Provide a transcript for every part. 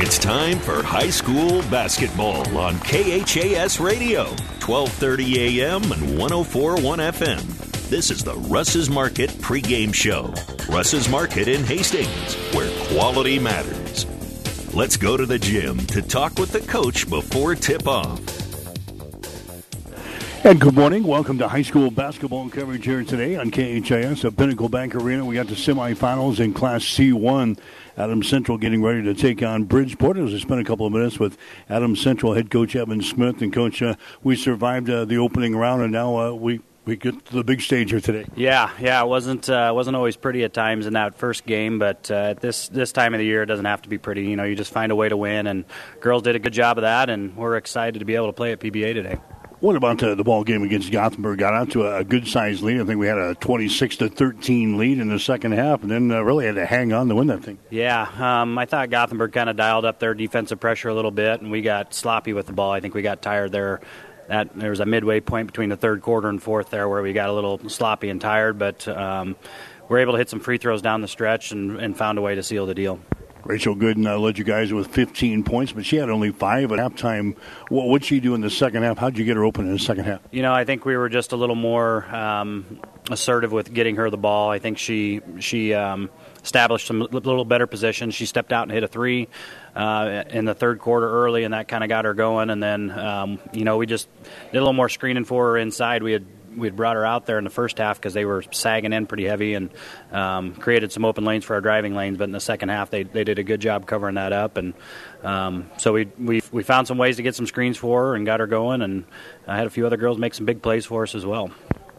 It's time for high school basketball on KHAS Radio, 1230 AM and 1041 FM. This is the Russ's Market pregame show. Russ's Market in Hastings, where quality matters. Let's go to the gym to talk with the coach before tip off. And good morning. Welcome to high school basketball coverage here today on KHAS at Pinnacle Bank Arena. We got the semifinals in Class C1. Adams Central getting ready to take on Bridgeport. As we spent a couple of minutes with Adams Central head coach Evan Smith and coach. Uh, we survived uh, the opening round, and now uh, we we get to the big stage here today. Yeah, yeah, it wasn't uh, wasn't always pretty at times in that first game, but uh, this this time of the year, it doesn't have to be pretty. You know, you just find a way to win, and girls did a good job of that, and we're excited to be able to play at PBA today. What about uh, the ball game against Gothenburg? Got out to a, good sized lead. I think we had a 26 to 13 lead in the second half, and then uh, really had to hang on to win that thing. Yeah, um, I thought Gothenburg kind of dialed up their defensive pressure a little bit, and we got sloppy with the ball. I think we got tired there. That there was a midway point between the third quarter and fourth there where we got a little sloppy and tired, but um, we're able to hit some free throws down the stretch and, and found a way to seal the deal. Rachel Gooden uh, led you guys with 15 points, but she had only five at halftime. What would she do in the second half? How did you get her open in the second half? You know, I think we were just a little more um, assertive with getting her the ball. I think she she um, established some little better position. She stepped out and hit a three uh, in the third quarter early, and that kind of got her going. And then, um, you know, we just did a little more screening for her inside. We had we brought her out there in the first half because they were sagging in pretty heavy and um, created some open lanes for our driving lanes. But in the second half, they, they did a good job covering that up, and um, so we, we we found some ways to get some screens for her and got her going. And I had a few other girls make some big plays for us as well.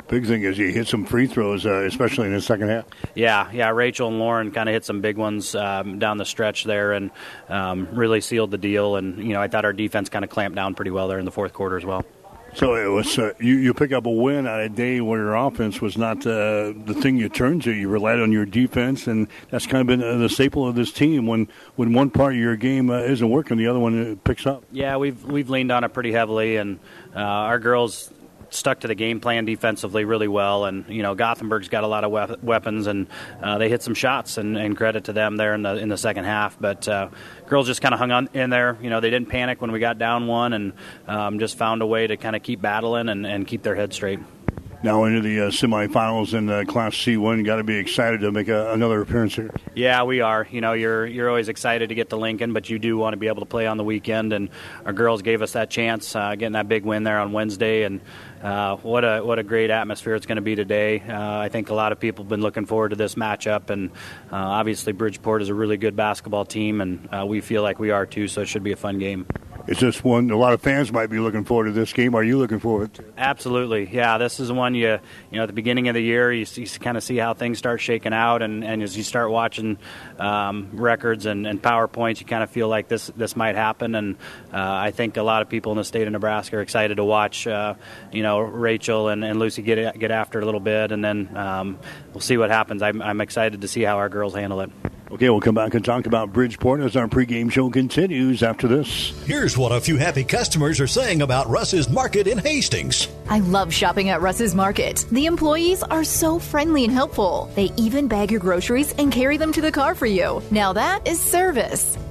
Big thing is you hit some free throws, uh, especially in the second half. Yeah, yeah. Rachel and Lauren kind of hit some big ones um, down the stretch there, and um, really sealed the deal. And you know, I thought our defense kind of clamped down pretty well there in the fourth quarter as well. So it was uh, you. You pick up a win on a day where your offense was not uh, the thing you turned to. You relied on your defense, and that's kind of been uh, the staple of this team. When when one part of your game uh, isn't working, the other one uh, picks up. Yeah, we've we've leaned on it pretty heavily, and our girls stuck to the game plan defensively really well. And you know, Gothenburg's got a lot of we- weapons, and uh, they hit some shots. And, and, credit to them there in the in the second half. But uh, girls just kind of hung on in there. You know, they didn't panic when we got down one, and um, just found a way to kind of keep battling and, and keep their head straight. Now into the uh, semifinals in uh, Class C1, got to be excited to make a, another appearance here. Yeah, we are. You know, you're you're always excited to get to Lincoln, but you do want to be able to play on the weekend. And our girls gave us that chance, uh, getting that big win there on Wednesday, and uh, what a what a great atmosphere it's going to be today. Uh, I think a lot of people have been looking forward to this matchup, and uh, obviously Bridgeport is a really good basketball team, and uh, we feel like we are too. So it should be a fun game. It's just one a lot of fans might be looking forward to this game. Are you looking forward to it? Absolutely, yeah. This is one you you know at the beginning of the year you, you kind of see how things start shaking out, and, and as you start watching um, records and, and PowerPoints, you kind of feel like this this might happen. And uh, I think a lot of people in the state of Nebraska are excited to watch uh, you know Rachel and, and Lucy get get after it a little bit, and then um, we'll see what happens. I'm, I'm excited to see how our girls handle it. Okay, we'll come back and talk about Bridgeport as our pregame show continues after this. Here's what a few happy customers are saying about Russ's Market in Hastings. I love shopping at Russ's Market. The employees are so friendly and helpful. They even bag your groceries and carry them to the car for you. Now that is service.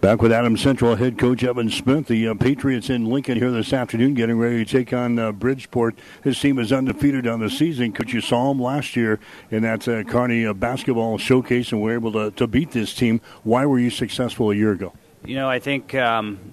Back with Adams Central head coach Evan Smith. The uh, Patriots in Lincoln here this afternoon, getting ready to take on uh, Bridgeport. His team is undefeated on the season. Could you saw him last year in that uh, Kearney uh, basketball showcase and were able to, to beat this team? Why were you successful a year ago? You know, I think um,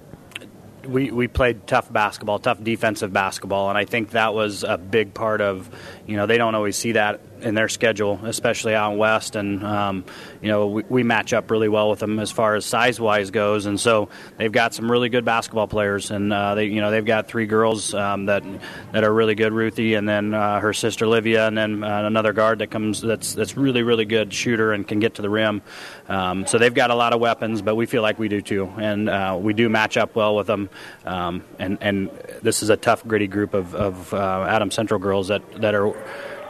we, we played tough basketball, tough defensive basketball, and I think that was a big part of, you know, they don't always see that in their schedule, especially out west. And um, you know, we, we, match up really well with them as far as size wise goes. And so they've got some really good basketball players, and uh, they you know they've got three girls um, that that are really good. Ruthie, and then uh, her sister Livia, and then uh, another guard that comes that's that's really really good shooter and can get to the rim. Um, so they've got a lot of weapons, but we feel like we do too, and uh, we do match up well with them. Um, and and this is a tough, gritty group of, of uh, Adams Central girls that that are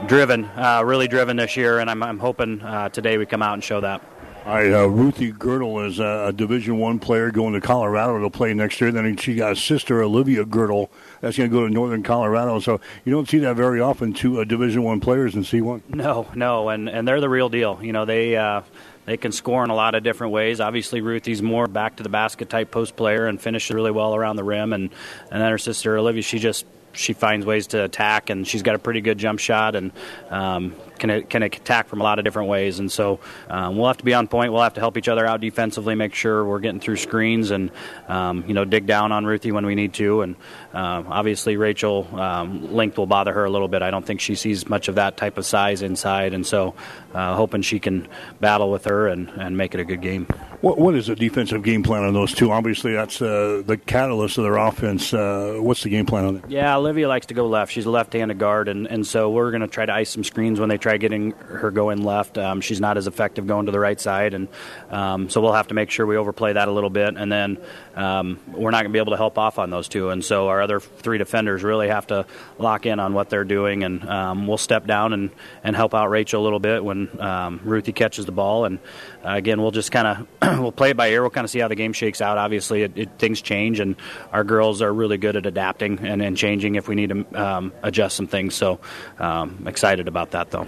driven, uh, really driven this year, and I'm, I'm hoping uh, today we come out and show that. All right, uh, Ruthie Girdle is a Division One player going to Colorado to play next year. Then she got a sister, Olivia Girdle, that's going to go to Northern Colorado. So you don't see that very often. Two uh, Division One players in C one. No, no, and and they're the real deal. You know, they uh, they can score in a lot of different ways. Obviously, Ruthie's more back to the basket type post player and finishes really well around the rim. And and then her sister Olivia, she just she finds ways to attack, and she's got a pretty good jump shot and um, can can attack from a lot of different ways. And so um, we'll have to be on point. We'll have to help each other out defensively, make sure we're getting through screens, and um, you know dig down on Ruthie when we need to. And uh, obviously, Rachel um, length will bother her a little bit. I don't think she sees much of that type of size inside, and so uh, hoping she can battle with her and, and make it a good game. What what is the defensive game plan on those two? Obviously, that's uh, the catalyst of their offense. Uh, what's the game plan on it? Yeah, Olivia likes to go left. She's a left-handed guard, and, and so we're going to try to ice some screens when they try getting her going left. Um, she's not as effective going to the right side, and um, so we'll have to make sure we overplay that a little bit. And then um, we're not going to be able to help off on those two, and so our other three defenders really have to lock in on what they're doing, and um, we'll step down and, and help out Rachel a little bit when um, Ruthie catches the ball. And uh, again, we'll just kind of we'll play it by ear. We'll kind of see how the game shakes out. Obviously, it, it, things change, and our girls are really good at adapting and, and changing if we need to um, adjust some things. So excited about that, though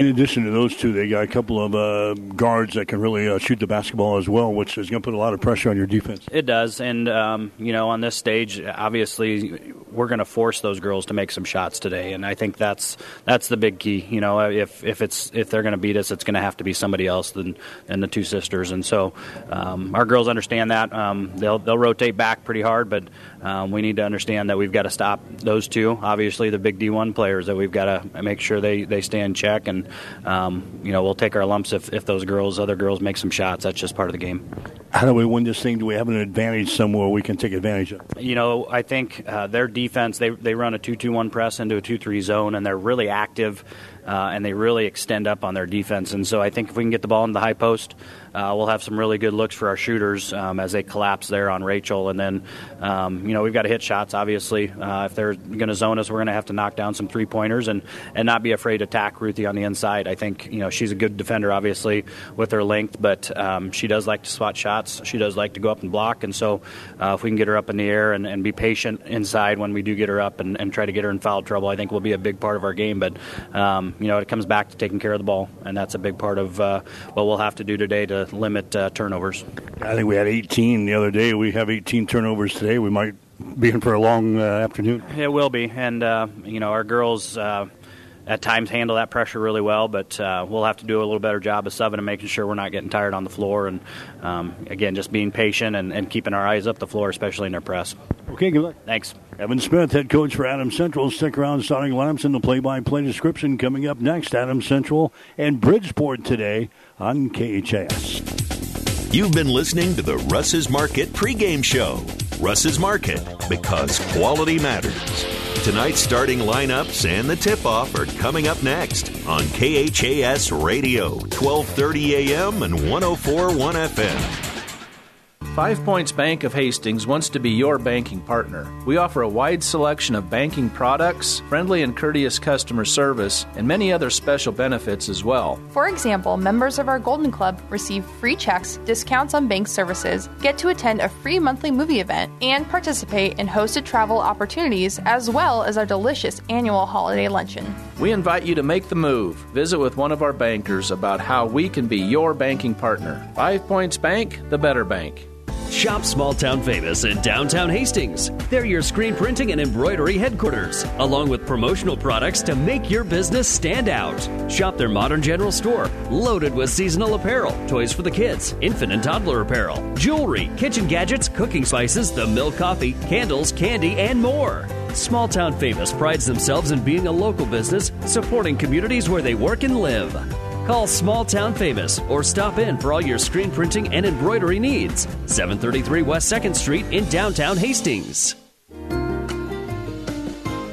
in addition to those two, they got a couple of uh, guards that can really uh, shoot the basketball as well, which is going to put a lot of pressure on your defense. It does, and um, you know, on this stage, obviously, we're going to force those girls to make some shots today, and I think that's that's the big key. You know, if if it's if they're going to beat us, it's going to have to be somebody else than than the two sisters, and so um, our girls understand that. Um, they'll they'll rotate back pretty hard, but um, we need to understand that we've got to stop those two. Obviously, the big D1 players that we've got to make sure they, they stay in check, and um, you know we'll take our lumps if, if those girls, other girls, make some shots. That's just part of the game. How do we win this thing? Do we have an advantage somewhere we can take advantage of? You know, I think uh, their defense they they run a two-two-one press into a two-three zone, and they're really active uh, and they really extend up on their defense. And so I think if we can get the ball in the high post, uh, we'll have some really good looks for our shooters um, as they collapse there on Rachel. And then, um, you know, we've got to hit shots, obviously. Uh, if they're going to zone us, we're going to have to knock down some three pointers and, and not be afraid to attack Ruthie on the inside. I think, you know, she's a good defender, obviously, with her length, but um, she does like to spot shots. She does like to go up and block. And so uh, if we can get her up in the air and, and be patient inside when we do get her up and, and, try to get her in foul trouble, I think will be a big part of our game. But, um, you know, it comes back to taking care of the ball, and that's a big part of uh, what we'll have to do today to limit uh, turnovers. I think we had 18 the other day. We have 18 turnovers today. We might be in for a long uh, afternoon. It will be, and uh, you know our girls uh, at times handle that pressure really well, but uh, we'll have to do a little better job of subbing and making sure we're not getting tired on the floor. And um, again, just being patient and, and, keeping our eyes up the floor, especially in their press. Okay, good luck. Thanks. Evan Smith, head coach for Adams Central. Stick around, starting Lamson, the play-by-play description coming up next. Adams Central and Bridgeport today on KHAS. You've been listening to the Russ's Market pregame show. Russ's Market, because quality matters. Tonight's starting lineups and the tip-off are coming up next on KHAS Radio, 1230 AM and 104.1 FM. Five Points Bank of Hastings wants to be your banking partner. We offer a wide selection of banking products, friendly and courteous customer service, and many other special benefits as well. For example, members of our Golden Club receive free checks, discounts on bank services, get to attend a free monthly movie event, and participate in hosted travel opportunities as well as our delicious annual holiday luncheon. We invite you to make the move. Visit with one of our bankers about how we can be your banking partner. Five Points Bank, the better bank. Shop Small Town Famous in downtown Hastings. They're your screen printing and embroidery headquarters, along with promotional products to make your business stand out. Shop their modern general store, loaded with seasonal apparel, toys for the kids, infant and toddler apparel, jewelry, kitchen gadgets, cooking spices, the milk coffee, candles, candy, and more. Small Town Famous prides themselves in being a local business supporting communities where they work and live. Call Small Town Famous or stop in for all your screen printing and embroidery needs. 733 West 2nd Street in downtown Hastings.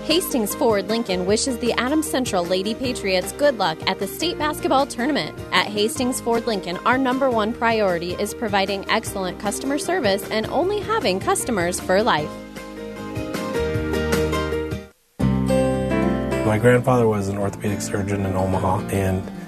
Hastings Ford Lincoln wishes the Adams Central Lady Patriots good luck at the state basketball tournament. At Hastings Ford Lincoln, our number one priority is providing excellent customer service and only having customers for life. My grandfather was an orthopedic surgeon in Omaha, and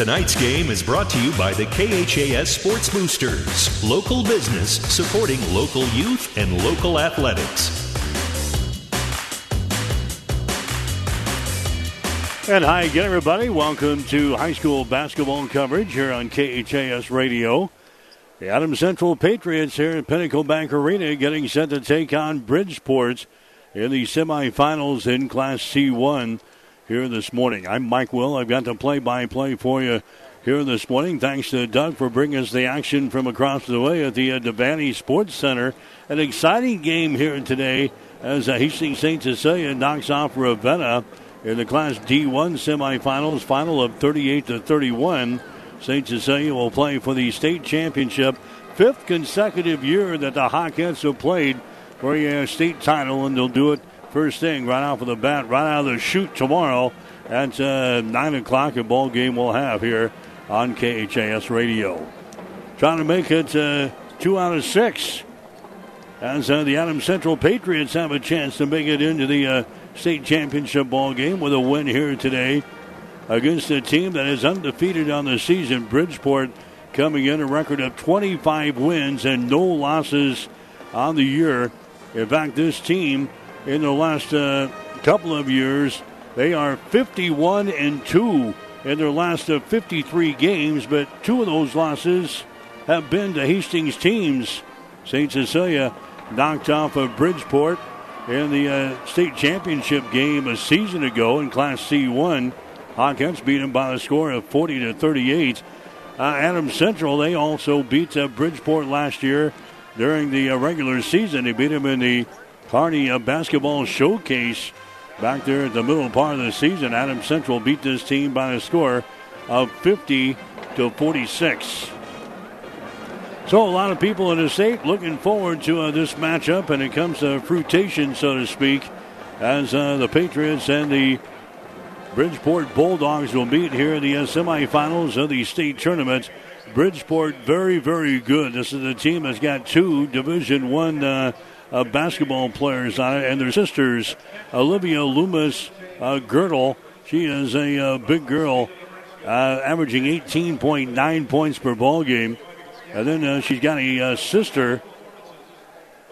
Tonight's game is brought to you by the KHAS Sports Boosters, local business supporting local youth and local athletics. And hi again, everybody. Welcome to high school basketball coverage here on KHAS Radio. The Adams Central Patriots here at Pinnacle Bank Arena getting set to take on Bridgeport in the semifinals in Class C1 here this morning. I'm Mike Will. I've got the play-by-play for you here this morning. Thanks to Doug for bringing us the action from across the way at the uh, Devaney Sports Center. An exciting game here today as uh, Hastings St. Cecilia knocks off Ravenna in the Class D1 semifinals, final of 38 to 31. St. Cecilia will play for the state championship, fifth consecutive year that the Hawkettes have played for a state title, and they'll do it first thing right off of the bat, right out of the chute tomorrow at uh, 9 o'clock. A ball game we'll have here on KHAS Radio. Trying to make it uh, two out of six as uh, the Adams Central Patriots have a chance to make it into the uh, state championship ball game with a win here today against a team that is undefeated on the season. Bridgeport coming in a record of 25 wins and no losses on the year. In fact, this team in the last uh, couple of years, they are 51 and 2 in their last uh, 53 games, but two of those losses have been to Hastings teams. St. Cecilia knocked off of Bridgeport in the uh, state championship game a season ago in Class C1. Hawkettes beat them by a score of 40 to 38. Uh, Adams Central, they also beat uh, Bridgeport last year during the uh, regular season. They beat them in the Kearney uh, basketball showcase back there at the middle part of the season. Adams Central beat this team by a score of 50 to 46. So a lot of people in the state looking forward to uh, this matchup, and it comes to fruition, so to speak, as uh, the Patriots and the Bridgeport Bulldogs will meet here in the uh, semifinals of the state tournament. Bridgeport, very, very good. This is a team that's got two Division One basketball players on it, and their sisters, Olivia Loomis uh, Girdle. She is a uh, big girl, uh, averaging 18.9 points per ball game. And then uh, she's got a uh, sister,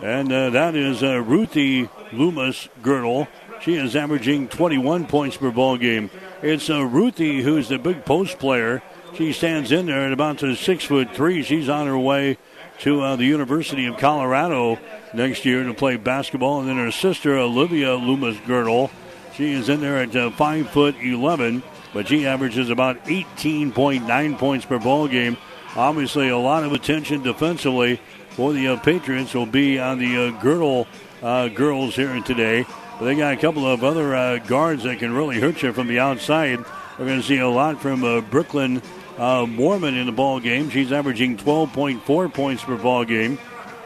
and uh, that is Ruthie Loomis Girdle. She is averaging 21 points per ball game. It's Ruthie who's the big post player. She stands in there at about six foot three. She's on her way to uh, the University of Colorado next year to play basketball. And then her sister Olivia Loomis Girdle, she is in there at five foot 11, but she averages about 18.9 points per ball game. Obviously, a lot of attention defensively for the uh, Patriots will be on the uh, girdle uh, girls here today. But they got a couple of other uh, guards that can really hurt you from the outside. We're going to see a lot from uh, Brooklyn uh, Mormon in the ball game. She's averaging 12.4 points per ball game.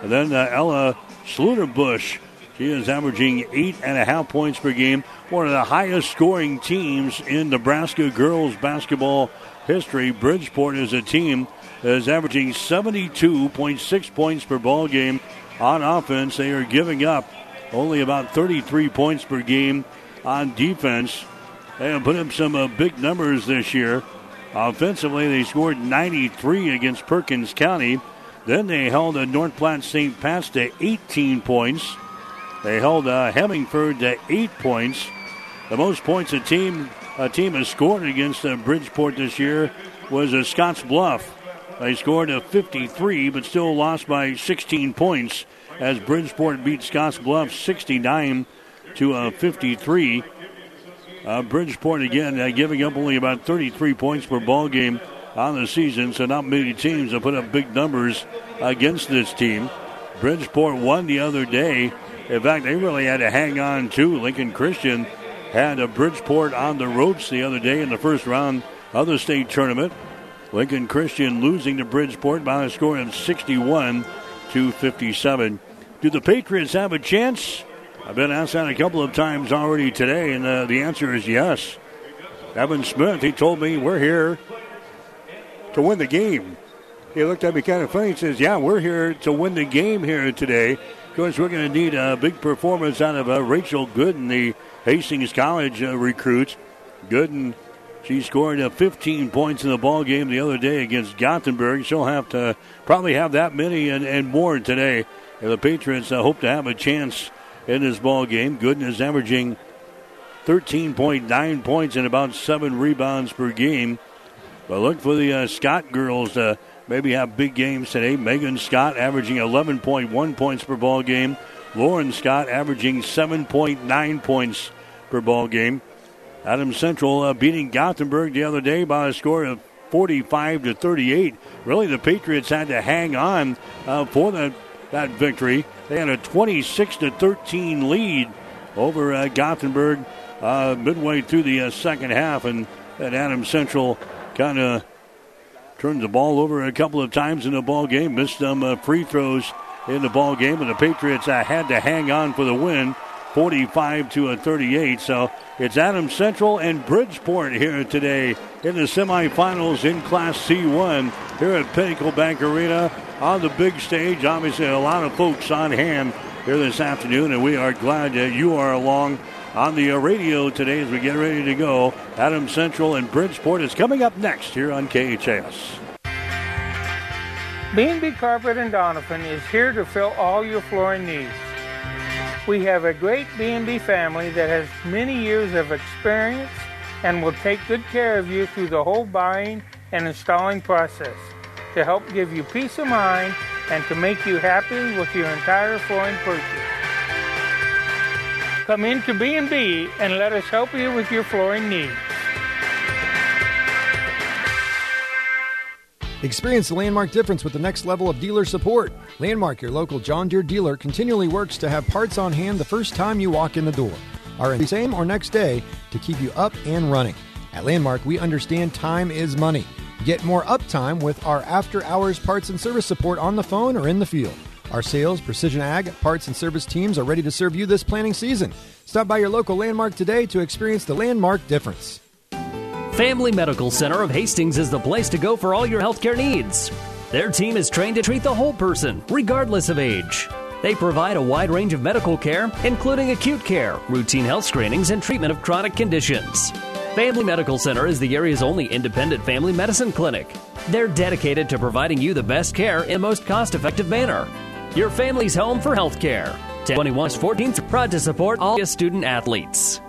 And then Ella Schluterbush. She is averaging eight and a half points per game. One of the highest scoring teams in Nebraska girls basketball history. Bridgeport is a team is averaging 72.6 points per ball game on offense. They are giving up only about 33 points per game on defense. They have put up some uh, big numbers this year. Offensively, they scored 93 against Perkins County. Then they held a North Platte St. Pat's to 18 points. They held uh, Hemingford to 8 points. The most points a team a team has scored against uh, Bridgeport this year was uh, Scottsbluff. They scored a 53, but still lost by 16 points as Bridgeport beat Scottsbluff 69 to uh, 53. Uh, Bridgeport again uh, giving up only about 33 points per ball game on the season, so not many teams have put up big numbers against this team. Bridgeport won the other day. In fact, they really had to hang on too. Lincoln Christian had a Bridgeport on the ropes the other day in the first round of the state tournament. Lincoln Christian losing to Bridgeport by a score of 61 to 57. Do the Patriots have a chance? I've been asked that a couple of times already today, and uh, the answer is yes. Evan Smith, he told me we're here to win the game. He looked at me kind of funny. He says, "Yeah, we're here to win the game here today. Of course, we're going to need a big performance out of uh, Rachel Gooden, the Hastings College uh, recruit. Gooden, she scored uh, 15 points in the ball game the other day against Gothenburg. She'll have to probably have that many and, and more today. And the Patriots uh, hope to have a chance in this ball game. Gooden is averaging 13.9 points and about seven rebounds per game. But look for the uh, Scott girls to maybe have big games today. Megan Scott averaging 11.1 points per ball game. Lauren Scott averaging 7.9 points per ball game. Adams Central uh, beating Gothenburg the other day by a score of 45 to 38. Really, the Patriots had to hang on uh, for that that victory. They had a 26 to 13 lead over uh, Gothenburg uh, midway through the uh, second half, and that Adams Central kind of turned the ball over a couple of times in the ball game, missed some uh, free throws in the ball game, and the Patriots uh, had to hang on for the win. 45 to a 38. So it's Adams Central and Bridgeport here today in the semifinals in Class C1 here at Pinnacle Bank Arena on the big stage. Obviously, a lot of folks on hand here this afternoon, and we are glad that you are along on the radio today as we get ready to go. Adams Central and Bridgeport is coming up next here on KHS. B&B Carpet and Donovan is here to fill all your flooring needs. We have a great B&B family that has many years of experience and will take good care of you through the whole buying and installing process to help give you peace of mind and to make you happy with your entire flooring purchase. Come into B&B and let us help you with your flooring needs. Experience the Landmark difference with the next level of dealer support. Landmark, your local John Deere dealer, continually works to have parts on hand the first time you walk in the door, are in the same or next day to keep you up and running. At Landmark, we understand time is money. Get more uptime with our after hours parts and service support on the phone or in the field. Our sales, precision ag, parts, and service teams are ready to serve you this planning season. Stop by your local Landmark today to experience the Landmark difference. Family Medical Center of Hastings is the place to go for all your healthcare needs. Their team is trained to treat the whole person, regardless of age. They provide a wide range of medical care, including acute care, routine health screenings, and treatment of chronic conditions. Family Medical Center is the area's only independent family medicine clinic. They're dedicated to providing you the best care in most cost effective manner. Your family's home for health care. 21 14th, proud to support all your student athletes.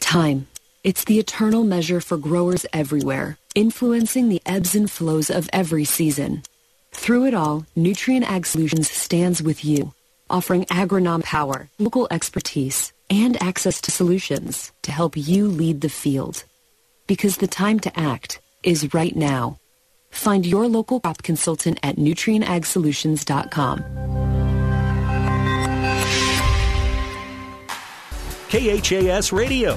Time. It's the eternal measure for growers everywhere, influencing the ebbs and flows of every season. Through it all, Nutrien Ag Solutions stands with you, offering agronom power, local expertise, and access to solutions to help you lead the field. Because the time to act is right now. Find your local crop consultant at nutrienagsolutions.com. KHAS Radio.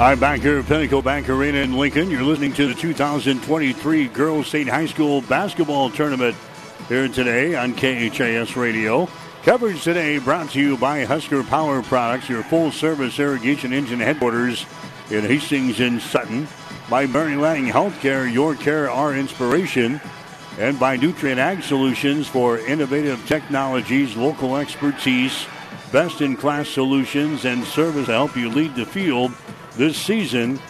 All right, back here at Pinnacle Bank Arena in Lincoln. You're listening to the 2023 Girls State High School Basketball Tournament here today on KHAS Radio. Coverage today brought to you by Husker Power Products, your full service irrigation engine headquarters in Hastings and Sutton. By Mary Lanning Healthcare, your care, our inspiration. And by Nutrien Ag Solutions for innovative technologies, local expertise, best in class solutions, and service to help you lead the field this season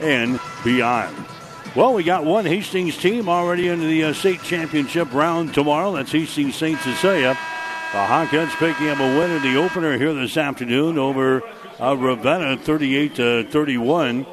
and beyond. Well, we got one Hastings team already into the uh, state championship round tomorrow. That's Hastings St. Cecilia. The Hawkettes picking up a win in the opener here this afternoon over uh, Ravenna 38 to 31.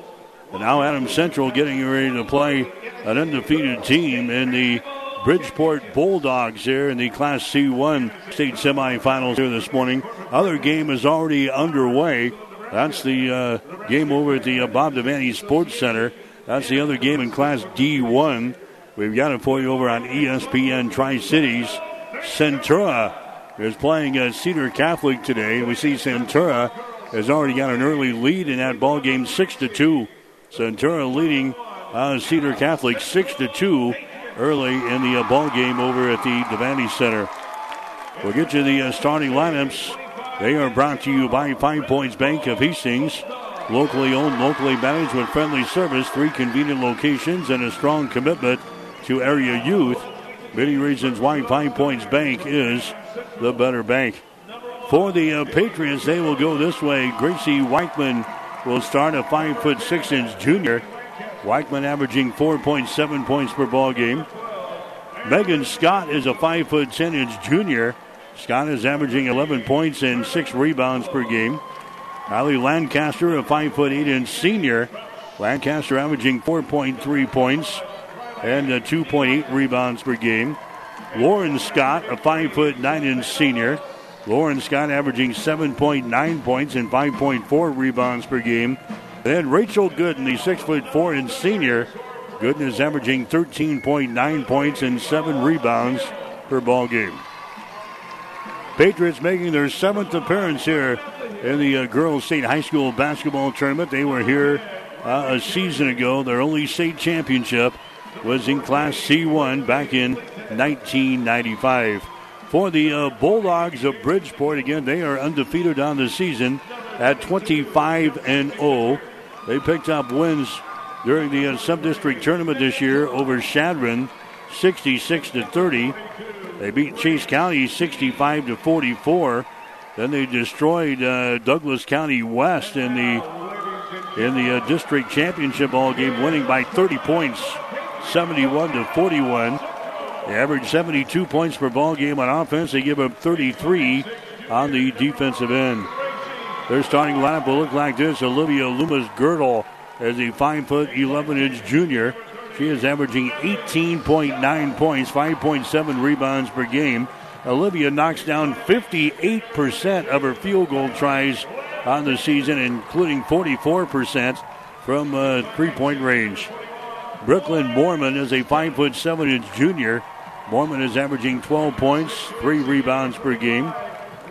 And now Adams Central getting ready to play an undefeated team in the Bridgeport Bulldogs here in the Class C1 state semifinals here this morning. Other game is already underway. That's the uh, game over at the uh, Bob Devaney Sports Center. That's the other game in Class D1. We've got it for you over on ESPN Tri Cities. Centura is playing uh, Cedar Catholic today. We see Centura has already got an early lead in that ball game, six to two. Centura leading uh, Cedar Catholic six to two early in the uh, ball game over at the Devaney Center. We'll get you the uh, starting lineups. They are brought to you by Five Points Bank of Hastings. Locally owned, locally managed with friendly service, three convenient locations, and a strong commitment to area youth. Many reasons why Five Points Bank is the better bank. For the uh, Patriots, they will go this way. Gracie Weichman will start a five foot six inch junior. Weichman averaging 4.7 points per ball game. Megan Scott is a five foot ten inch junior. Scott is averaging 11 points and six rebounds per game. Kylie Lancaster, a five foot eight inch senior. Lancaster averaging 4.3 points and uh, 2.8 rebounds per game. Lauren Scott, a five foot nine inch senior. Lauren Scott averaging 7.9 points and 5.4 rebounds per game. Then Rachel Gooden, the six foot four inch senior. Gooden is averaging 13.9 points and seven rebounds per ball game. Patriots making their seventh appearance here in the uh, Girls State High School basketball tournament. They were here uh, a season ago. Their only state championship was in Class C1 back in 1995. For the uh, Bulldogs of Bridgeport, again, they are undefeated on the season at 25 and 0. They picked up wins during the uh, sub-district tournament this year over Chadron, 66 to 30. They beat Chase County 65 to 44. Then they destroyed uh, Douglas County West in the in the uh, district championship ball game, winning by 30 points, 71 to 41. They average 72 points per ball game on offense. They give up 33 on the defensive end. Their starting lineup will look like this: Olivia Loomis Girdle as a 5 foot 11 inch junior. She is averaging 18.9 points, 5.7 rebounds per game. Olivia knocks down 58% of her field goal tries on the season, including 44% from uh, three point range. Brooklyn Mormon is a 5 foot 7 inch junior. Mormon is averaging 12 points, three rebounds per game.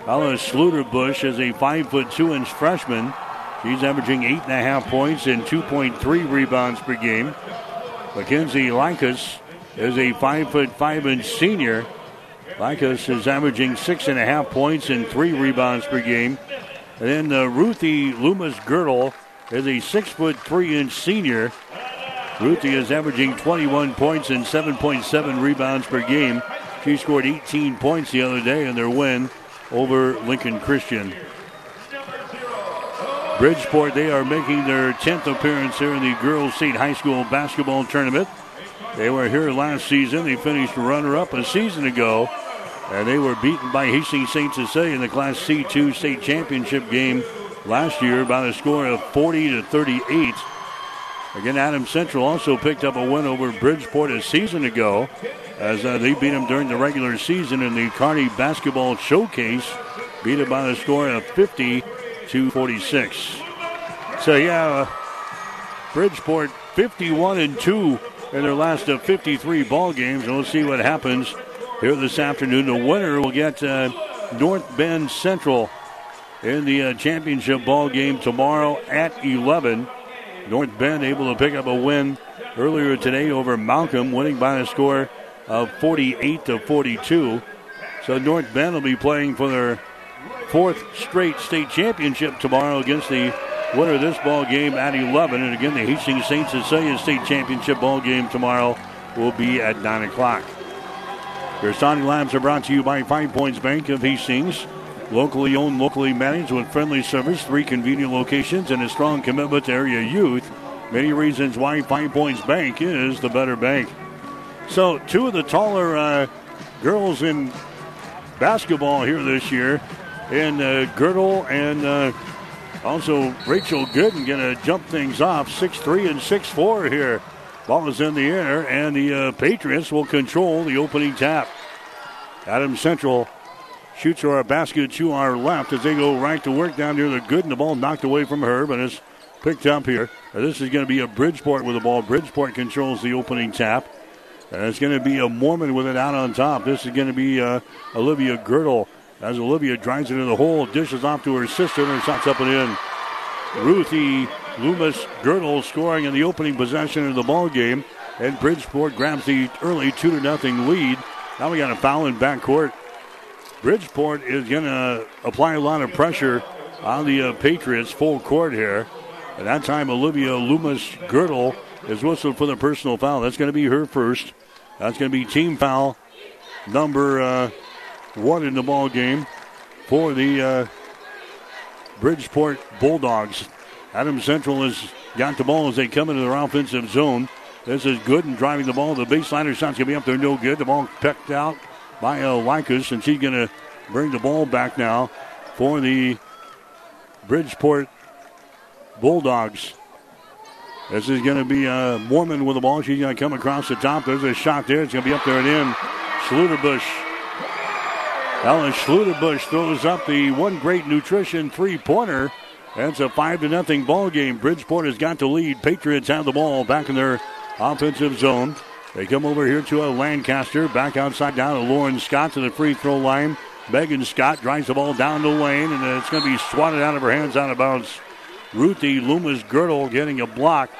Alice Schluterbush is a 5 foot 2 inch freshman. She's averaging 8.5 points and 2.3 rebounds per game. Mackenzie Lycus is a 5 foot 5 inch senior. Lycus is averaging 6.5 points and 3 rebounds per game. And then uh, Ruthie Loomis Girdle is a 6 foot 3 inch senior. Ruthie is averaging 21 points and 7.7 rebounds per game. She scored 18 points the other day in their win over Lincoln Christian. Bridgeport, they are making their 10th appearance here in the Girls State High School basketball tournament. They were here last season. They finished runner up a season ago, and they were beaten by Hastings St. Cecilia in the Class C2 state championship game last year by the score of 40 to 38. Again, Adams Central also picked up a win over Bridgeport a season ago as uh, they beat them during the regular season in the Kearney Basketball Showcase, beat it by the score of 50 to 46. So, yeah, uh, Bridgeport 51 and 2 in their last uh, 53 ball games. We'll see what happens here this afternoon. The winner will get uh, North Bend Central in the uh, championship ball game tomorrow at 11. North Bend able to pick up a win earlier today over Malcolm, winning by a score of 48 to 42. So North Bend will be playing for their fourth straight state championship tomorrow against the winner of this ball game at 11. And again, the Hastings St. Cecilia state championship ball game tomorrow will be at 9 o'clock. Your Sonic Labs are brought to you by Five Points Bank of Hastings. Locally owned, locally managed with friendly service, three convenient locations, and a strong commitment to area youth. Many reasons why Five Points Bank is the better bank. So, two of the taller uh, girls in basketball here this year, in uh, Girdle and uh, Also, Rachel Gooden going to jump things off 6 3 and 6 4 here. Ball is in the air, and the uh, Patriots will control the opening tap. Adams Central shoots a basket to our left as they go right to work down near the Gooden. The ball knocked away from her, but it's picked up here. This is going to be a Bridgeport with the ball. Bridgeport controls the opening tap. And it's going to be a Mormon with it out on top. This is going to be uh, Olivia Girdle as Olivia drives it into the hole, dishes off to her sister, and shot's up and in. Ruthie Loomis Girdle scoring in the opening possession of the ball game, and Bridgeport grabs the early two to nothing lead. Now we got a foul in backcourt. Bridgeport is going to apply a lot of pressure on the uh, Patriots full court here. At that time, Olivia Loomis Girdle is whistled for the personal foul. That's going to be her first. That's going to be team foul number uh, one in the ball game for the uh, Bridgeport Bulldogs. Adams Central has got the ball as they come into their offensive zone. This is good and driving the ball. The baseline shot's going to be up there, no good. The ball pecked out by Lycus, and she's going to bring the ball back now for the Bridgeport Bulldogs. This is going to be a Mormon with the ball. She's going to come across the top. There's a shot there. It's going to be up there and in. Schluterbush. Ellen Schluterbush throws up the one great nutrition three pointer. That's a five to nothing ball game. Bridgeport has got the lead. Patriots have the ball back in their offensive zone. They come over here to a Lancaster. Back outside down to Lauren Scott to the free throw line. Megan Scott drives the ball down the lane, and it's going to be swatted out of her hands out of bounds. Ruthie Loomis Girdle getting a block.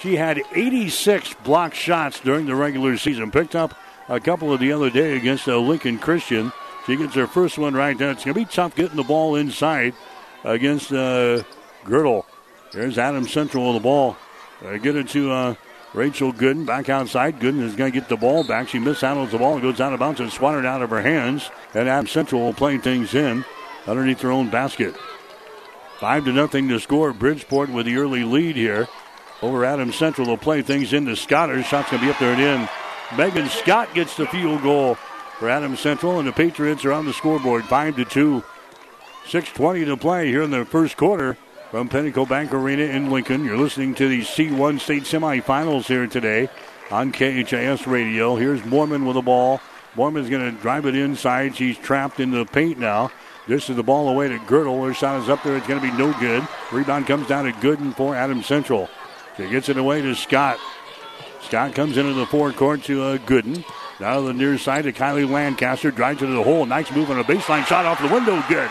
She had 86 block shots during the regular season. Picked up a couple of the other day against uh, Lincoln Christian. She gets her first one right there. It's going to be tough getting the ball inside against uh, Girdle. There's Adams Central with the ball. Uh, get it to uh, Rachel Gooden back outside. Gooden is going to get the ball back. She mishandles the ball goes out of bounds and swatted out of her hands. And Adams Central will play things in underneath their own basket. Five to nothing to score. Bridgeport with the early lead here over Adams Central. They'll play things into Scott. Shot's going to be up there and in. Megan Scott gets the field goal for Adams Central, and the Patriots are on the scoreboard, five to two. 6:20 to play here in the first quarter from Pinnacle Bank Arena in Lincoln. You're listening to the C1 state semifinals here today on KHAS Radio. Here's Mormon with the ball. Mormon's going to drive it inside. She's trapped in the paint now. This is the ball away to Girdle. Her shot is up there. It's going to be no good. Rebound comes down to Gooden for Adams Central. She gets it away to Scott. Scott comes into the forecourt to uh, Gooden. Now to the near side to Kylie Lancaster. Drives into the hole. Nice move on a baseline shot off the window. Good.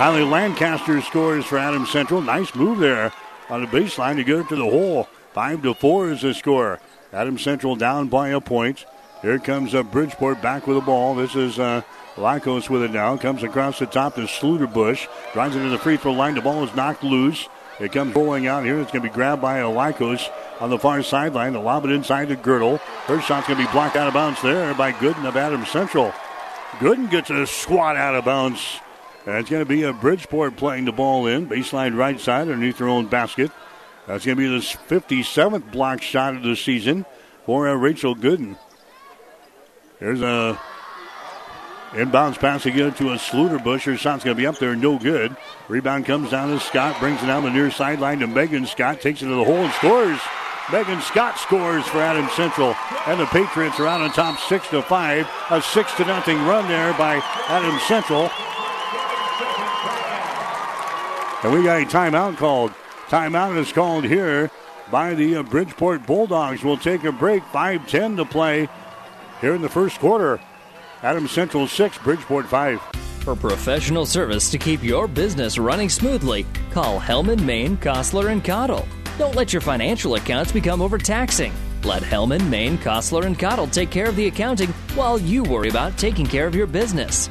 Kylie Lancaster scores for Adams Central. Nice move there on the baseline to get it to the hole. Five to four is the score. Adams Central down by a point. Here comes uh, Bridgeport back with the ball. This is uh, Lycos with it now. Comes across the top to Schluterbush. Drives it into the free throw line. The ball is knocked loose. It comes rolling out here. It's going to be grabbed by Lycos on the far sideline. The lob it inside the girdle. Her shot's going to be blocked out of bounds there by Gooden of Adams Central. Gooden gets a squat out of bounds. It's going to be a Bridgeport playing the ball in. Baseline right side underneath their own basket. That's going to be the 57th block shot of the season for uh, Rachel Gooden. There's a Inbounds pass again to a Schluterbush. Her shot's going to be up there, no good. Rebound comes down to Scott, brings it down the near sideline to Megan Scott, takes it to the hole and scores. Megan Scott scores for Adams Central, and the Patriots are out on top, six to five. A six to nothing run there by Adams Central. And we got a timeout called. Timeout is called here by the uh, Bridgeport Bulldogs. We'll take a break. 5-10 to play here in the first quarter. Adams Central 6, Bridgeport 5. For professional service to keep your business running smoothly, call Hellman, Maine, Kostler, and Cottle. Don't let your financial accounts become overtaxing. Let Hellman, Maine, Kostler, and Cottle take care of the accounting while you worry about taking care of your business.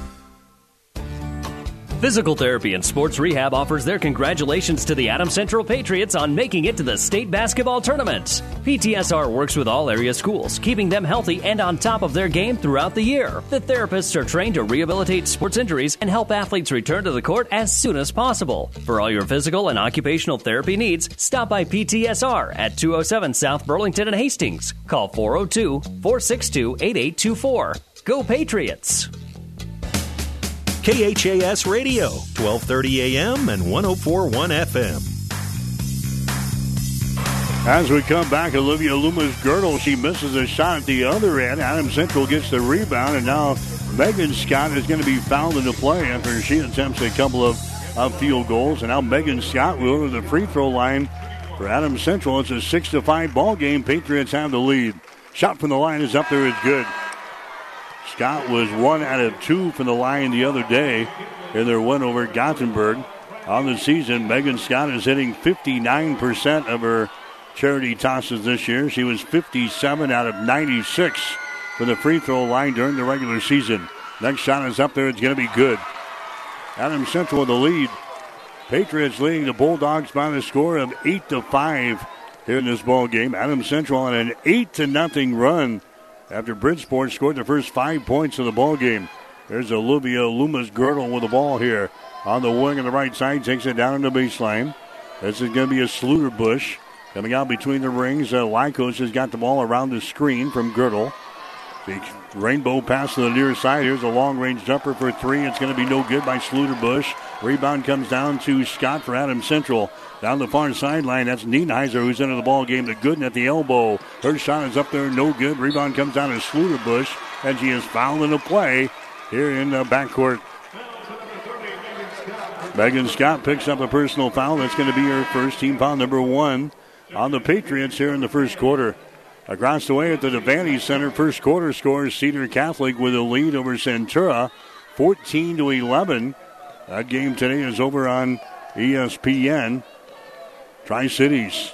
Physical Therapy and Sports Rehab offers their congratulations to the Adams Central Patriots on making it to the state basketball tournament. PTSR works with all area schools, keeping them healthy and on top of their game throughout the year. The therapists are trained to rehabilitate sports injuries and help athletes return to the court as soon as possible. For all your physical and occupational therapy needs, stop by PTSR at 207 South Burlington and Hastings. Call 402 462 8824. Go Patriots! KHAS Radio, 1230 AM and 1041 FM. As we come back, Olivia Loomis Girdle, she misses a shot at the other end. Adams Central gets the rebound, and now Megan Scott is going to be fouled into play after she attempts a couple of, of field goals. And now Megan Scott will go to the free throw line for Adams Central. It's a 6 to 5 ball game. Patriots have the lead. Shot from the line is up there, is good. Scott was one out of two from the line the other day in their win over Gothenburg. On the season, Megan Scott is hitting 59% of her charity tosses this year. She was 57 out of 96 for the free throw line during the regular season. Next shot is up there. It's going to be good. Adams Central with the lead. Patriots leading the Bulldogs by the score of 8 to 5 here in this ball game. Adams Central on an 8 to nothing run after Bridgeport scored the first five points of the ball game. There's Olivia Loomis Girdle with the ball here on the wing on the right side, takes it down in the baseline. This is going to be a Schluterbush coming out between the rings. Uh, Lycos has got the ball around the screen from Girdle. The rainbow pass to the near side. Here's a long range jumper for three. It's going to be no good by Schluterbush. Rebound comes down to Scott for Adams Central. Down the far sideline, that's Nienheiser who's into the ball game to Gooden at the elbow. Her shot is up there, no good. Rebound comes down to Schluterbush, and she is fouled in the play here in the backcourt. Megan Scott picks up a personal foul. That's going to be her first team foul number one on the Patriots here in the first quarter. Across the way at the Devaney Center, first quarter scores Cedar Catholic with a lead over Centura, 14 to 11. That game today is over on ESPN. Tri Cities.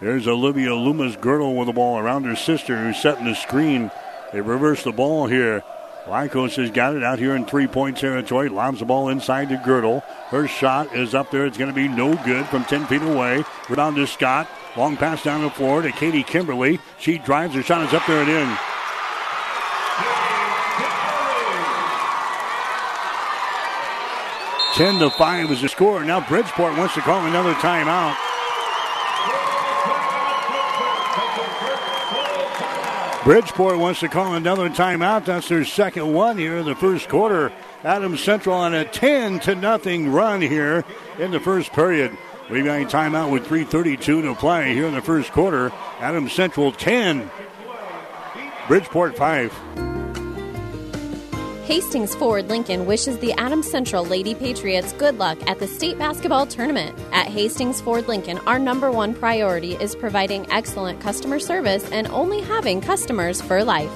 There's Olivia Loomis Girdle with the ball around her sister who's setting the screen. They reverse the ball here. Lycos has got it out here in three point territory. Lobs the ball inside to Girdle. Her shot is up there. It's going to be no good from 10 feet away. Rebound to Scott. Long pass down the floor to Katie Kimberly. She drives. Her shot is up there and in. Ten to five is the score. Now Bridgeport wants to call another timeout. Bridgeport wants to call another timeout. That's their second one here in the first quarter. Adams Central on a 10 to nothing run here in the first period. We've got a timeout with 3.32 to play here in the first quarter. Adams Central 10, Bridgeport 5. Hastings Ford Lincoln wishes the Adams Central Lady Patriots good luck at the state basketball tournament. At Hastings Ford Lincoln, our number one priority is providing excellent customer service and only having customers for life.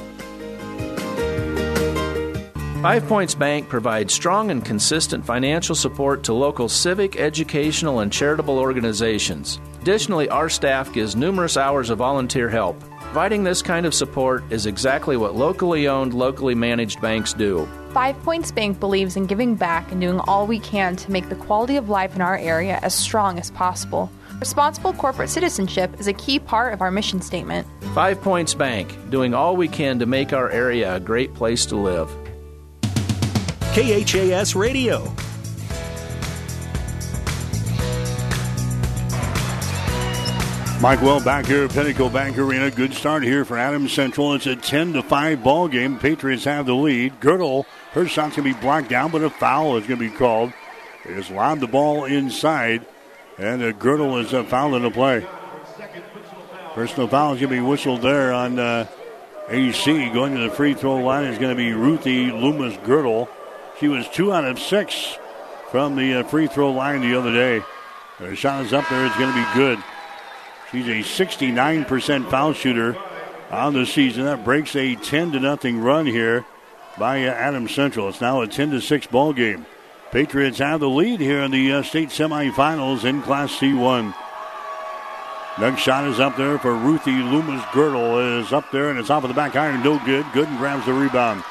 Five Points Bank provides strong and consistent financial support to local civic, educational, and charitable organizations. Additionally, our staff gives numerous hours of volunteer help. Providing this kind of support is exactly what locally owned, locally managed banks do. Five Points Bank believes in giving back and doing all we can to make the quality of life in our area as strong as possible. Responsible corporate citizenship is a key part of our mission statement. Five Points Bank, doing all we can to make our area a great place to live. KHAS Radio. Mike Well back here at Pinnacle Bank Arena. Good start here for Adams Central. It's a 10 to 5 ball game. Patriots have the lead. Girdle, her shot's going to be blocked down, but a foul is going to be called. They just lobbed the ball inside, and a Girdle is a foul in the play. Personal foul is going to be whistled there on uh, AC. Going to the free throw line is going to be Ruthie Loomis Girdle. She was two out of six from the uh, free throw line the other day. Her shot is up there. It's going to be good. She's a 69% foul shooter on the season. That breaks a 10 to nothing run here by Adams Central. It's now a 10 to 6 ball game. Patriots have the lead here in the uh, state semifinals in Class C1. Next shot is up there for Ruthie Loomis. Girdle is up there and it's off of the back iron. No good. Gooden grabs the rebound.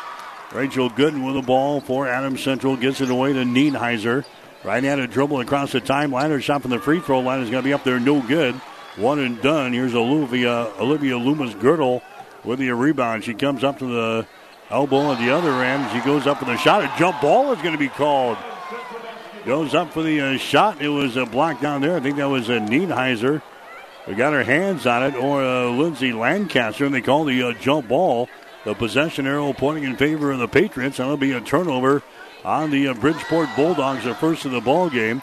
Rachel Gooden with the ball for Adams Central. Gets it away to Nienheiser. Right-handed dribble across the timeline. Her shot from the free throw line is going to be up there, no good. One and done. Here's Olivia, Olivia Loomis Girdle with the rebound. She comes up to the elbow at the other end. She goes up for the shot. A jump ball is going to be called. Goes up for the uh, shot. It was a block down there. I think that was a Nienheiser. We got her hands on it, or uh, Lindsay Lancaster, and they call the uh, jump ball. The possession arrow pointing in favor of the Patriots. That'll be a turnover on the uh, Bridgeport Bulldogs, the first of the ball game.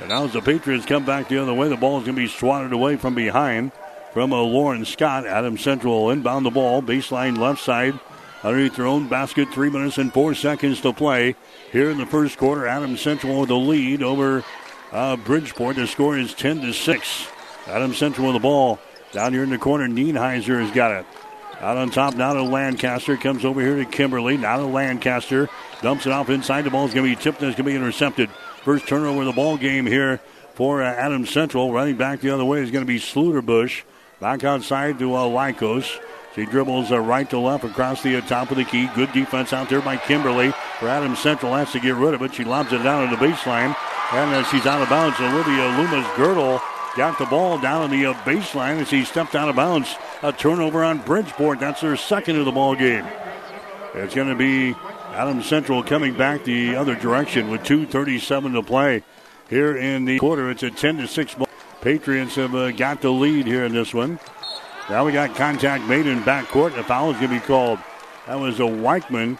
And now as the Patriots come back the other way, the ball is going to be swatted away from behind from a Lauren Scott. Adams Central inbound the ball, baseline left side, underneath their own basket. Three minutes and four seconds to play here in the first quarter. Adams Central with the lead over uh, Bridgeport. The score is 10 to 6. Adams Central with the ball. Down here in the corner, Nienheiser has got it. Out on top now to Lancaster. Comes over here to Kimberly. Now to Lancaster. Dumps it off inside. The ball is going to be tipped and it's going to be intercepted. First turnover of the ball game here for uh, Adams Central. Running back the other way is going to be Schluterbush. Back outside to uh, Lycos. She dribbles uh, right to left across the uh, top of the key. Good defense out there by Kimberly. For Adams Central has to get rid of it. She lobs it down to the baseline. And uh, she's out of bounds. Olivia Loomis Girdle got the ball down on the uh, baseline as he stepped out of bounds. A turnover on Bridgeport. That's their second of the ball game. It's going to be Adams Central coming back the other direction with 2:37 to play here in the quarter. It's a 10 to six ball. Patriots have uh, got the lead here in this one. Now we got contact made in backcourt. The foul is going to be called. That was a Weichman.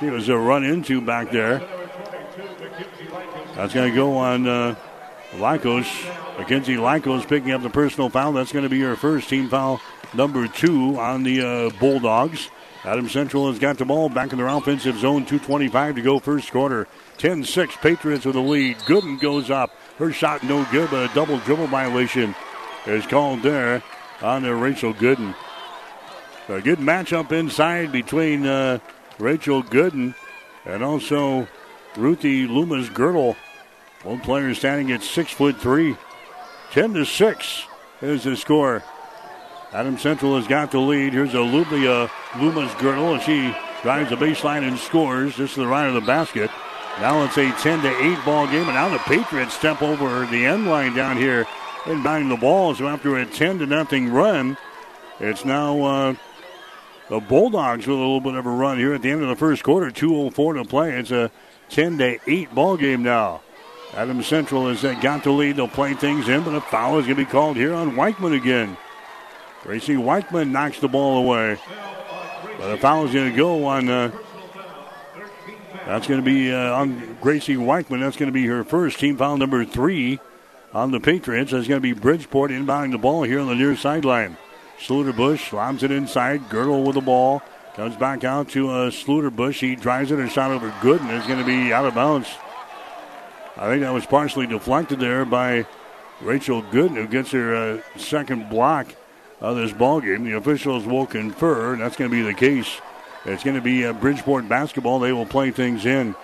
He was a run into back there. That's going to go on uh, Lycos. Mackenzie Lycos picking up the personal foul. That's going to be her first team foul, number two on the uh, Bulldogs. Adams Central has got the ball back in their offensive zone. 2.25 to go first quarter. 10 6 Patriots with the lead. Gooden goes up. Her shot no good, but a double dribble violation is called there on uh, Rachel Gooden. A good matchup inside between uh, Rachel Gooden and also Ruthie Loomis Girdle. One player standing at six foot three. 10 to 6 is the score. Adams Central has got the lead. Here's a Olivia Loomis Girdle, and she drives the baseline and scores just to the right of the basket. Now it's a 10 to 8 ball game, and now the Patriots step over the end line down here and bind the ball. So after a 10 to nothing run, it's now uh, the Bulldogs with a little bit of a run here at the end of the first quarter. 2:04 to play. It's a 10 to 8 ball game now. Adams Central has uh, got the lead. They'll play things in, but a foul is going to be called here on Weichman again. Gracie Weichman knocks the ball away. But a foul is going to go on. Uh, that's going to be uh, on Gracie Weichman. That's going to be her first team foul number three on the Patriots. That's going to be Bridgeport inbounding the ball here on the near sideline. Schluterbush slams it inside. Girdle with the ball. Comes back out to uh, Schluterbush. He drives it. A shot over Gooden is going to be out of bounds. I think that was partially deflected there by Rachel Gooden, who gets her uh, second block of this ball game. The officials will confer, and that's going to be the case. It's going to be uh, Bridgeport basketball. They will play things in.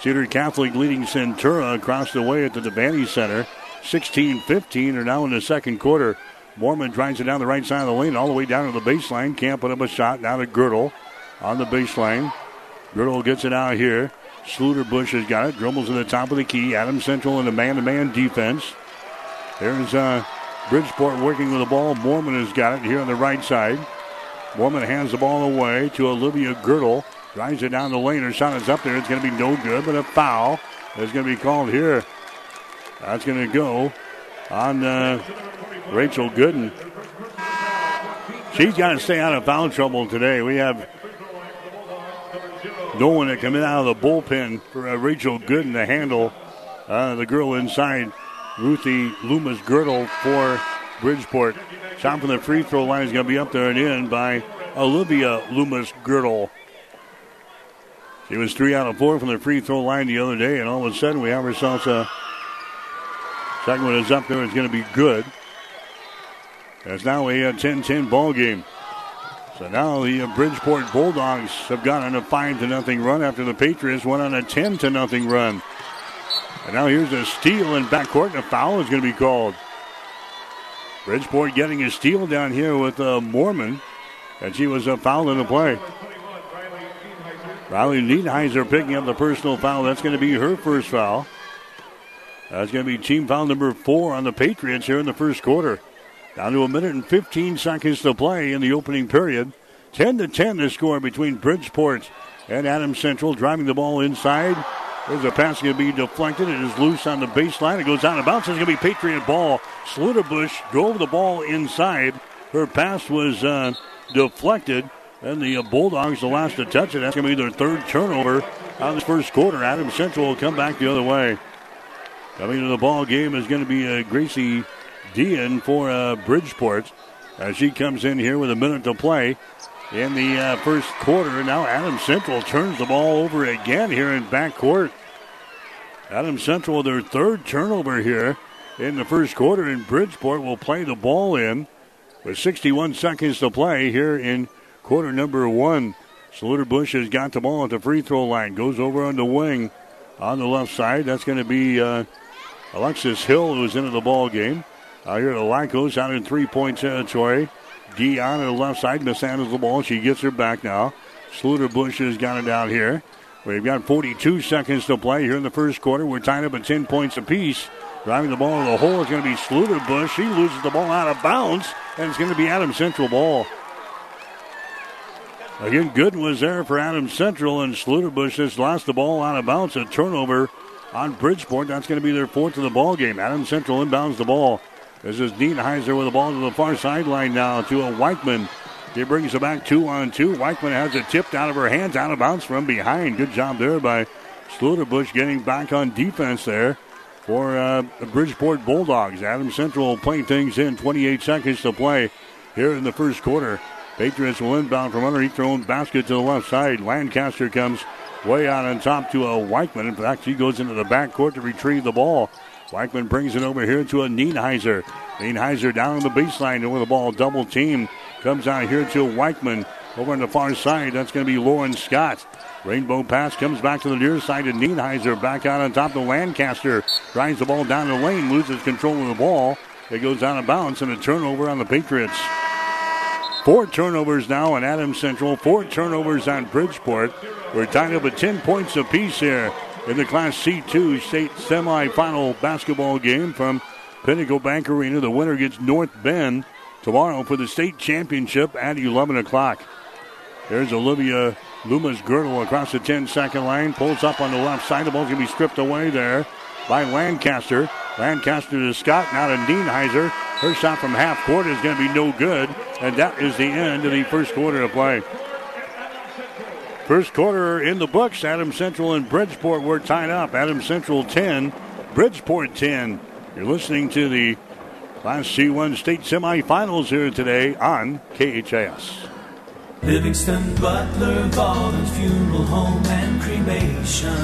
Cedar Catholic leading Centura across the way at the Devaney Center. 16 15 are now in the second quarter. Mormon drives it down the right side of the lane, all the way down to the baseline. Can't put up a shot. Now to Girdle on the baseline. Girdle gets it out here. Schluterbush has got it. Dribbles to the top of the key. Adams Central in the man to man defense. There's uh, Bridgeport working with the ball. Mormon has got it here on the right side. Mormon hands the ball away to Olivia Girdle. Drives it down the lane. Her shot is up there. It's going to be no good, but a foul is going to be called here. That's going to go on uh, Rachel Gooden. She's got to stay out of foul trouble today. We have no one that coming out of the bullpen for uh, Rachel Gooden to handle uh, the girl inside Ruthie Loomis Girdle for Bridgeport. Shot from the free throw line is going to be up there and in by Olivia Loomis Girdle. She was three out of four from the free throw line the other day, and all of a sudden we have ourselves a second one is up there. It's going to be good. It's now a uh, 10 10 ball game. So now the uh, Bridgeport Bulldogs have gone on a 5 to nothing run after the Patriots went on a 10 to nothing run. And now here's a steal in backcourt, and a foul is going to be called. Bridgeport getting a steal down here with uh, Mormon, and she was a foul in the play. Riley Nienheiser picking up the personal foul. That's going to be her first foul. That's going to be team foul number four on the Patriots here in the first quarter. Down to a minute and 15 seconds to play in the opening period. 10 to 10 the score between Bridgeport and Adams Central driving the ball inside. There's a pass going to be deflected. It is loose on the baseline. It goes out of bounds. It's going to be Patriot ball. Schluterbush drove the ball inside. Her pass was uh, deflected. And the uh, Bulldogs, the last to touch it, that's going to be their third turnover on the first quarter. Adams Central will come back the other way. Coming to the ball game is going to be uh, Gracie Dean for uh, Bridgeport as she comes in here with a minute to play in the uh, first quarter. Now Adams Central turns the ball over again here in backcourt. Adams Central, their third turnover here in the first quarter, and Bridgeport will play the ball in with 61 seconds to play here in quarter number one. Schluterbush has got the ball at the free throw line, goes over on the wing on the left side. That's going to be uh, Alexis Hill, who's into the ball game. Out here, the Lycos out in three point territory. Dion on the left side mishandles the ball. She gets her back now. Schluterbush has got it down here. We've got 42 seconds to play here in the first quarter. We're tied up at 10 points apiece. Driving the ball to the hole is going to be Bush. He loses the ball out of bounds, and it's going to be Adams Central ball. Again, Gooden was there for Adams Central, and Bush has lost the ball out of bounds. A turnover on Bridgeport. That's going to be their fourth of the ball game. Adams Central inbounds the ball. This is Nienheiser with the ball to the far sideline now to a Weichman. He brings it back two on two. Weichman has it tipped out of her hands, out of bounds from behind. Good job there by Schluterbush getting back on defense there for uh, the Bridgeport Bulldogs. Adams Central playing things in. 28 seconds to play here in the first quarter. Patriots will inbound from underneath their own basket to the left side. Lancaster comes way out on top to a Weichman. In fact, he goes into the backcourt to retrieve the ball. Weichman brings it over here to a Nienheiser. Nienheiser down on the baseline over the ball, double team. Comes out here to Weichman over on the far side. That's going to be Lauren Scott. Rainbow pass comes back to the near side to Nienheiser. Back out on top to Lancaster. Drives the ball down the lane, loses control of the ball. It goes out of bounds and a turnover on the Patriots. Four turnovers now on Adams Central. Four turnovers on Bridgeport. We're tied up at 10 points apiece here in the Class C2 state semifinal basketball game from Pinnacle Bank Arena. The winner gets North Bend tomorrow for the state championship at 11 o'clock. There's Olivia Loomis girdle across the 10 second line. Pulls up on the left side. The ball's going to be stripped away there by Lancaster. Lancaster to Scott, now to Nienheiser. Her shot from half court is going to be no good. And that is the end of the first quarter of play. First quarter in the books. Adams Central and Bridgeport were tied up. Adams Central 10, Bridgeport 10. You're listening to the Class C1 state semifinals here today on KHAS. Livingston Butler Volland's Funeral Home and Cremation.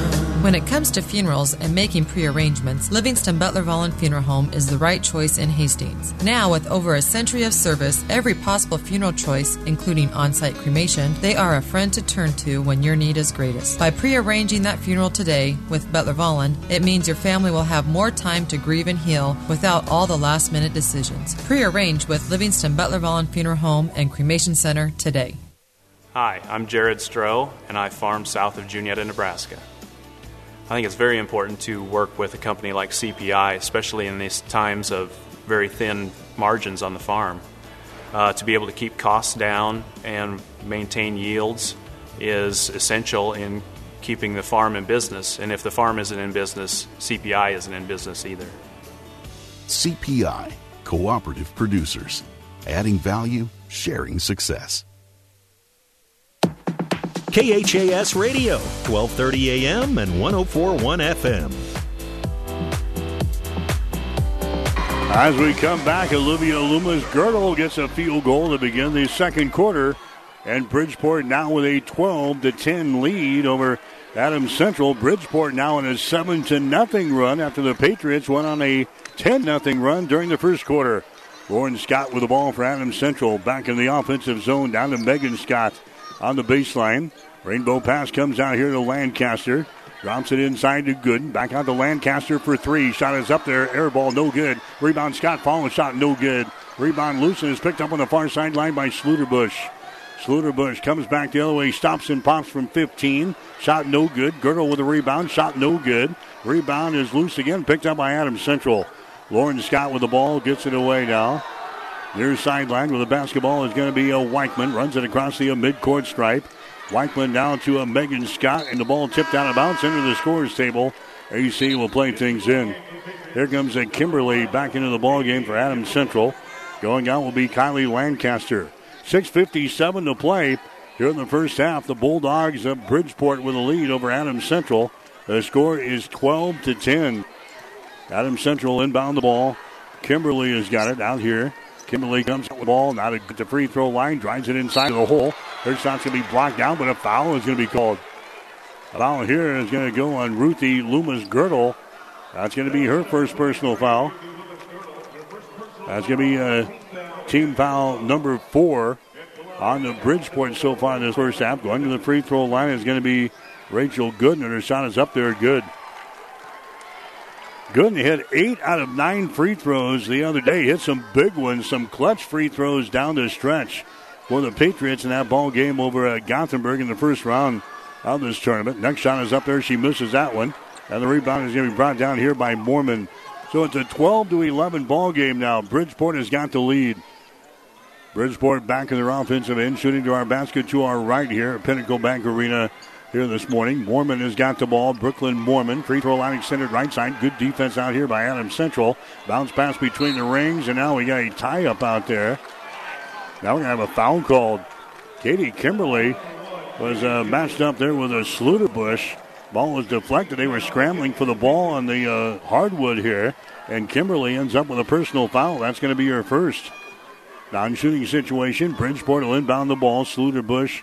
When it comes to funerals and making pre-arrangements, Livingston Butler Volland Funeral Home is the right choice in Hastings. Now, with over a century of service, every possible funeral choice, including on-site cremation, they are a friend to turn to when your need is greatest. By pre-arranging that funeral today with Butler Volland, it means your family will have more time to grieve and heal without all the last-minute decisions. Pre-arrange with Livingston Butler Volland Funeral Home and Cremation Center today. Hi, I'm Jared Stroh, and I farm south of Juniata, Nebraska. I think it's very important to work with a company like CPI, especially in these times of very thin margins on the farm. Uh, to be able to keep costs down and maintain yields is essential in keeping the farm in business. And if the farm isn't in business, CPI isn't in business either. CPI, Cooperative Producers, adding value, sharing success. KHAS Radio, 1230 AM and 1041 FM. As we come back, Olivia Loomis girdle gets a field goal to begin the second quarter. And Bridgeport now with a 12 to 10 lead over Adams Central. Bridgeport now in a 7 to nothing run after the Patriots went on a 10 nothing run during the first quarter. Lauren Scott with the ball for Adams Central. Back in the offensive zone down to Megan Scott on the baseline. Rainbow pass comes out here to Lancaster. Drops it inside to Gooden. Back out to Lancaster for three. Shot is up there. Air ball, no good. Rebound, Scott Fallen shot, no good. Rebound, Lucen is picked up on the far sideline by Schluterbush. Schluterbush comes back the other way, stops and pops from 15. Shot no good. Girdle with a rebound. Shot no good. Rebound is loose again, picked up by Adams Central. Lauren Scott with the ball, gets it away now. Near sideline with the basketball is going to be a Weichman. Runs it across the uh, midcourt stripe. Weichman down to a Megan Scott, and the ball tipped out of bounds into the scores table. AC will play things in. Here comes a Kimberly back into the ball game for Adams Central. Going out will be Kylie Lancaster. 6.57 to play here in the first half. The Bulldogs of Bridgeport with a lead over Adams Central. The score is 12 to 10. Adams Central inbound the ball. Kimberly has got it out here. Kimberly comes with the ball, not at the free throw line, drives it inside the hole. Her shot's going to be blocked down, but a foul is going to be called. A foul here is going to go on Ruthie Loomis Girdle. That's going to be her first personal foul. That's going to be a team foul number four on the Bridgeport so far in this first half. Going to the free throw line is going to be Rachel Gooden. Her shot is up there, good. Gooden hit eight out of nine free throws the other day. Hit some big ones, some clutch free throws down the stretch for the Patriots in that ball game over at Gothenburg in the first round of this tournament. Next shot is up there. She misses that one. And the rebound is going to be brought down here by Mormon. So it's a 12 to 11 ball game now. Bridgeport has got the lead. Bridgeport back in their offensive end, shooting to our basket to our right here at Pinnacle Bank Arena here this morning. Mormon has got the ball. Brooklyn Mormon. Free throw line extended right side. Good defense out here by Adams Central. Bounce pass between the rings, and now we got a tie up out there. Now we're going to have a foul called. Katie Kimberly was uh, matched up there with a Schluterbush. Ball was deflected. They were scrambling for the ball on the uh, hardwood here, and Kimberly ends up with a personal foul. That's going to be her first. Non shooting situation. Bridgeport will inbound the ball. Schluterbush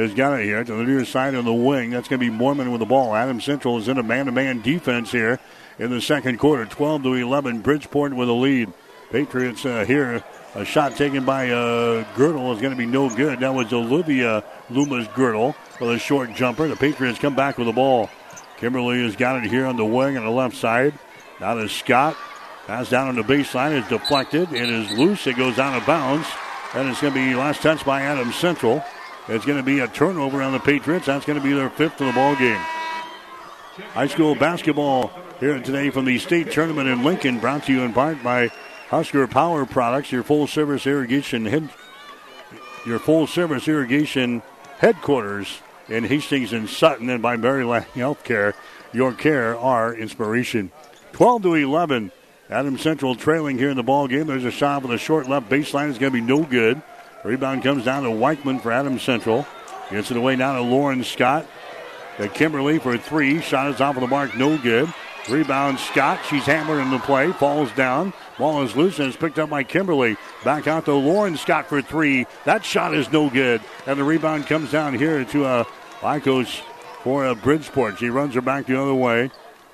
has got it here to the near side of the wing. That's going to be Mormon with the ball. Adams Central is in a man to man defense here in the second quarter. 12 to 11. Bridgeport with a lead. Patriots uh, here. A shot taken by uh, Girdle is going to be no good. That was Olivia Loomis Girdle with a short jumper. The Patriots come back with the ball. Kimberly has got it here on the wing on the left side. Now to Scott. Pass down on the baseline is deflected. It is loose. It goes out of bounds. And it's going to be last touch by Adams Central. It's going to be a turnover on the Patriots. That's going to be their fifth of the ball game. High school basketball here today from the state tournament in Lincoln, brought to you in part by Husker Power Products, your full service irrigation head, your full service irrigation headquarters in Hastings and Sutton, and by Mary Lanning Healthcare. Your care, our inspiration. 12 to 11. Adams Central trailing here in the ball game. There's a shot with a short left baseline. It's going to be no good. Rebound comes down to Weichman for Adams Central. Gets it away now to Lauren Scott. To Kimberly for three. Shot is off of the mark. No good. Rebound Scott. She's hammered in the play. Falls down. Ball is loose and it's picked up by Kimberly. Back out to Lauren Scott for three. That shot is no good. And the rebound comes down here to uh, Lycos for uh, Bridgeport. She runs her back the other way.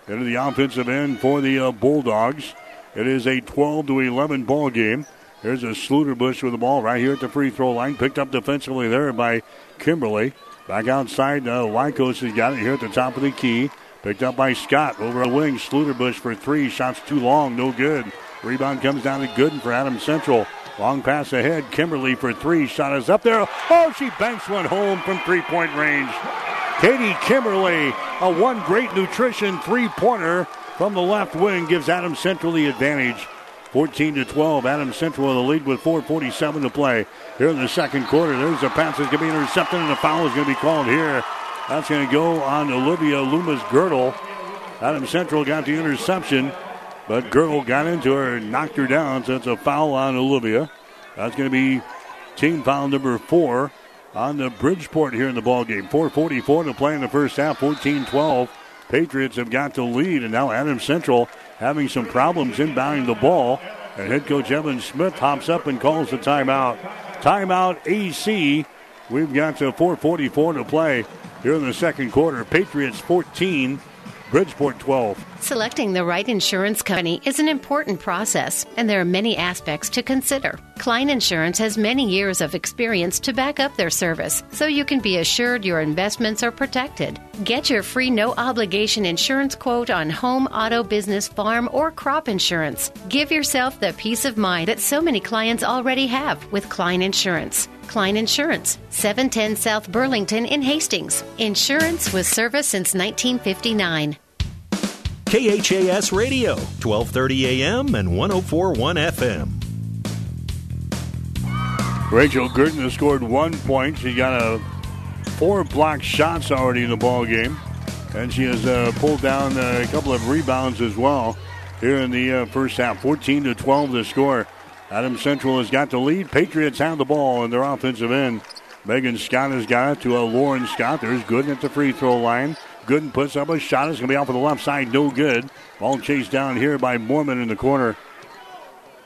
Into the offensive end for the uh, Bulldogs. It is a 12 to 11 ball game. There's a Schluterbush with the ball right here at the free throw line. Picked up defensively there by Kimberly. Back outside, uh, Lycos has got it here at the top of the key. Picked up by Scott over a wing. Schluterbush for three. Shots too long. No good. Rebound comes down to Gooden for Adams Central. Long pass ahead. Kimberly for three. Shot is up there. Oh, she banks one home from three point range. Katie Kimberly, a one great nutrition three pointer from the left wing, gives Adams Central the advantage. 14 to 12. Adams Central in the lead with 4:47 to play here in the second quarter. There's a pass that's going to be intercepted, and a foul is going to be called here. That's going to go on Olivia Loomis Girdle. Adams Central got the interception, but Girdle got into her and knocked her down, so it's a foul on Olivia. That's going to be team foul number four on the Bridgeport here in the ball game. 4:44 to play in the first half. 14-12. Patriots have got the lead, and now Adams Central having some problems inbounding the ball. And head coach Evan Smith hops up and calls the timeout. Timeout AC. We've got to 4:44 to play here in the second quarter. Patriots 14, Bridgeport 12. Selecting the right insurance company is an important process, and there are many aspects to consider. Klein Insurance has many years of experience to back up their service, so you can be assured your investments are protected. Get your free no obligation insurance quote on home, auto, business, farm, or crop insurance. Give yourself the peace of mind that so many clients already have with Klein Insurance. Klein Insurance, 710 South Burlington in Hastings. Insurance with service since 1959. KHAS Radio, 1230 AM and 1041 FM. Rachel Gooden has scored one point. She got a four block shots already in the ball game, and she has uh, pulled down a couple of rebounds as well here in the uh, first half. 14 to 12 to score. Adams Central has got the lead. Patriots have the ball in their offensive end. Megan Scott has got it to a Lauren Scott. There's Gooden at the free throw line. Gooden puts up a shot. It's going to be off of the left side. No good. Ball chased down here by Mormon in the corner.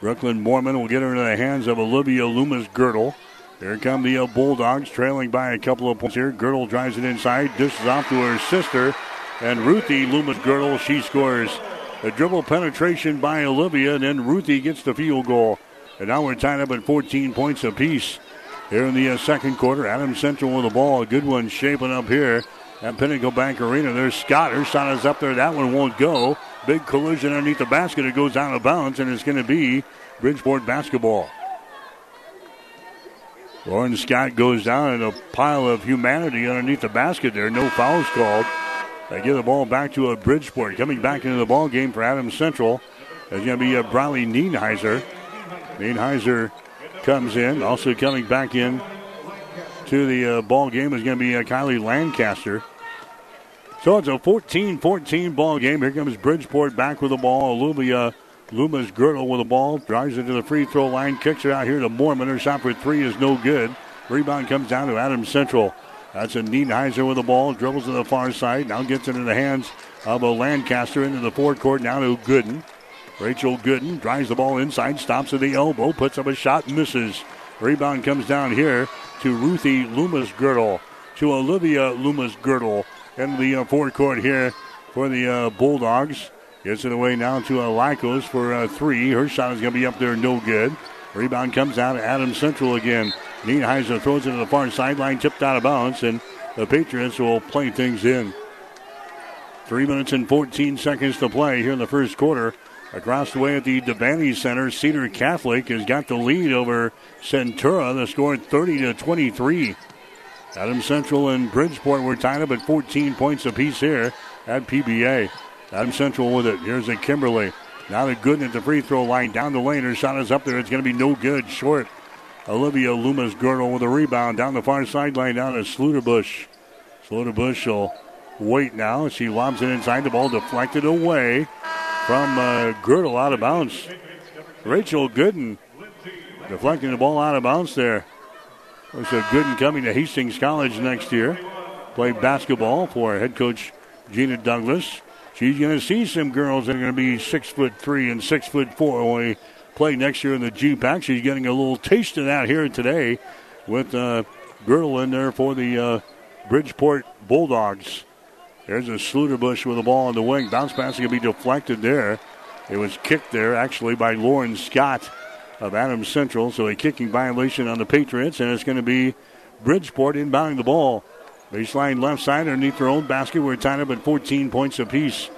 Brooklyn Mormon will get her into the hands of Olivia Loomis Girdle. Here come the uh, Bulldogs, trailing by a couple of points here. Girdle drives it inside, dishes off to her sister, and Ruthie Loomis Girdle, she scores. A dribble penetration by Olivia, and then Ruthie gets the field goal. And now we're tied up at 14 points apiece. Here in the uh, second quarter, Adams Central with the ball. A good one shaping up here at Pinnacle Bank Arena. There's Scott. Her shot is up there. That one won't go. Big collision underneath the basket. It goes out of bounds, and it's going to be Bridgeport basketball. Lauren Scott goes down in a pile of humanity underneath the basket there. No fouls called. They give the ball back to a Bridgeport. Coming back into the ball game for Adams Central is going to be a Briley Nienheiser. Nienheiser comes in. Also coming back in to the uh, ball game is going to be uh, Kylie Lancaster. So it's a 14-14 ball game. Here comes Bridgeport back with the ball. Olivia Loomis Girdle with the ball. Drives it to the free throw line. Kicks it out here to Mormon. Her shot for three is no good. Rebound comes down to Adams Central. That's a Nienheiser with the ball. Dribbles to the far side. Now gets it in the hands of a Lancaster into the forecourt. Now to Gooden. Rachel Gooden drives the ball inside. Stops at the elbow. Puts up a shot. Misses. Rebound comes down here to Ruthie Loomis Girdle. To Olivia Loomis Girdle. In the uh, forecourt here for the uh, Bulldogs. Gets it away now to uh, Lycos for uh, three. Her shot is going to be up there, no good. Rebound comes out to Adams Central again. Nienheiser throws it to the far sideline, tipped out of bounds, and the Patriots will play things in. Three minutes and 14 seconds to play here in the first quarter. Across the way at the Devaney Center, Cedar Catholic has got the lead over Centura. The score 30 to 23. Adams Central and Bridgeport were tied up at 14 points apiece here at PBA. Adams Central with it. Here's a Kimberly. Now to Gooden at the free throw line. Down the lane. Her shot is up there. It's going to be no good. Short. Olivia Loomis Girdle with a rebound down the far sideline down to Schluterbush. Schluterbush will wait now. She lobs it inside. The ball deflected away from uh, Girdle out of bounds. Rachel Gooden deflecting the ball out of bounds there. There's a Gooden coming to Hastings College next year. Play basketball for head coach Gina Douglas. She's going to see some girls that are going to be six foot three and six foot four when we play next year in the GPAC. She's getting a little taste of that here today with uh, Girdle in there for the uh, Bridgeport Bulldogs. There's a Schluterbush with the ball on the wing. Bounce pass is going to be deflected there. It was kicked there actually by Lauren Scott of Adams Central. So a kicking violation on the Patriots, and it's going to be Bridgeport inbounding the ball. Baseline left side underneath their own basket. We're tied up at 14 points apiece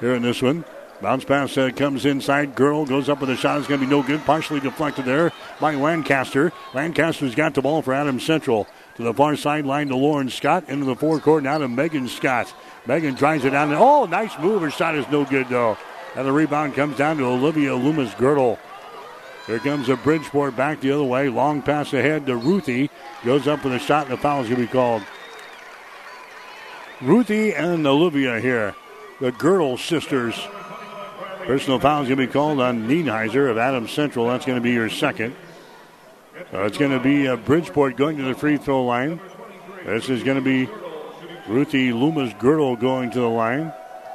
here in this one. Bounce pass uh, comes inside. Girl goes up with a shot. It's going to be no good. Partially deflected there by Lancaster. Lancaster's got the ball for Adams Central. To the far sideline to Lauren Scott. Into the forecourt now to Megan Scott. Megan drives it down. And, oh, nice move. Her shot is no good, though. And the rebound comes down to Olivia Loomis Girdle. Here comes a Bridgeport back the other way. Long pass ahead to Ruthie. Goes up with a shot, and the foul is going to be called. Ruthie and Olivia here, the Girdle sisters. Personal foul is going to be called on Nienheiser of Adams Central. That's going to be your second. It's going to be uh, Bridgeport going to the free throw line. This is going to be Ruthie Loomis Girdle going to the line.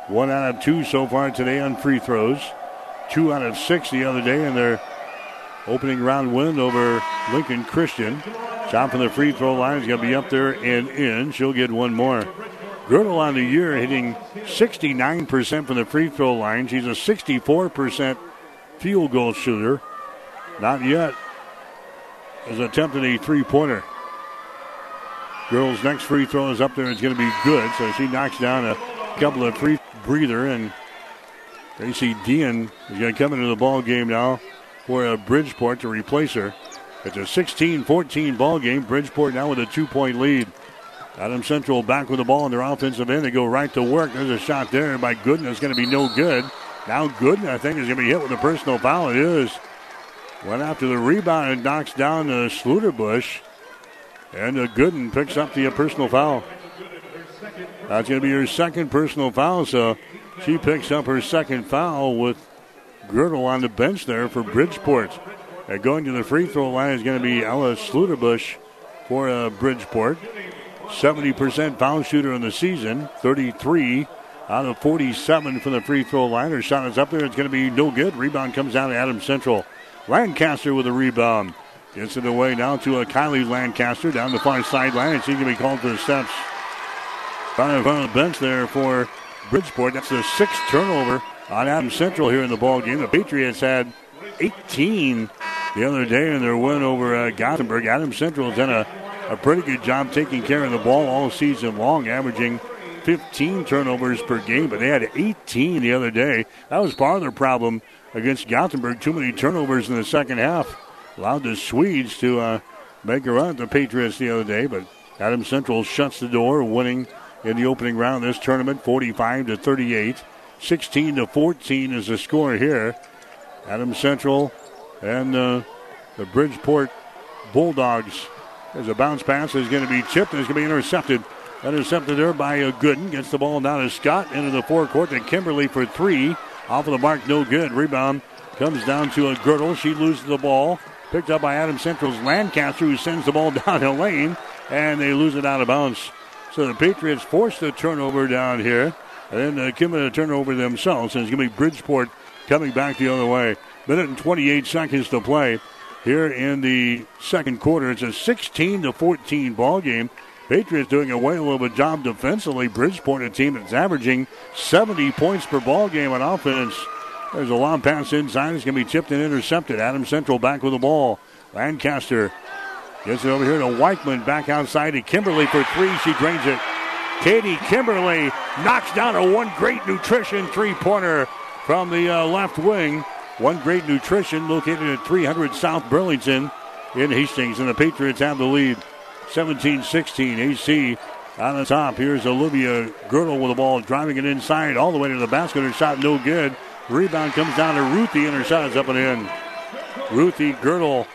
One out of two so far today on free throws. Two out of six the other day in their opening round win over Lincoln Christian. Shot from the free throw line is going to be up there and in. She'll get one more. Girdle on the year hitting 69% from the free throw line. She's a 64% field goal shooter. Not yet has attempted a three pointer. Girls' next free throw is up there. It's going to be good. So she knocks down a couple of free breather, and Gracie Dean is going to come into the ball game now for a Bridgeport to replace her. It's a 16-14 ball game. Bridgeport now with a two-point lead. Adams Central back with the ball in their offensive end. They go right to work. There's a shot there by Gooden. It's going to be no good. Now Gooden, I think, is going to be hit with a personal foul. It is. Went after the rebound and knocks down the Schluterbush. And uh, Gooden picks up the uh, personal foul. That's going to be her second personal foul. So she picks up her second foul with Girdle on the bench there for Bridgeport. And going to the free throw line is going to be Ella Schluterbush for uh, Bridgeport. 70% foul shooter in the season, 33 out of 47 from the free throw line. Her shot is up there. It's going to be no good. Rebound comes down to Adams Central. Lancaster with a rebound. Gets it away now to a Kylie Lancaster down the far sideline, and going to be called for the steps. Front of the bench there for Bridgeport. That's the sixth turnover on Adams Central here in the ball game. The Patriots had 18 the other day in their win over uh, Gothenburg. Adams Central has done a, a pretty good job taking care of the ball all season long, averaging 15 turnovers per game, but they had 18 the other day. That was part of their problem against Gothenburg. Too many turnovers in the second half. Allowed the Swedes to uh, make a run at the Patriots the other day, but Adams Central shuts the door, winning in the opening round of this tournament 45 to 38. 16 to 14 is the score here. Adams Central and uh, the Bridgeport Bulldogs. There's a bounce pass is going to be chipped and it's going to be intercepted. Intercepted there by uh, Gooden. Gets the ball down to Scott into the forecourt to Kimberly for three. Off of the mark, no good. Rebound comes down to a Girdle. She loses the ball. Picked up by Adams Central's Lancaster, who sends the ball down the lane, and they lose it out of bounds. So the Patriots force the turnover down here, and then uh, commit a turnover themselves. And it's going to be Bridgeport coming back the other way. Minute and 28 seconds to play here in the second quarter. It's a 16 to 14 ball game. Patriots doing a way a little bit job defensively. Bridgeport, a team that's averaging 70 points per ball game on offense. There's a long pass inside. It's going to be tipped and intercepted. Adams Central back with the ball. Lancaster gets it over here to Weichman. Back outside to Kimberly for three. She drains it. Katie Kimberly knocks down a one great nutrition three pointer from the uh, left wing. One great nutrition located at 300 South Burlington in Hastings. And the Patriots have the lead 17 16. AC on the top. Here's Olivia Girdle with the ball, driving it inside all the way to the basket. Her shot no good. Rebound comes down to Ruthie, and her shot is up and in. Ruthie Girdle,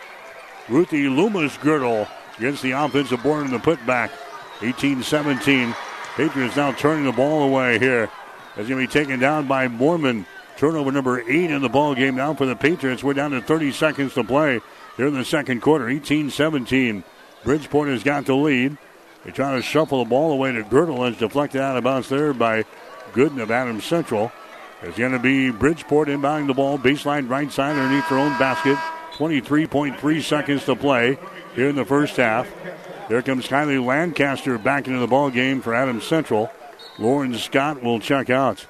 Ruthie Loomis Girdle against the offensive board in the putback. 18 17. Patriots now turning the ball away here. It's going to be taken down by Mormon. Turnover number eight in the ball game now for the Patriots. We're down to 30 seconds to play here in the second quarter. 18 17. Bridgeport has got the lead. They're trying to shuffle the ball away to Girdle it's deflected out of bounds there by Gooden of Adams Central. It's going to be Bridgeport inbounding the ball, baseline right side underneath their own basket. 23.3 seconds to play here in the first half. There comes Kylie Lancaster back into the ball game for Adams Central. Lauren Scott will check out.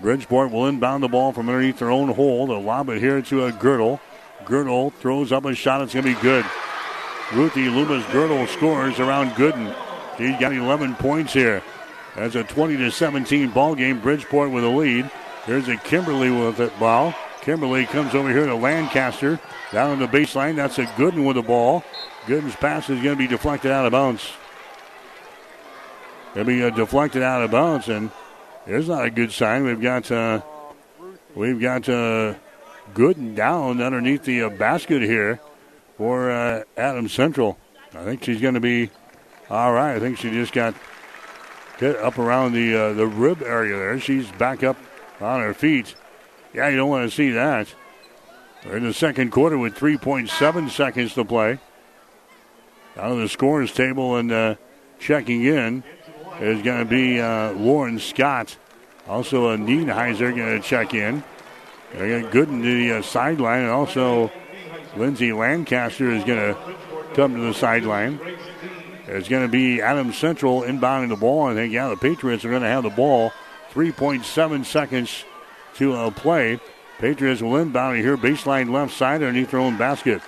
Bridgeport will inbound the ball from underneath their own hole. They'll lob it here to a Girdle. Girdle throws up a shot. It's going to be good. Ruthie Loomis Girdle scores around Gooden. He's got 11 points here. That's a 20 to 17 ball game. Bridgeport with a lead. Here's a Kimberly with it ball. Kimberly comes over here to Lancaster down on the baseline. That's a Gooden with the ball. Gooden's pass is going to be deflected out of bounds. It'll be uh, deflected out of bounds, and there's not a good sign. We've got uh, we've got uh, Gooden down underneath the uh, basket here for uh, Adams Central. I think she's going to be all right. I think she just got hit up around the uh, the rib area there. She's back up on her feet. Yeah, you don't want to see that. We're in the second quarter with 3.7 seconds to play. Out of the scores table and uh, checking in is going to be uh, Scott. Also, a uh, Nienheiser going to check in. They got Gooden to the uh, sideline, and also Lindsay Lancaster is going to come to the sideline. It's going to be Adams Central inbounding the ball. I think, yeah, the Patriots are going to have the ball. 3.7 seconds to uh, play. Patriots will inbound here, baseline left side underneath their own basket.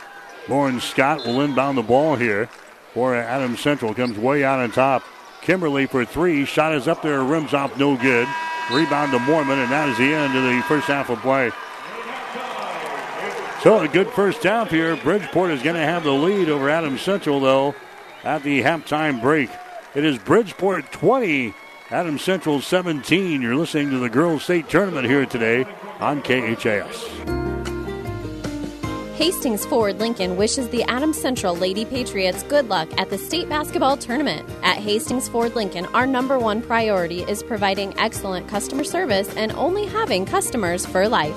Lauren Scott will inbound the ball here for Adams Central. Comes way out on top. Kimberly for three. Shot is up there, rims off, no good. Rebound to Mormon, and that is the end of the first half of play. So a good first half here. Bridgeport is going to have the lead over Adams Central, though, at the halftime break. It is Bridgeport 20, Adams Central 17. You're listening to the Girls State Tournament here today on KHAS. Hastings Ford Lincoln wishes the Adams Central Lady Patriots good luck at the state basketball tournament. At Hastings Ford Lincoln, our number one priority is providing excellent customer service and only having customers for life.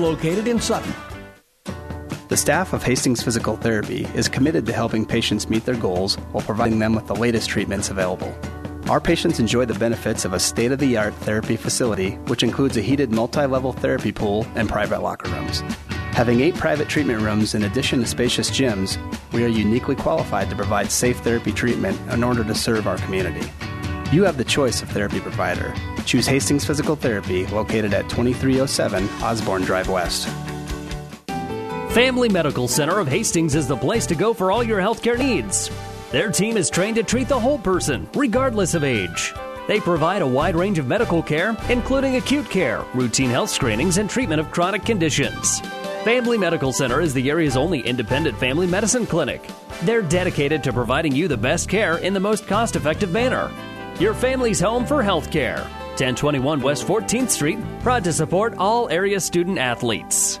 located in Sutton. The staff of Hastings Physical Therapy is committed to helping patients meet their goals while providing them with the latest treatments available. Our patients enjoy the benefits of a state of the art therapy facility, which includes a heated multi level therapy pool and private locker rooms. Having eight private treatment rooms in addition to spacious gyms, we are uniquely qualified to provide safe therapy treatment in order to serve our community. You have the choice of therapy provider. Choose Hastings Physical Therapy, located at 2307 Osborne Drive West. Family Medical Center of Hastings is the place to go for all your healthcare needs. Their team is trained to treat the whole person, regardless of age. They provide a wide range of medical care, including acute care, routine health screenings, and treatment of chronic conditions. Family Medical Center is the area's only independent family medicine clinic. They're dedicated to providing you the best care in the most cost effective manner. Your family's home for health care. 1021 West 14th Street, proud to support all area student athletes.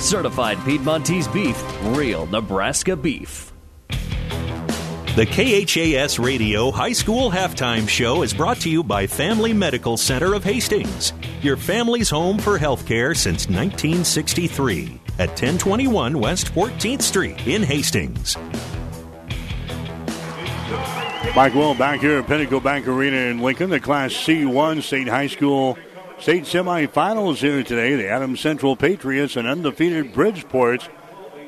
Certified Piedmontese beef, real Nebraska beef. The KHAS Radio High School Halftime Show is brought to you by Family Medical Center of Hastings, your family's home for healthcare since 1963 at 1021 West 14th Street in Hastings. Mike Will back here at Pinnacle Bank Arena in Lincoln, the Class C1 State High School State semifinals here today. The Adams Central Patriots and undefeated Bridgeport.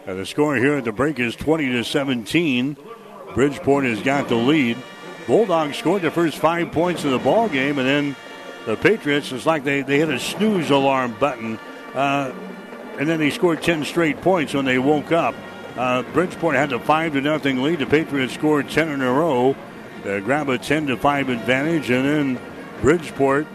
And the score here at the break is 20 to 17. Bridgeport has got the lead. Bulldogs scored the first five points of the ball game, and then the Patriots, it's like they, they hit a snooze alarm button. Uh, and then they scored 10 straight points when they woke up. Uh, Bridgeport had a 5 to nothing lead. The Patriots scored 10 in a row to grab a 10 to 5 advantage, and then Bridgeport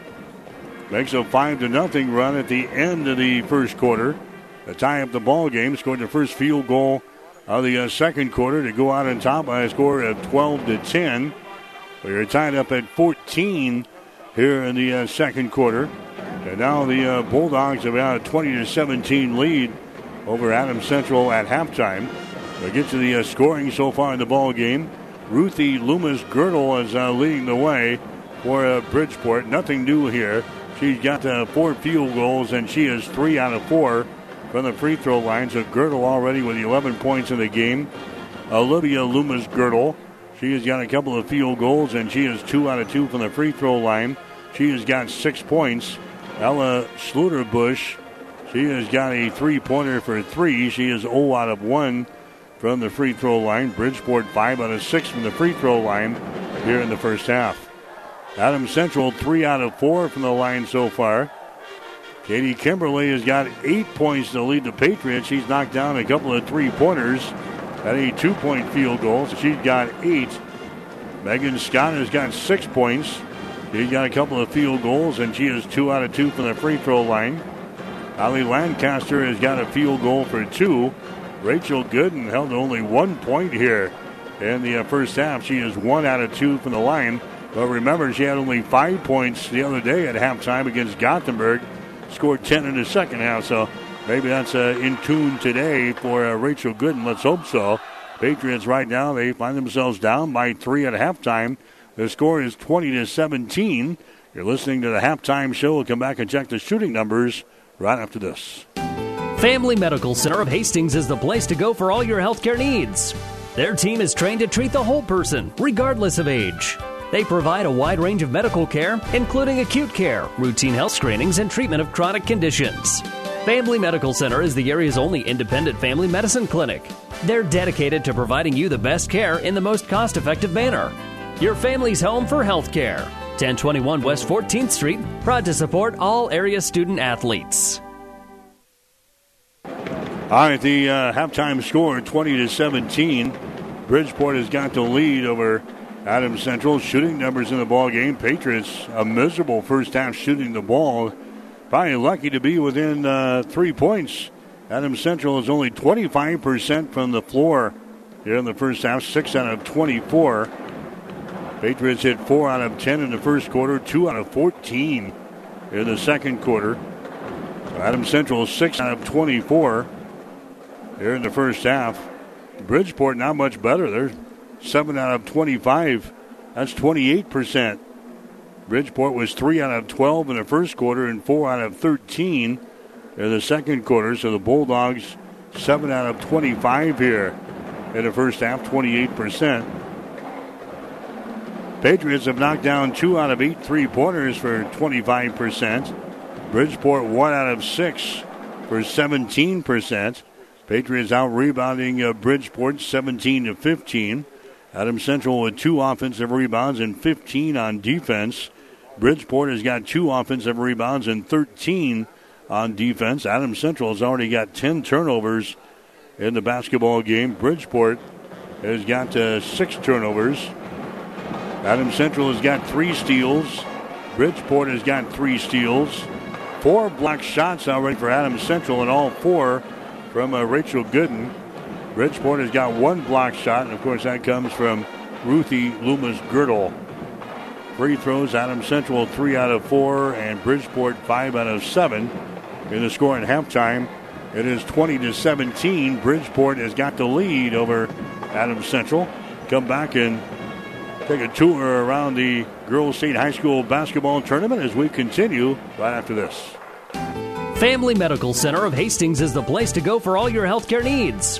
makes a 5 to nothing run at the end of the first quarter to tie up the ball game. Scored the first field goal of the uh, second quarter to go out on top by a score of 12 to 10. We are tied up at 14 here in the uh, second quarter. And now the uh, Bulldogs have got a 20 to 17 lead over Adams Central at halftime. We get to the uh, scoring so far in the ball game. Ruthie Loomis Goltl is uh, leading the way for uh, Bridgeport. Nothing new here. She's got uh, four field goals and she is three out of four from the free throw line. So Goltl already with 11 points in the game. Olivia Loomis Goltl, she has got a couple of field goals and she is two out of two from the free throw line. She has got six points. Ella Schluterbush, she has got a three pointer for three. She is 0 out of 1 from the free throw line. Bridgeport 5 out of 6 from the free throw line here in the first half. Adams Central 3 out of 4 from the line so far. Katie Kimberly has got eight points to lead the Patriots. She's knocked down a couple of three pointers at a two point field goal. So she's got eight. Megan Scott has got six points. She's got a couple of field goals, and she is two out of two from the free throw line. Ali Lancaster has got a field goal for two. Rachel Gooden held only one point here in the uh, first half. She is one out of two from the line. But remember, she had only five points the other day at halftime against Gothenburg. Scored 10 in the second half, so maybe that's uh, in tune today for uh, Rachel Gooden. Let's hope so. Patriots right now, they find themselves down by three at halftime. The score is 20 to 17. You're listening to the halftime show. We'll come back and check the shooting numbers right after this. Family Medical Center of Hastings is the place to go for all your healthcare needs. Their team is trained to treat the whole person, regardless of age. They provide a wide range of medical care, including acute care, routine health screenings, and treatment of chronic conditions. Family Medical Center is the area's only independent family medicine clinic. They're dedicated to providing you the best care in the most cost effective manner. Your family's home for health care. 1021 West 14th Street, proud to support all area student athletes. All right, the uh, halftime score 20 to 17. Bridgeport has got the lead over Adams Central. Shooting numbers in the ball game. Patriots a miserable first half shooting the ball. Probably lucky to be within uh, three points. Adams Central is only 25% from the floor here in the first half, six out of 24. Patriots hit four out of 10 in the first quarter, two out of 14 in the second quarter. So Adams Central six out of 24 here in the first half. Bridgeport not much better. They're 7 out of 25. That's 28%. Bridgeport was 3 out of 12 in the first quarter and 4 out of 13 in the second quarter. So the Bulldogs 7 out of 25 here in the first half, 28%. Patriots have knocked down 2 out of 8 three pointers for 25%. Bridgeport 1 out of 6 for 17%. Patriots out rebounding uh, Bridgeport 17 to 15. Adams Central with two offensive rebounds and 15 on defense. Bridgeport has got two offensive rebounds and 13 on defense. Adams Central has already got 10 turnovers in the basketball game. Bridgeport has got uh, six turnovers. Adams Central has got three steals. Bridgeport has got three steals. Four block shots already for Adams Central, and all four from uh, Rachel Gooden. Bridgeport has got one block shot, and of course that comes from Ruthie Loomis Goltl. Free throws, Adam Central three out of four, and Bridgeport five out of seven. In the score at halftime, it is 20 to 17. Bridgeport has got the lead over Adam Central. Come back and take a tour around the Girls State High School basketball tournament as we continue right after this. Family Medical Center of Hastings is the place to go for all your healthcare needs.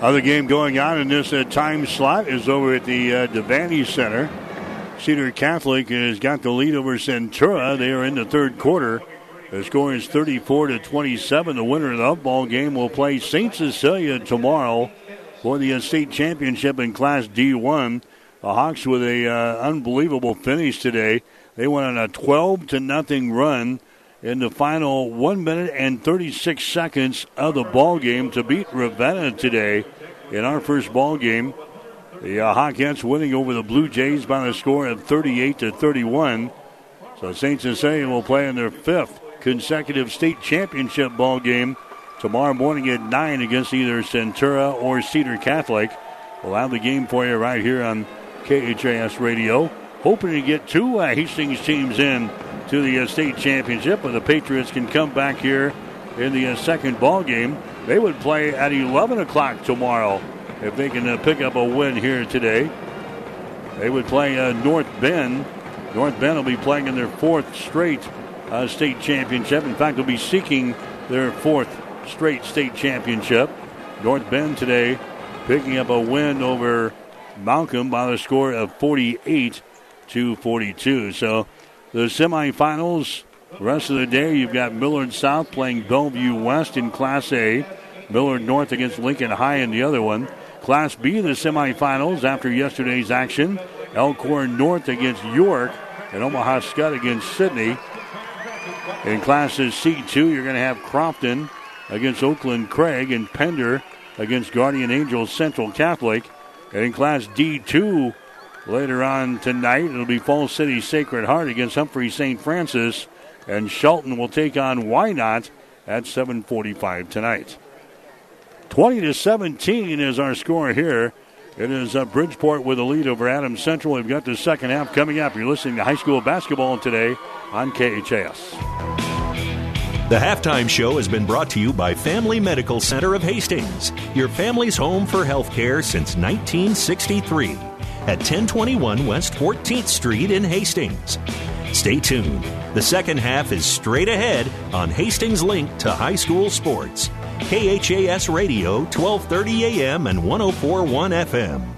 Other game going on in this uh, time slot is over at the uh, Devaney Center. Cedar Catholic has got the lead over Centura. They are in the third quarter. The score is 34 to 27. The winner of the ball game will play St. Cecilia tomorrow for the uh, state championship in Class D1. The Hawks with a uh, unbelievable finish today. They went on a 12 to nothing run in the final one minute and 36 seconds of the ball game to beat Ravenna today in our first ball game. The uh, winning over the Blue Jays by the score of 38 to 31. So St. Cecilia will play in their fifth consecutive state championship ball game tomorrow morning at 9 against either Centura or Cedar Catholic. We'll have the game for you right here on KHAS Radio. Hoping to get two uh, Hastings teams in to the uh, state championship, but the Patriots can come back here in the uh, second ball game. They would play at 11 o'clock tomorrow if they can uh, pick up a win here today. They would play North Bend. North Bend will be playing in their fourth straight state championship. In fact, they'll be seeking their fourth straight state championship. North Bend today picking up a win over Malcolm by the score of 48 to 42. So the semifinals, The rest of the day, you've got Millard South playing Bellevue West in Class A. Millard North against Lincoln High in the other one. Class B, the semifinals after yesterday's action. Elkhorn North against York and Omaha Skutt against Sidney. In classes C2, you're going to have Crofton against Oakland Craig and Pender against Guardian Angels Central Catholic. And in Class D2, later on tonight, it'll be Falls City Sacred Heart against Humphrey St. Francis. And Shelton will take on Wynot at 7:45 tonight. 20 to 17 is our score here. It is uh, Bridgeport with a lead over Adams Central. We've got the second half coming up. You're listening to high school basketball today on KHAS. The halftime show has been brought to you by Family Medical Center of Hastings, your family's home for health care since 1963 at 1021 West 14th Street in Hastings. Stay tuned. The second half is straight ahead on Hastings Link to High School Sports. KHAS Radio, 1230 AM and 1041 FM.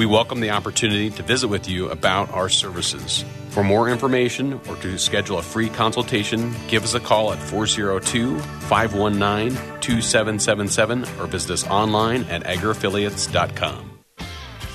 We welcome the opportunity to visit with you about our services. For more information or to schedule a free consultation, give us a call at 402 519 2777 or visit us online at agriaffiliates.com.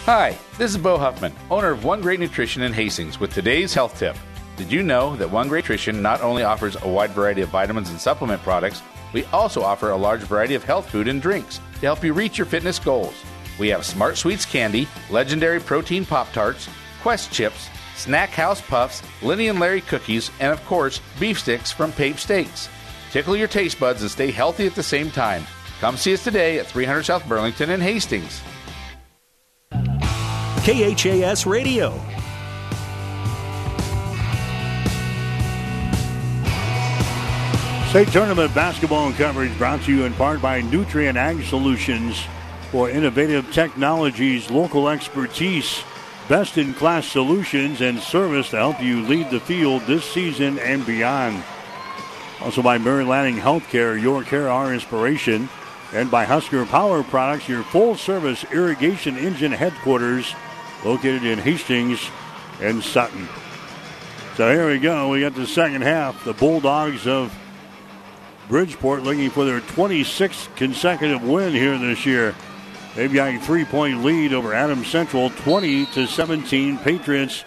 Hi, this is Bo Huffman, owner of One Great Nutrition in Hastings, with today's health tip. Did you know that One Great Nutrition not only offers a wide variety of vitamins and supplement products, we also offer a large variety of health food and drinks to help you reach your fitness goals? We have Smart Sweets candy, legendary protein Pop Tarts, Quest chips, Snack House Puffs, Lenny and Larry cookies, and of course, beef sticks from Pape Steaks. Tickle your taste buds and stay healthy at the same time. Come see us today at 300 South Burlington in Hastings. KHAS Radio. State Tournament basketball coverage brought to you in part by Nutrien Ag Solutions for innovative technologies, local expertise, best in class solutions, and service to help you lead the field this season and beyond. Also by Mary Lanning Healthcare, your care, our inspiration. And by Husker Power Products, your full service irrigation engine headquarters located in Hastings and Sutton. So here we go. We got the second half. The Bulldogs of Bridgeport looking for their 26th consecutive win here this year. They've got a three-point lead over Adams Central, 20 to 17. Patriots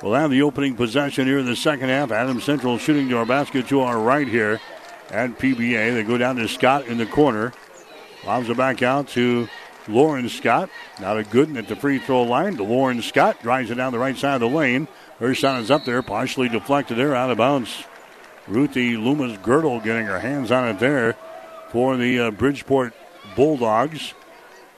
will have the opening possession here in the second half. Adams Central shooting to our basket to our right here at PBA. They go down to Scott in the corner. Lobs it back out to Lauren Scott. Not a good one at the free throw line. To Lauren Scott drives it down the right side of the lane. Her shot is up there, partially deflected there, out of bounds. Ruthie Loomis Goltl getting her hands on it there for the uh, Bridgeport Bulldogs.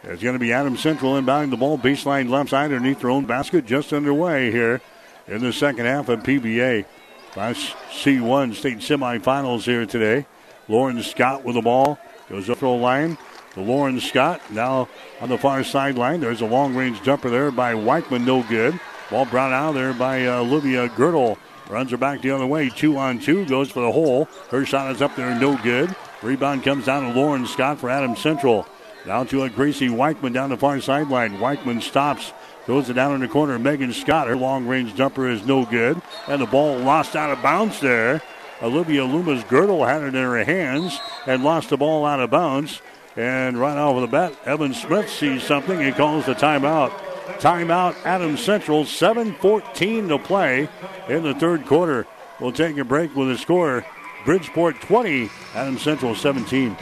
It's going to be Adam Central inbounding the ball, baseline left side underneath their own basket, just underway here in the second half of PBA. Class C1 state semifinals here today. Lauren Scott with the ball goes up the line to Lauren Scott. Now on the far sideline, there's a long range jumper there by Weichman, no good. Ball brought out there by uh, Olivia Goltl. Runs her back the other way. Two on two. Goes for the hole. Her shot is up there. No good. Rebound comes down to Lauren Scott for Adam Central. Down to a Gracie Weichman down the far sideline. Weichman stops. Throws it down in the corner. Megan Scott. Her long range jumper is no good. And the ball lost out of bounds there. Olivia Loomis Goltl had it in her hands and lost the ball out of bounds. And right off of the bat, Evan Smith sees something and calls the timeout. Timeout, Adams Central, 7.14 to play in the third quarter. We'll take a break with the score Bridgeport 20, Adams Central 17.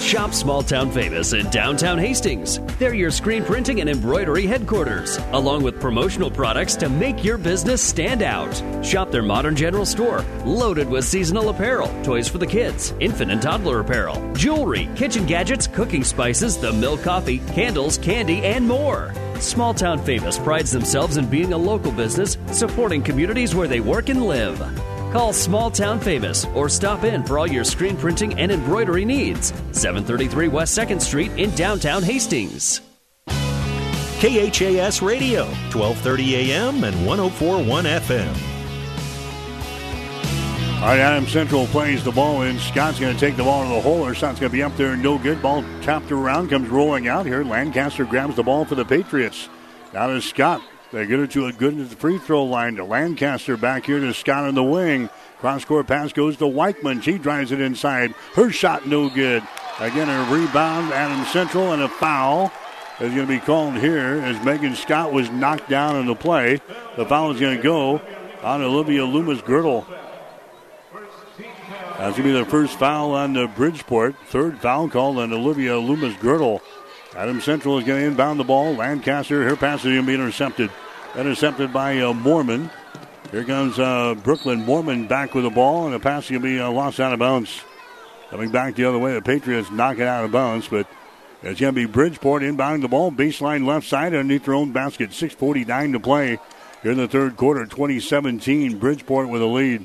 Shop Small Town Famous in downtown Hastings. They're your screen printing and embroidery headquarters, along with promotional products to make your business stand out. Shop their modern general store, loaded with seasonal apparel, toys for the kids, infant and toddler apparel, jewelry, kitchen gadgets, cooking spices, the milk coffee, candles, candy, and more. Small Town Famous prides themselves in being a local business, supporting communities where they work and live. Call Small Town Famous or stop in for all your screen printing and embroidery needs. 733 West 2nd Street in downtown Hastings. KHAS Radio, 1230 AM and 1041 FM. All right, Adam Central plays the ball in. Scott's going to take the ball to the hole. Her shot's going to be up there, no good. Ball tapped around, comes rolling out here. Lancaster grabs the ball for the Patriots. Now to Scott. They get it to a good free throw line to Lancaster back here to Scott in the wing. Cross court pass goes to Weichman. She drives it inside. Her shot no good. Again, a rebound. Adam Central and a foul is going to be called here as Megan Scott was knocked down in the play. The foul is going to go on Olivia Loomis Goltl. That's going to be the first foul on the Bridgeport. Third foul called on Olivia Loomis Goltl. Adam Central is going to inbound the ball. Lancaster, her pass is going to be intercepted. Intercepted by uh, Mormon. Here comes uh, Brooklyn Mormon back with the ball, and the pass is going to be uh, lost out of bounds. Coming back the other way, the Patriots knock it out of bounds, but it's going to be Bridgeport inbounding the ball, baseline left side underneath their own basket. 6.49 to play here in the third quarter, 2017. Bridgeport with a lead.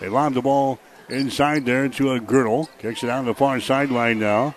They lob the ball inside there to a Goltl. Kicks it out on the far sideline now.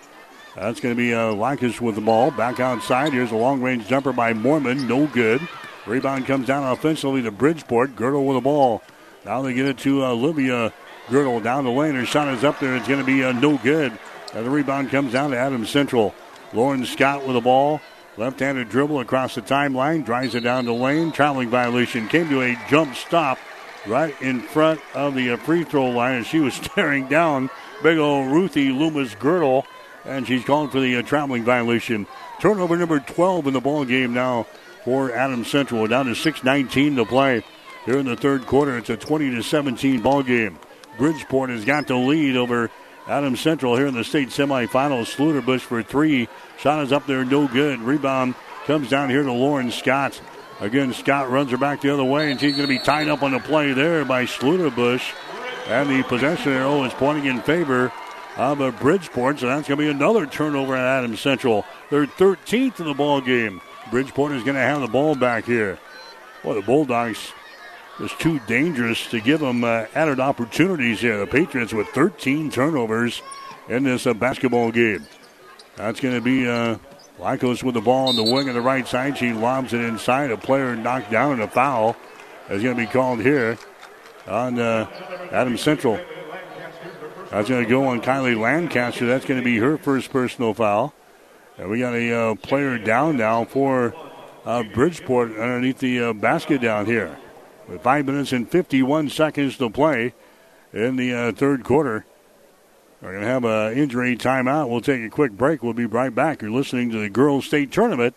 That's going to be uh, Likas with the ball. Back outside. Here's a long range jumper by Mormon. No good. Rebound comes down offensively to Bridgeport. Goltl with the ball. Now they get it to uh, Olivia Goltl down the lane. Her shot is up there. It's going to be uh, no good. And the rebound comes down to Adams Central. Lauren Scott with the ball. Left handed dribble across the timeline. Drives it down the lane. Traveling violation. Came to a jump stop right in front of the uh, free throw line. And she was staring down big old Ruthie Loomis Goltl and she's called for the uh, traveling violation. Turnover number 12 in the ball game now for Adams Central. Down to 6:19 to play here in the third quarter. It's a 20 to 17 ball game. Bridgeport has got the lead over Adams Central here in the state semifinals. Schluterbush for three. Shot is up there, no good. Rebound comes down here to Lauren Scott. Again, Scott runs her back the other way, and she's going to be tied up on the play there by Schluterbush. And the possession arrow is pointing in favor of Bridgeport. So that's going to be another turnover at Adams Central. They're 13th in the ball game. Bridgeport is going to have the ball back here. Well, the Bulldogs was too dangerous to give them uh, added opportunities here. The Patriots with 13 turnovers in this uh, basketball game. That's going to be uh, Lycos with the ball on the wing on the right side. She lobs it inside. A player knocked down and a foul is going to be called here on uh, Adams Central. That's going to go on Kylie Lancaster. That's going to be her first personal foul. And we got a uh, player down now for uh, Bridgeport underneath the uh, basket down here. With five minutes and 51 seconds to play in the uh, third quarter. We're going to have an injury timeout. We'll take a quick break. We'll be right back. You're listening to the Girls State Tournament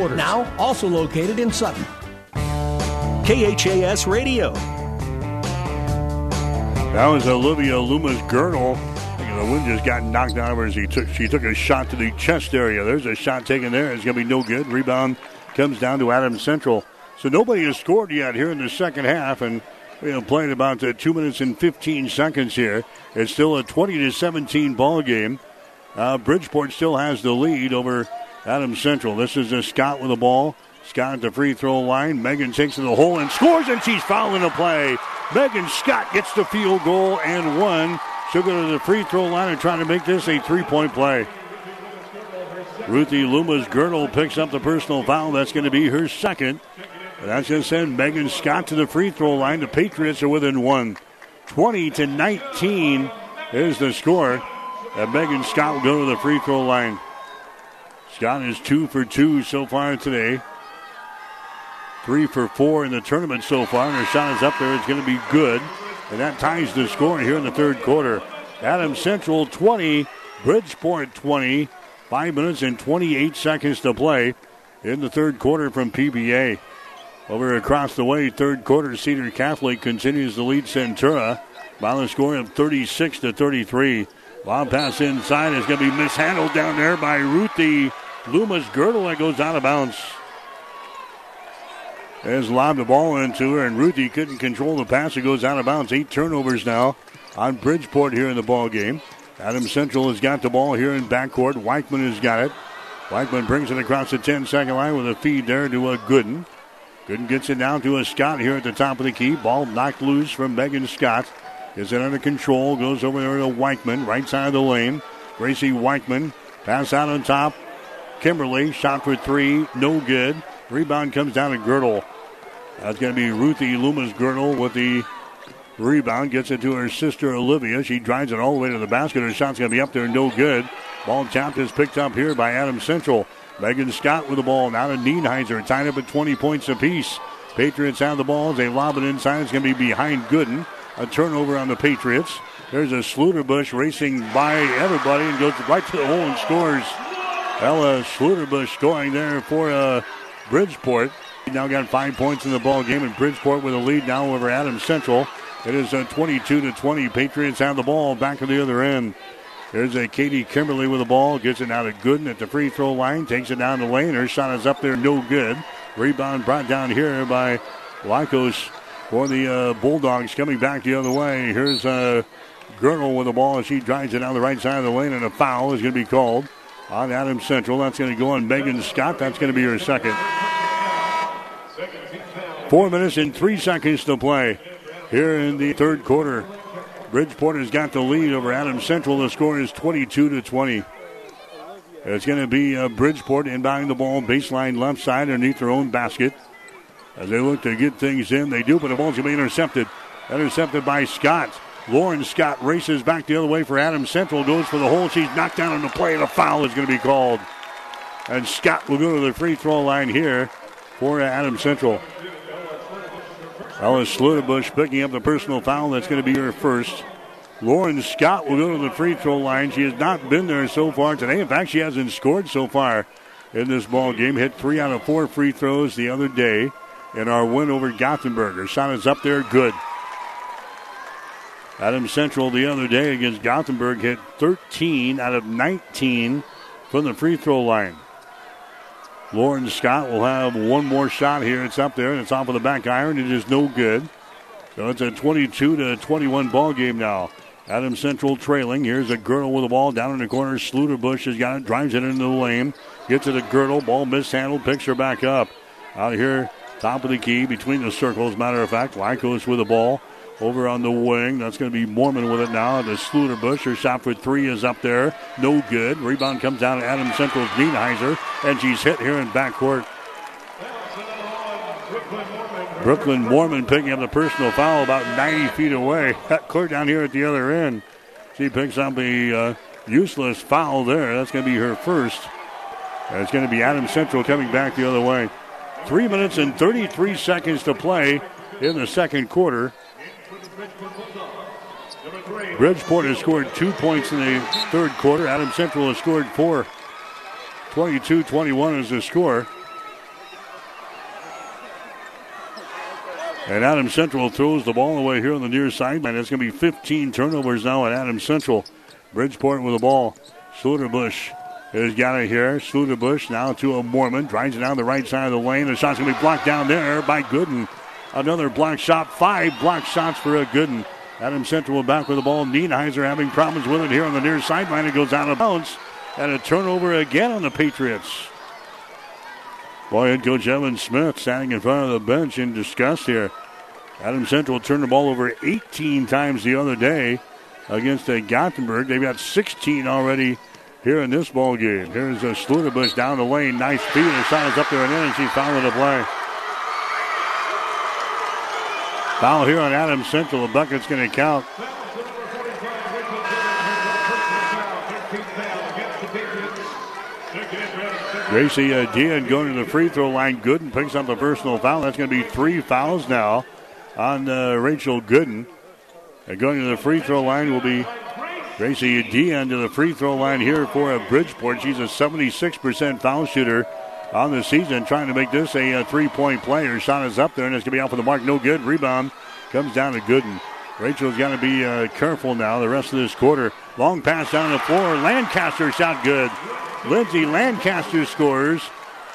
now also located in Sutton. KHAS Radio. That was Olivia Loomis Goltl. The wind just got knocked out of her as he took, she took a shot to the chest area. There's a shot taken there. It's going to be no good. Rebound comes down to Adams Central. So nobody has scored yet here in the second half, and we have played about uh, two minutes and 15 seconds here. It's still a 20 to 17 ball game. Uh, Bridgeport still has the lead over Adams Central. This is a Scott with the ball. Scott at the free throw line. Megan takes to the hole and scores, and she's fouling the play. Megan Scott gets the field goal and one. She'll go to the free throw line and try to make this a three point play. Ruthie Loomis Goltl picks up the personal foul. That's going to be her second. And that's going to send Megan Scott to the free throw line. The Patriots are within one. 20 to 19 is the score. And Megan Scott will go to the free throw line. Scott is two for two so far today. Three for four in the tournament so far, and her shot is up there. It's going to be good. And that ties the score here in the third quarter. Adams Central 20, Bridgeport 20. Five minutes and 28 seconds to play in the third quarter from PBA. Over across the way, third quarter, Cedar Catholic continues to lead Centura by the score of 36 to 33. Long pass inside is going to be mishandled down there by Ruthie Loomis Goltl that goes out of bounds. Has lobbed the ball into her, and Ruthie couldn't control the pass. It goes out of bounds. Eight turnovers now on Bridgeport here in the ball game. Adam Central has got the ball here in backcourt. Weichman has got it. Weichman brings it across the 10 second line with a feed there to a Gooden. Gooden gets it down to a Scott here at the top of the key. Ball knocked loose from Megan Scott. Is it under control? Goes over there to Weichman, right side of the lane. Gracie Weichman, pass out on top. Kimberly, shot for three, no good. Rebound comes down to Goltl. That's going to be Ruthie Loomis Goltl with the rebound. Gets it to her sister Olivia. She drives it all the way to the basket. Her shot's going to be up there, no good. Ball tapped is picked up here by Adam Central. Megan Scott with the ball. Now to Nienheiser. Tied up at 20 points apiece. Patriots have the ball. They lob it inside. It's going to be behind Gooden. A turnover on the Patriots. There's a Schluterbush racing by everybody and goes right to the hole and scores. Ella Schluterbush scoring there for uh, Bridgeport. Now got five points in the ball game, and Bridgeport with a lead now over Adams Central. It is a 22 to 20. Patriots have the ball back at the other end. There's a Katie Kimberly with the ball. Gets it out of Gooden at the free throw line. Takes it down the lane. Her shot is up there, no good. Rebound brought down here by Lycos for the uh, Bulldogs coming back the other way. Here's uh, Goltl with the ball. as She drives it down the right side of the lane, and a foul is going to be called on Adams Central. That's going to go on Megan Scott. That's going to be her second. Four minutes and three seconds to play here in the third quarter. Bridgeport has got the lead over Adams Central. The score is 22 to 20. It's going to be uh, Bridgeport inbounding the ball baseline left side underneath their own basket. As they look to get things in, they do, but the ball's going to be intercepted. Intercepted by Scott. Lauren Scott races back the other way for Adams Central. Goes for the hole. She's knocked down on the play, The foul is going to be called. And Scott will go to the free throw line here for Adams Central. Alice Schluterbush picking up the personal foul. That's going to be her first. Lauren Scott will go to the free throw line. She has not been there so far today. In fact, she hasn't scored so far in this ball game. Hit three out of four free throws the other day in our win over Gothenburg. Her shot is up there, good. Adams Central the other day against Gothenburg hit 13 out of 19 from the free throw line. Lauren Scott will have one more shot here. It's up there and it's off of the back iron. It is no good. So it's a 22 to 21 ball game now. Adams Central trailing. Here's a Goltl with the ball down in the corner. Schluterbush has got it, drives it into the lane, gets it to Goltl. Ball mishandled, picks her back up. Out here, top of the key, between the circles, matter of fact. Lycos with the ball over on the wing. That's going to be Mormon with it now. The Schluterbush. Her shot for three is up there. No good. Rebound comes down to Adam Central's Nienheiser, and she's hit here in backcourt. Brooklyn Mormon picking up the personal foul about 90 feet away. Clear down here at the other end. She picks up a uh, useless foul there. That's going to be her first. And it's going to be Adam Central coming back the other way. Three minutes and 33 seconds to play in the second quarter. Bridgeport has scored two points in the third quarter. Adam Central has scored four. 22 21 is the score. And Adam Central throws the ball away here on the near sideline. It's going to be 15 turnovers now at Adam Central. Bridgeport with the ball. Schluterbush has got it here. Schluterbush now to a Mormon. Drives it down the right side of the lane. The shot's going to be blocked down there by Gooden. Another block shot. Five block shots for a Gooden. Adam Central back with the ball. Nienheiser having problems with it here on the near sideline. It goes out of bounds. And a turnover again on the Patriots. Boy, head coach Evan Smith standing in front of the bench in disgust here. Adam Central turned the ball over 18 times the other day against uh, Gothenburg. They've got 16 already here in this ball game. Here's a Schluterbush down the lane. Nice feed. The shot is up there and in, and she the play. Foul here on Adams Central. The bucket's going to count. Gracie uh, going to the free throw line. Gooden picks up a personal foul. That's going to be three fouls now on uh, Rachel Gooden. And going to the free throw line will be Gracie Dean to the free throw line here for Bridgeport. She's a 76% foul shooter on the season, trying to make this a, a three point play. Her shot is up there, and it's going to be off of the mark. No good. Rebound comes down to Gooden. Rachel's got to be uh, careful now the rest of this quarter. Long pass down the floor. Lancaster shot good. Lindsay Lancaster scores.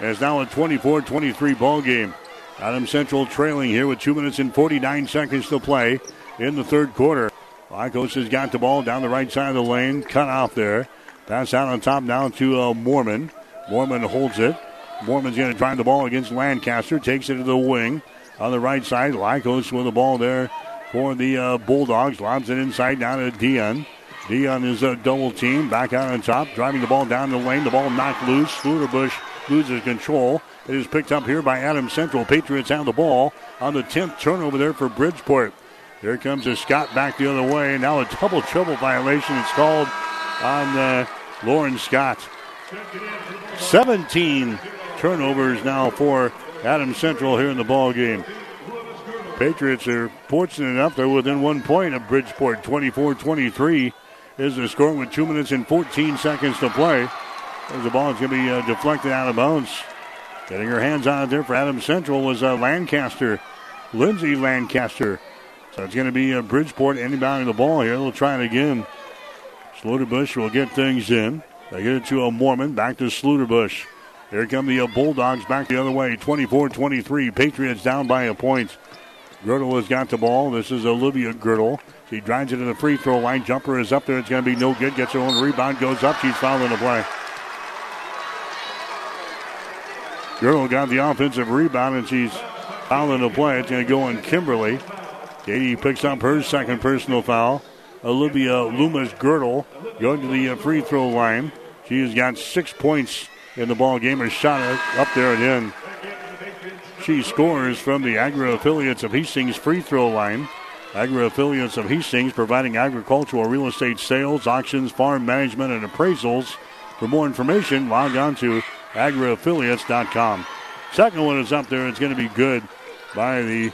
It's now a 24 23 ball game. Adam Central trailing here with 2 minutes and 49 seconds to play in the third quarter. Lycos has got the ball down the right side of the lane, cut off there. Pass out on top now to uh, Mormon. Mormon holds it. Mormon's going to drive the ball against Lancaster, takes it to the wing on the right side. Lycos with the ball there for the uh, Bulldogs. Lobs it inside down to Dion. Dion is a double team. Back out on top, driving the ball down the lane. The ball knocked loose. Schluterbush loses control. It is picked up here by Adam Central. Patriots have the ball on the 10th turnover there for Bridgeport. Here comes a Scott back the other way. Now a double trouble violation. It's called on uh, Lauren Scott. 17 turnovers now for Adams Central here in the ball game. Patriots are fortunate enough they're within one point of Bridgeport. 24-23 is the score with two minutes and 14 seconds to play. As the ball is going to be uh, deflected out of bounds. Getting her hands on it there for Adams Central was uh, Lancaster, Lindsay Lancaster. So it's going to be uh, Bridgeport inbounding the ball here. They'll try it again. Schluterbush will get things in. They get it to a Mormon. Back to Schluterbush. Here come the Bulldogs back the other way. 24 23. Patriots down by a point. Goltl has got the ball. This is Olivia Goltl. She drives it to the free throw line. Jumper is up there. It's going to be no good. Gets her own rebound. Goes up. She's fouling the play. Goltl got the offensive rebound and she's fouling the play. It's going to go Kimberly. Katie picks up her second personal foul. Olivia Loomis Goltl going to the uh, free throw line. She has got six points in the ball game. Her shot up there and in. She scores from the Agri affiliates of Hastings free throw line. Agri affiliates of Hastings providing agricultural real estate sales, auctions, farm management, and appraisals. For more information, log on to agriaffiliates.com. Second one is up there. It's going to be good by the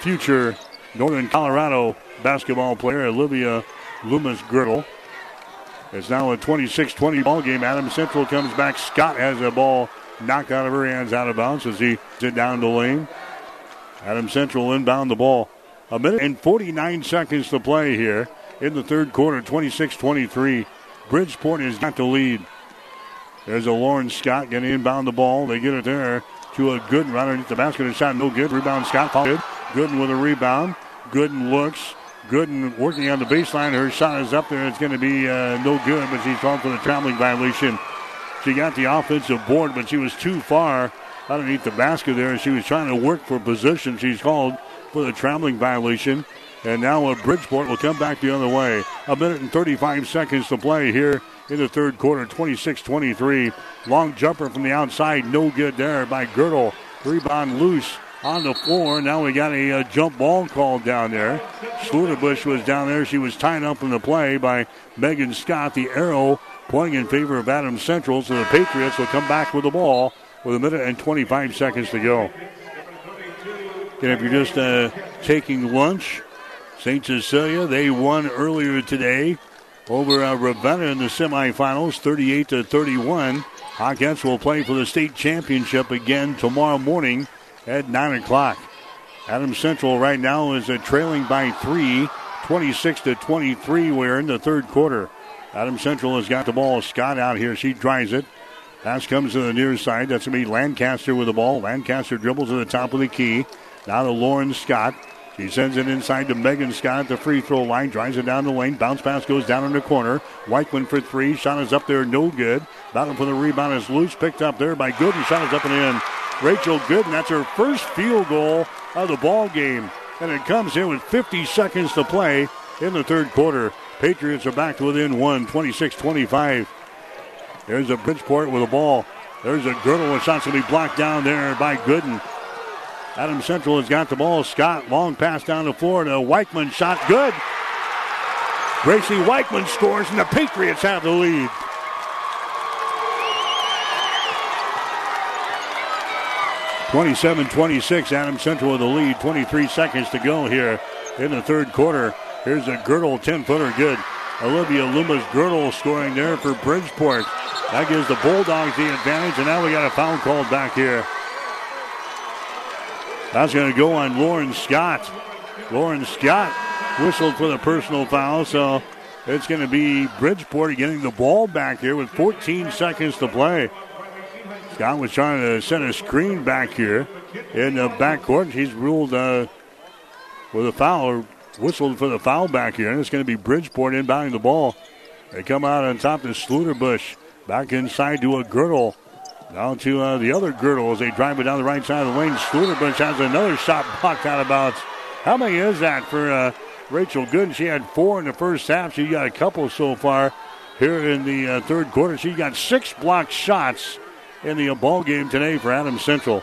future Northern Colorado basketball player, Olivia Loomis Goltl. It's now a 26 20 ball game. Adam Central comes back. Scott has a ball knocked out of her hands out of bounds as he sit down the lane. Adam Central inbound the ball. A minute and 49 seconds to play here in the third quarter, 26 23. Bridgeport has got the lead. There's a Lauren Scott getting inbound the ball. They get it there to a Gooden right underneath the basket. A shot no good. Rebound Scott followed. Gooden with a rebound. Gooden looks. Gooden working on the baseline. Her shot is up there. It's going to be uh, no good, but she's called for the traveling violation. She got the offensive board, but she was too far underneath the basket there. She was trying to work for position. She's called for the traveling violation. And now a Bridgeport will come back the other way. A minute and 35 seconds to play here in the third quarter, 26 23. Long jumper from the outside, no good there by Goltl. Rebound loose on the floor. Now we got a, a jump ball called down there. Schluterbush was down there. She was tied up in the play by Megan Scott. The arrow pointing in favor of Adams Central. So the Patriots will come back with the ball with a minute and 25 seconds to go. And if you're just uh, taking lunch, St. Cecilia, they won earlier today over uh, Ravenna in the semifinals, 38 to 31. Hawkettes will play for the state championship again tomorrow morning at 9 o'clock. Adams Central right now is trailing by three, 26 to 23. We're in the third quarter. Adams Central has got the ball. Scott out here. She drives it. Pass comes to the near side. That's going to be Lancaster with the ball. Lancaster dribbles to the top of the key. Now to Lauren Scott. She sends it inside to Megan Scott at the free throw line. Drives it down the lane. Bounce pass goes down in the corner. Weichman for three. Shot is up there. No good. Battle for the rebound is loose. Picked up there by Gooden. Shot is up and in. Rachel Gooden. That's her first field goal of the ball game. And it comes in with 50 seconds to play in the third quarter. Patriots are back within one, 26 25. There's a Bridgeport with a ball. There's a Goltl. A shot's to be blocked down there by Gooden. Adam Central has got the ball. Scott, long pass down the floor to Weichman. Shot good. Gracie Weichman scores, and the Patriots have the lead. Twenty-seven, twenty-six. Adam Central with the lead. Twenty-three seconds to go here in the third quarter. Here's a Goltl, ten-footer, good. Olivia Loomis Goltl scoring there for Bridgeport. That gives the Bulldogs the advantage, and now we got a foul called back here. That's going to go on Lauren Scott. Lauren Scott whistled for the personal foul, so it's going to be Bridgeport getting the ball back here with 14 seconds to play. Scott was trying to set a screen back here in the backcourt. He's ruled uh, with a foul, or whistled for the foul back here, and it's going to be Bridgeport inbounding the ball. They come out on top to Schluterbush. Back inside to a Goltl. Down to uh, the other Goltl as they drive it down the right side of the lane. Schluterbush has another shot blocked out of bounds. How many is that for uh, Rachel Gooden? She had four in the first half. She got a couple so far here in the uh, third quarter. She got six blocked shots in the ball game today for Adams Central.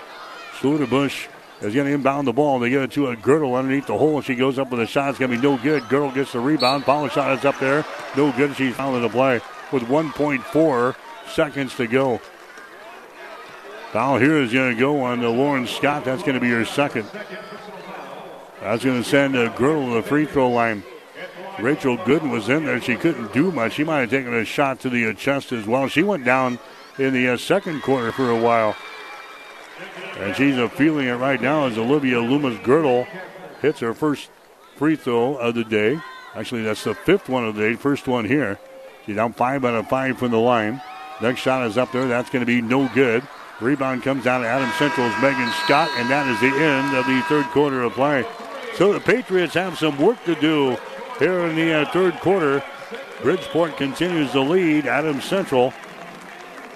Schluterbush is going to inbound the ball. They get it to a Goltl underneath the hole. She goes up with a shot. It's going to be no good. Goltl gets the rebound. Foul shot is up there. No good. She's fouling the play with 1.4 seconds to go. Foul here is going to go on the Lauren Scott. That's going to be her second. That's going to send a Goltl to the free throw line. Rachel Gooden was in there. She couldn't do much. She might have taken a shot to the chest as well. She went down in the uh, second quarter for a while. And she's uh, feeling it right now as Olivia Loomis Goltl hits her first free throw of the day. Actually, that's the fifth one of the day, first one here. She's down five out of five from the line. Next shot is up there. That's going to be no good. Rebound comes down to Adam Central's Megan Scott, and that is the end of the third quarter of play. So the Patriots have some work to do here in the uh, third quarter. Bridgeport continues to lead Adam Central.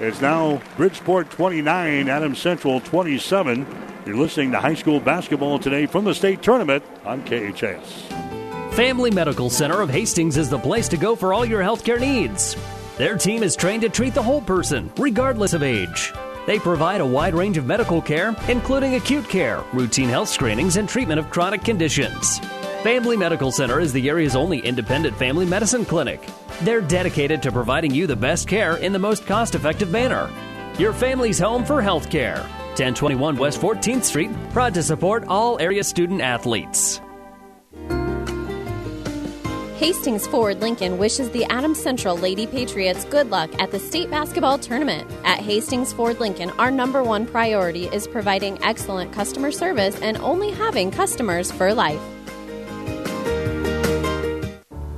It's now Bridgeport 29, Adams Central 27. You're listening to high school basketball today from the state tournament on KHAS. Family Medical Center of Hastings is the place to go for all your healthcare needs. Their team is trained to treat the whole person, regardless of age. They provide a wide range of medical care, including acute care, routine health screenings, and treatment of chronic conditions. Family Medical Center is the area's only independent family medicine clinic. They're dedicated to providing you the best care in the most cost effective manner. Your family's home for health care. 1021 West 14th Street, proud to support all area student athletes. Hastings Ford Lincoln wishes the Adams Central Lady Patriots good luck at the state basketball tournament. At Hastings Ford Lincoln, our number one priority is providing excellent customer service and only having customers for life.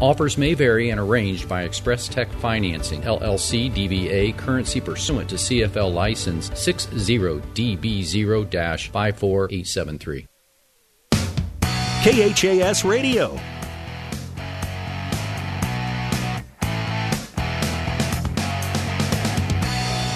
Offers may vary and arranged by Express Tech Financing, LLC DBA, currency pursuant to CFL license 60DB0 54873. KHAS Radio.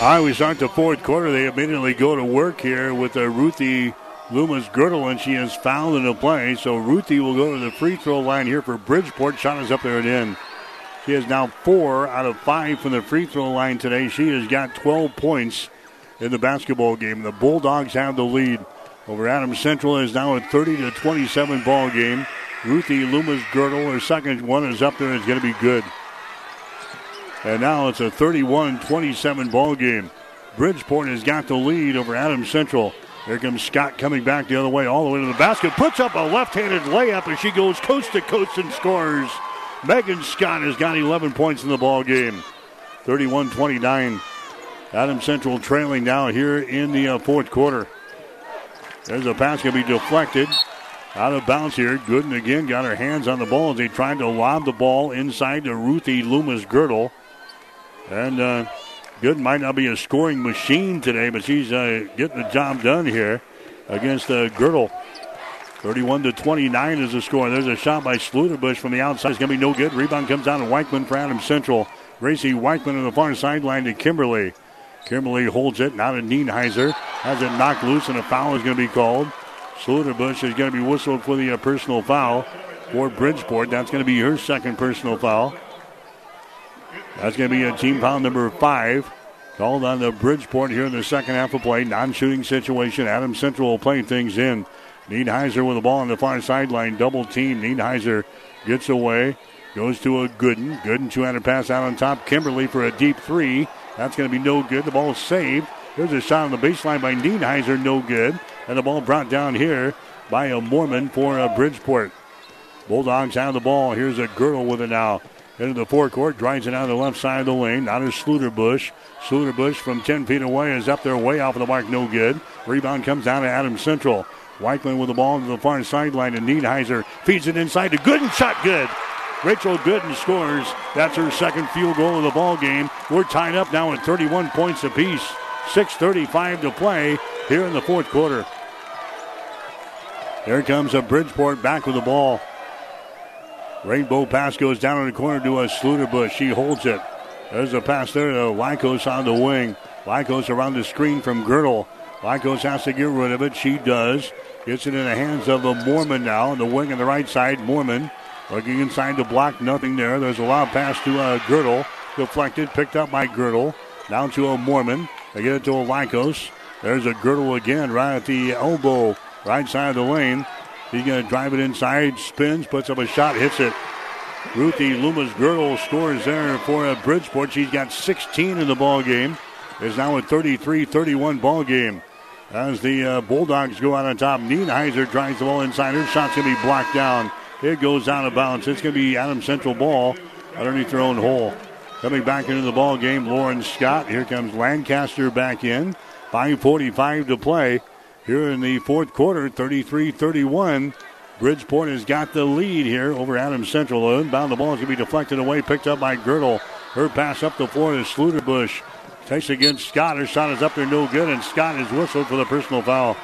All right, we start the fourth quarter. They immediately go to work here with a Ruthie Loomis Goltl, and she is fouled in the play. So Ruthie will go to the free throw line here for Bridgeport. Shot is up there and in. She has now four out of five from the free throw line today. She has got 12 points in the basketball game. The Bulldogs have the lead over Adams Central. is now a 30 to 27 ball game. Ruthie Loomis Goltl, her second one is up there. It's going to be good. And now it's a 31 27 ball game. Bridgeport has got the lead over Adams Central. Here comes Scott coming back the other way, all the way to the basket. Puts up a left handed layup, and she goes coast to coast and scores. Megan Scott has got 11 points in the ball game. 31 29. Adam Central trailing now here in the uh, fourth quarter. There's a pass going to be deflected. Out of bounds here. Gooden again got her hands on the ball as they tried to lob the ball inside to Ruthie Loomis Goltl. And uh, Good might not be a scoring machine today, but she's uh, getting the job done here against uh, Goltl. 31 to 29 is the score. There's a shot by Schluterbush from the outside. It's going to be no good. Rebound comes down to Weichman for Adams Central. Gracie Weichman on the far sideline to Kimberly. Kimberly holds it. Now to Nienheiser. Has it knocked loose, and a foul is going to be called. Schluterbush is going to be whistled for the uh, personal foul for Bridgeport. That's going to be her second personal foul. That's going to be a team foul number five. Called on the Bridgeport here in the second half of play. Non shooting situation. Adam Central will play things in. Nienheiser with the ball on the far sideline. Double team. Nienheiser gets away. Goes to a Gooden. Gooden two-handed pass out on top. Kimberly for a deep three. That's going to be no good. The ball is saved. There's a shot on the baseline by Nienheiser. No good. And the ball brought down here by a Mormon for a Bridgeport. Bulldogs have the ball. Here's a Goltl with it now. Into the forecourt, drives it out the left side of the lane. Now to Schluterbush. Schluterbush from 10 feet away is up there way off of the mark, no good. Rebound comes down to Adams Central. Weichman with the ball to the far sideline, and Nienheiser feeds it inside to Gooden. Shot good. Rachel Gooden scores. That's her second field goal of the ball game. We're tied up now at 31 points apiece. 6.35 to play here in the fourth quarter. Here comes a Bridgeport back with the ball. Rainbow pass goes down in the corner to a Schluterbush. She holds it. There's a pass there to Lycos on the wing. Lycos around the screen from Goltl. Lycos has to get rid of it. She does. Gets it in the hands of a Mormon now on the wing on the right side. Mormon looking inside the block. Nothing there. There's a lob pass to a Goltl. Deflected. Picked up by Goltl. Down to a Mormon. They get it to a Lycos. There's a Goltl again right at the elbow. Right side of the lane. He's going to drive it inside. Spins. Puts up a shot. Hits it. Ruthie Loomis Goltl scores there for Bridgeport. She's got 16 in the ball game. Is now a 33-31 ball game. As the uh, Bulldogs go out on top, Nienheiser drives the ball inside. Her shot's going to be blocked down. It goes out of bounds. It's going to be Adam Central ball underneath their own hole. Coming back into the ball game, Lauren Scott. Here comes Lancaster back in. 5.45 to play here in the fourth quarter, 33 31. Bridgeport has got the lead here over Adams Central. Inbound the ball is going to be deflected away, picked up by Goltl. Her pass up the floor to Schluterbush. Takes against Scott. Her shot is up there, no good, and Scott is whistled for the personal foul.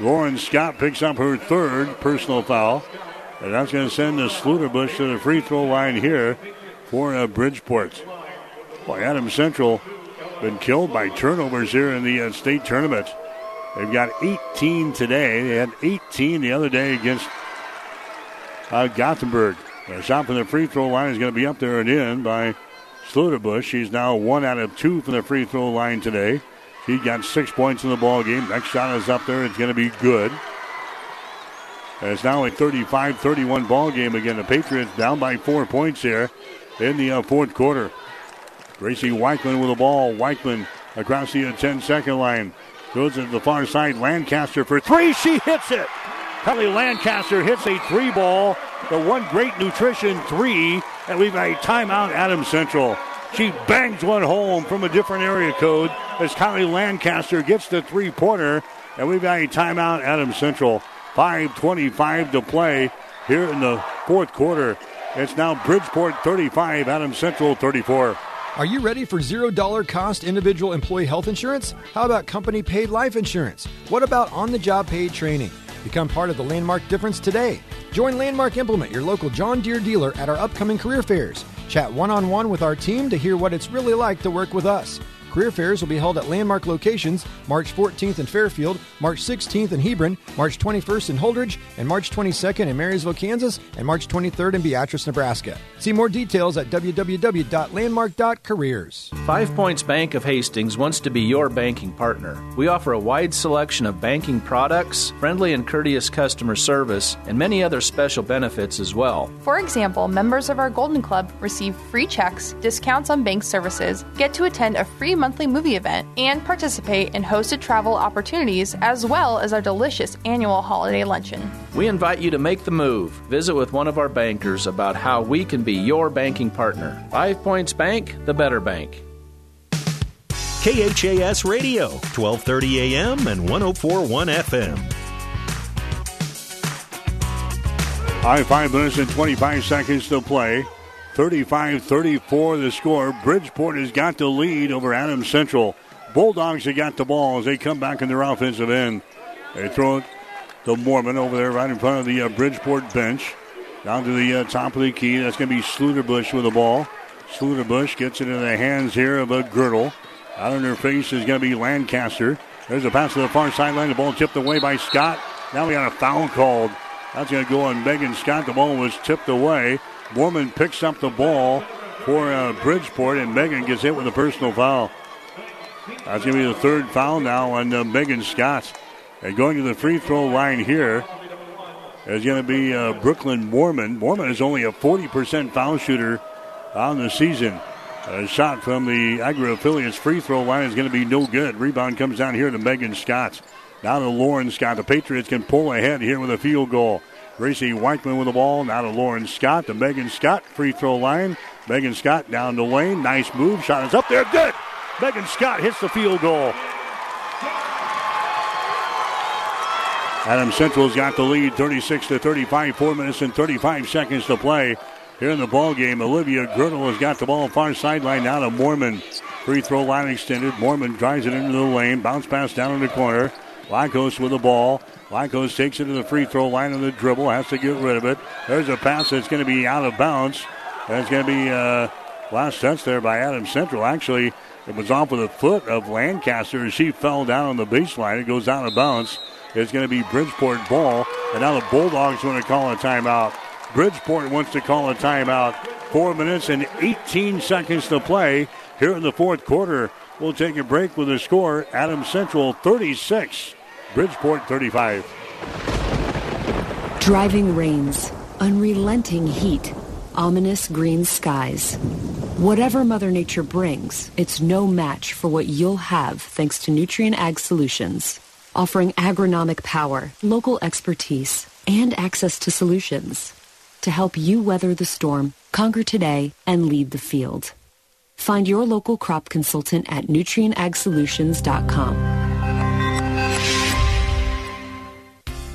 Lauren Scott picks up her third personal foul. And that's going to send the Schluterbush to the free throw line here for uh, Bridgeport. Boy, Adams Central been killed by turnovers here in the uh, state tournament. They've got 18 today. They had 18 the other day against uh, Gothenburg. The shot from the free throw line is going to be up there and in by Schluterbush. She's now one out of two from the free throw line today. She got six points in the ball game. Next shot is up there. It's going to be good. And it's now a 35-31 ball game again. The Patriots down by four points here in the uh, fourth quarter. Gracie Weichman with the ball. Weichman across the 10-second line. Goes to the far side. Lancaster for three. She hits it. Kelly Lancaster hits a three ball. The one great nutrition three. And we've got a timeout, Adam Central. She bangs one home from a different area code as Kylie Lancaster gets the three pointer. And we've got a timeout, Adam Central. 5.25 to play here in the fourth quarter. It's now Bridgeport 35, Adam Central 34. Are you ready for $0 cost individual employee health insurance? How about company paid life insurance? What about on the job paid training? Become part of the Landmark difference today. Join Landmark Implement, your local John Deere dealer, at our upcoming career fairs. Chat one on one with our team to hear what it's really like to work with us. Career fairs will be held at landmark locations March 14th in Fairfield, March 16th in Hebron, March 21st in Holdrege, and March 22nd in Marysville, Kansas, and March 23rd in Beatrice, Nebraska. See more details at www.landmark.careers. Five Points Bank of Hastings wants to be your banking partner. We offer a wide selection of banking products, friendly and courteous customer service, and many other special benefits as well. For example, members of our Golden Club receive free checks, discounts on bank services, get to attend a free monthly movie event, and participate in hosted travel opportunities as well as our delicious annual holiday luncheon. We invite you to make the move. Visit with one of our bankers about how we can be your banking partner. Five Points Bank, the better bank. KHAS Radio, 1230 AM and 1041 FM. All right, five minutes and 25 seconds to play. 35 34 the score. Bridgeport has got the lead over Adams Central. Bulldogs have got the ball as they come back in their offensive end. They throw it to Mormon over there right in front of the uh, Bridgeport bench. Down to the uh, top of the key. That's going to be Schluterbush with the ball. Schluterbush gets it in the hands here of a Goltl. Out on her face is going to be Lancaster. There's a pass to the far sideline. The ball tipped away by Scott. Now we got a foul called. That's going to go on Megan Scott. The ball was tipped away. Mormon picks up the ball for uh, Bridgeport, and Megan gets hit with a personal foul. That's going to be the third foul now on uh, Megan Scott. And going to the free throw line here is going to be uh, Brooklyn Mormon. Mormon is only a 40% foul shooter on the season. A shot from the Agri Affiliates free throw line is going to be no good. Rebound comes down here to Megan Scott. Now to Lauren Scott. The Patriots can pull ahead here with a field goal. Gracie Weichman with the ball. Now to Lauren Scott. To Megan Scott. Free throw line. Megan Scott down the lane. Nice move. Shot is up there. Good. Megan Scott hits the field goal. Adam Central's got the lead 36 to 35. Four minutes and 35 seconds to play here in the ball game. Olivia Goltl has got the ball far sideline now to Mormon. Free throw line extended. Mormon drives it into the lane. Bounce pass down in the corner. Lycos with the ball. Lycos takes it to the free throw line on the dribble. Has to get rid of it. There's a pass that's going to be out of bounds. That's going to be uh, last touch there by Adam Central. Actually, it was off of the foot of Lancaster as she fell down on the baseline. It goes out of bounds. It's going to be Bridgeport ball. And now the Bulldogs want to call a timeout. Bridgeport wants to call a timeout. Four minutes and 18 seconds to play here in the fourth quarter. We'll take a break with the score Adam Central 36, Bridgeport 35. Driving rains, unrelenting heat, ominous green skies. Whatever Mother Nature brings, it's no match for what you'll have thanks to Nutrien Ag Solutions, offering agronomic power, local expertise, and access to solutions to help you weather the storm, conquer today, and lead the field. Find your local crop consultant at nutrienagsolutions.com.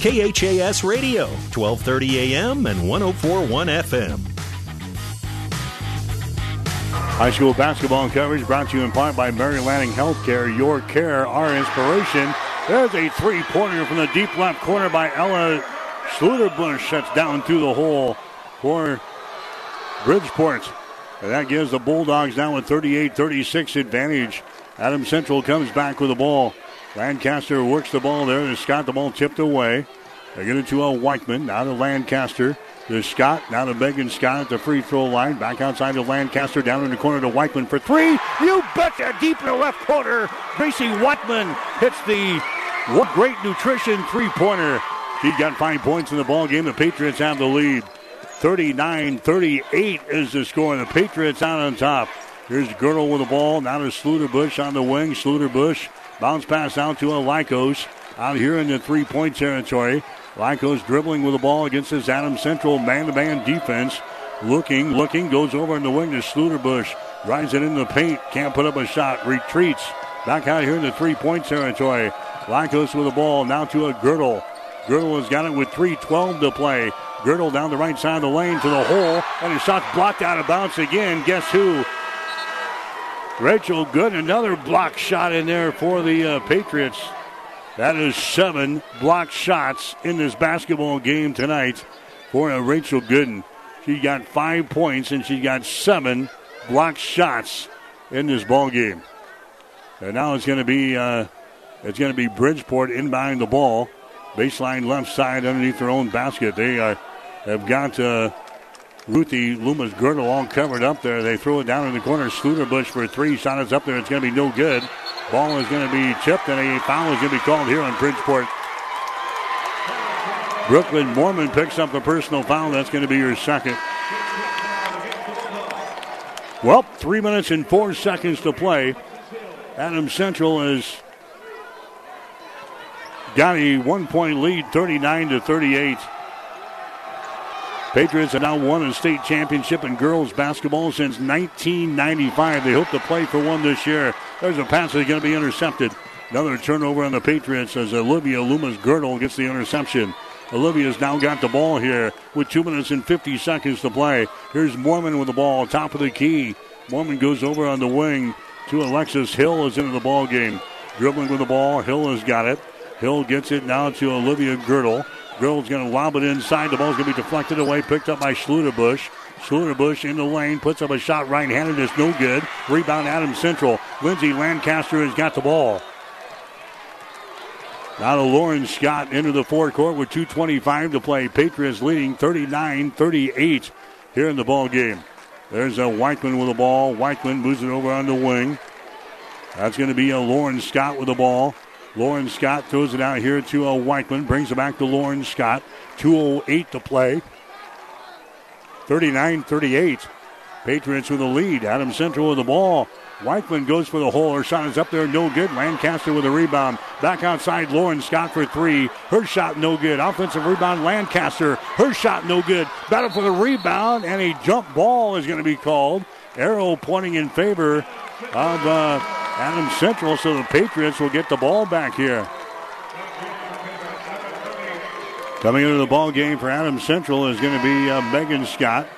KHAS Radio, 1230 AM and 1041 FM. High school basketball coverage brought to you in part by Mary Lanning Healthcare. Your care, our inspiration. There's a three-pointer from the deep left corner by Ella Schluterbush. That's down through the hole for Bridgeport. And that gives the Bulldogs now a 38-36 advantage. Adam Central comes back with the ball. Lancaster works the ball there. To Scott, the ball tipped away. They get it to a Weichman. Now to Lancaster. To Scott. Now to Megan Scott at the free throw line. Back outside to Lancaster. Down in the corner to Weichman for three. You betcha! Deep in the left corner. Gracie Weichman hits the what great nutrition three pointer. He got five points in the ball game. The Patriots have the lead. 39 38 is the score. The Patriots out on top. Here's Goltl with the ball. Now to Schluterbush on the wing. Schluterbush bounce pass out to a Lycos out here in the three point territory. Lycos dribbling with the ball against this Adam Central man to man defense. Looking, looking, goes over in the wing to Schluterbush. Drives it into the paint. Can't put up a shot. Retreats. Back out here in the three point territory. Lycos with the ball. Now to a Goltl. Goltl has got it with 3.12 to play. Goltl down the right side of the lane to the hole, and his shot's blocked out of bounds again. Guess who? Rachel Good, another block shot in there for the uh, Patriots. That is seven block shots in this basketball game tonight for uh, Rachel Gooden. She got five points and she got seven block shots in this ball game. And now it's going to be uh, it's going to be Bridgeport inbounding the ball, baseline left side underneath their own basket. They uh, have got uh, Ruthie Loomis Goltl all covered up there. They throw it down in the corner. Schluterbush for three. Shot is up there. It's going to be no good. Ball is going to be chipped, and a foul is going to be called here on Bridgeport. Brooklyn Mormon picks up the personal foul. That's going to be your second. Well, three minutes and four seconds to play. Adam Central has got a one point lead, 39 to 38. Patriots have now won a state championship in girls basketball since 1995. They hope to play for one this year. There's a pass that's going to be intercepted. Another turnover on the Patriots as Olivia Loomis Goltl gets the interception. Olivia's now got the ball here with two minutes and 50 seconds to play. Here's Mormon with the ball, top of the key. Mormon goes over on the wing to Alexis Hill is into the ball game. Dribbling with the ball, Hill has got it. Hill gets it now to Olivia Goltl. Goltl's going to lob it inside. The ball's going to be deflected away, picked up by Schluterbush. Schluterbush in the lane, puts up a shot right-handed. It's no good. Rebound Adam Central. Lindsay Lancaster has got the ball. Now to Lauren Scott into the forecourt with 2.25 to play. Patriots leading 39 38 here in the ball game. There's a Weichman with the ball. Weichman moves it over on the wing. That's going to be a Lauren Scott with the ball. Lauren Scott throws it out here to a Weichman, brings it back to Lauren Scott. 2.08 to play. 39 38. Patriots with the lead. Adam Central with the ball. Weichman goes for the hole. Her shot is up there, no good. Lancaster with a rebound. Back outside, Lauren Scott for three. Her shot no good. Offensive rebound, Lancaster. Her shot no good. Battle for the rebound, and a jump ball is going to be called. Arrow pointing in favor of uh, Adam Central, so the Patriots will get the ball back here. Coming into the ball game for Adam Central is going to be uh, Megan Scott.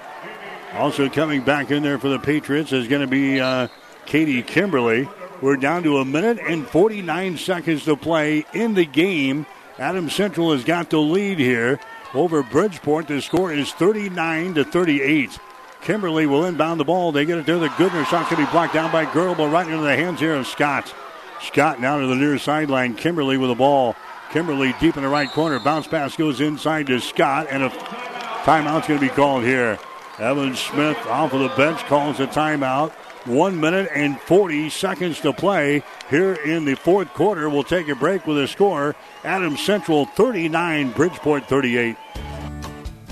Also coming back in there for the Patriots is going to be uh, Katie Kimberly. We're down to a minute and 49 seconds to play in the game. Adam Central has got the lead here over Bridgeport. The score is 39 to 38. Kimberly will inbound the ball. They get it there. The Goodner shot can be blocked down by Goltl, right into the hands here of Scott. Scott now to the near sideline. Kimberly with the ball. Kimberly deep in the right corner. Bounce pass goes inside to Scott, and a timeout's going to be called here. Evan Smith off of the bench calls a timeout. One minute and 40 seconds to play here in the fourth quarter. We'll take a break with a score. Adams Central 39, Bridgeport 38.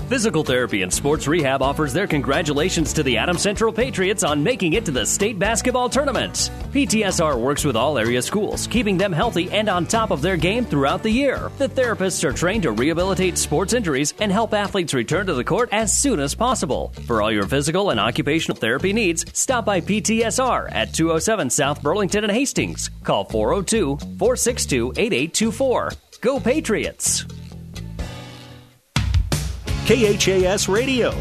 Physical Therapy and Sports Rehab offers their congratulations to the Adam Central Patriots on making it to the state basketball tournament. PTSR works with all area schools, keeping them healthy and on top of their game throughout the year. The therapists are trained to rehabilitate sports injuries and help athletes return to the court as soon as possible. For all your physical and occupational therapy needs, stop by PTSR at 207 South Burlington and Hastings. Call 402 462 8824. Go Patriots! KHAS Radio.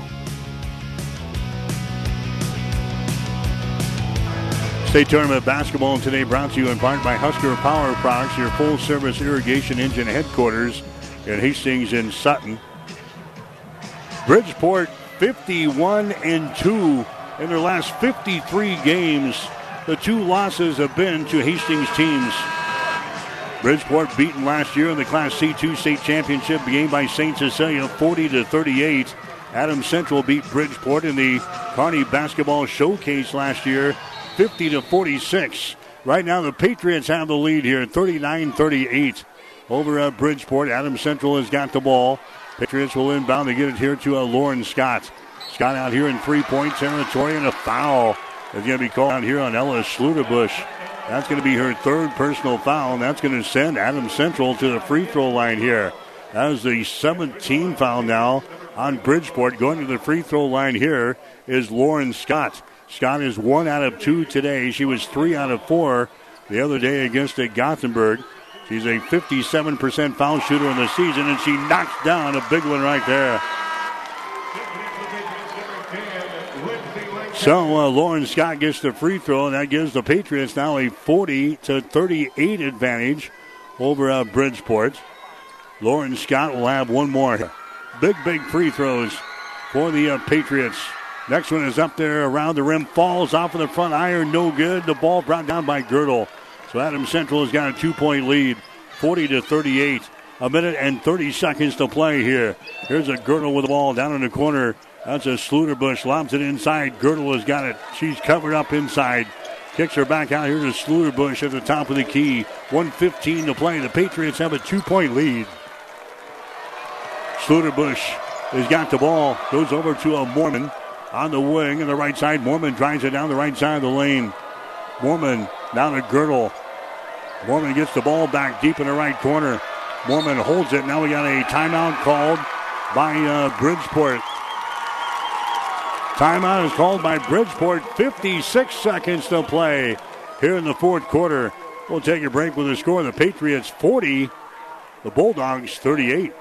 State Tournament Basketball today brought to you in part by Husker Power Products, your full service irrigation engine headquarters in Hastings and Sutton. Bridgeport 51 and 2 in their last 53 games. The two losses have been to Hastings teams. Bridgeport beaten last year in the Class C2 state championship game by St. Cecilia 40 to 38. Adams Central beat Bridgeport in the Kearney basketball showcase last year 50 to 46. Right now the Patriots have the lead here 39-38 over at Bridgeport. Adams Central has got the ball. Patriots will inbound to get it here to uh, Lauren Scott. Scott out here in three-point territory and a foul is going to be called out here on Ellis Schluterbush. That's going to be her third personal foul, and that's going to send Adam Central to the free throw line here. That is the 17th foul now on Bridgeport. Going to the free throw line here is Lauren Scott. Scott is one out of two today. She was three out of four the other day against Gothenburg. She's a 57% foul shooter in the season, and she knocks down a big one right there. So uh, Lauren Scott gets the free throw, and that gives the Patriots now a 40 to 38 advantage over uh, Bridgeport. Lauren Scott will have one more. Big, big free throws for the uh, Patriots. Next one is up there around the rim, falls off of the front iron, no good. The ball brought down by Goltl. So Adam Central has got a two-point lead, 40 to 38. A minute and 30 seconds to play here. Here's a Goltl with the ball down in the corner. That's a Schluterbush. Lobs it inside. Goltl has got it. She's covered up inside. Kicks her back out here to Schluterbush at the top of the key. 115 to play. The Patriots have a two-point lead. Schluterbush has got the ball. Goes over to a Mormon on the wing on the right side. Mormon drives it down the right side of the lane. Mormon down to Goltl. Mormon gets the ball back deep in the right corner. Mormon holds it. Now we got a timeout called by uh, Bridgeport. Timeout is called by Bridgeport. 56 seconds to play here in the fourth quarter. We'll take a break with the score. The Patriots 40, the Bulldogs 38.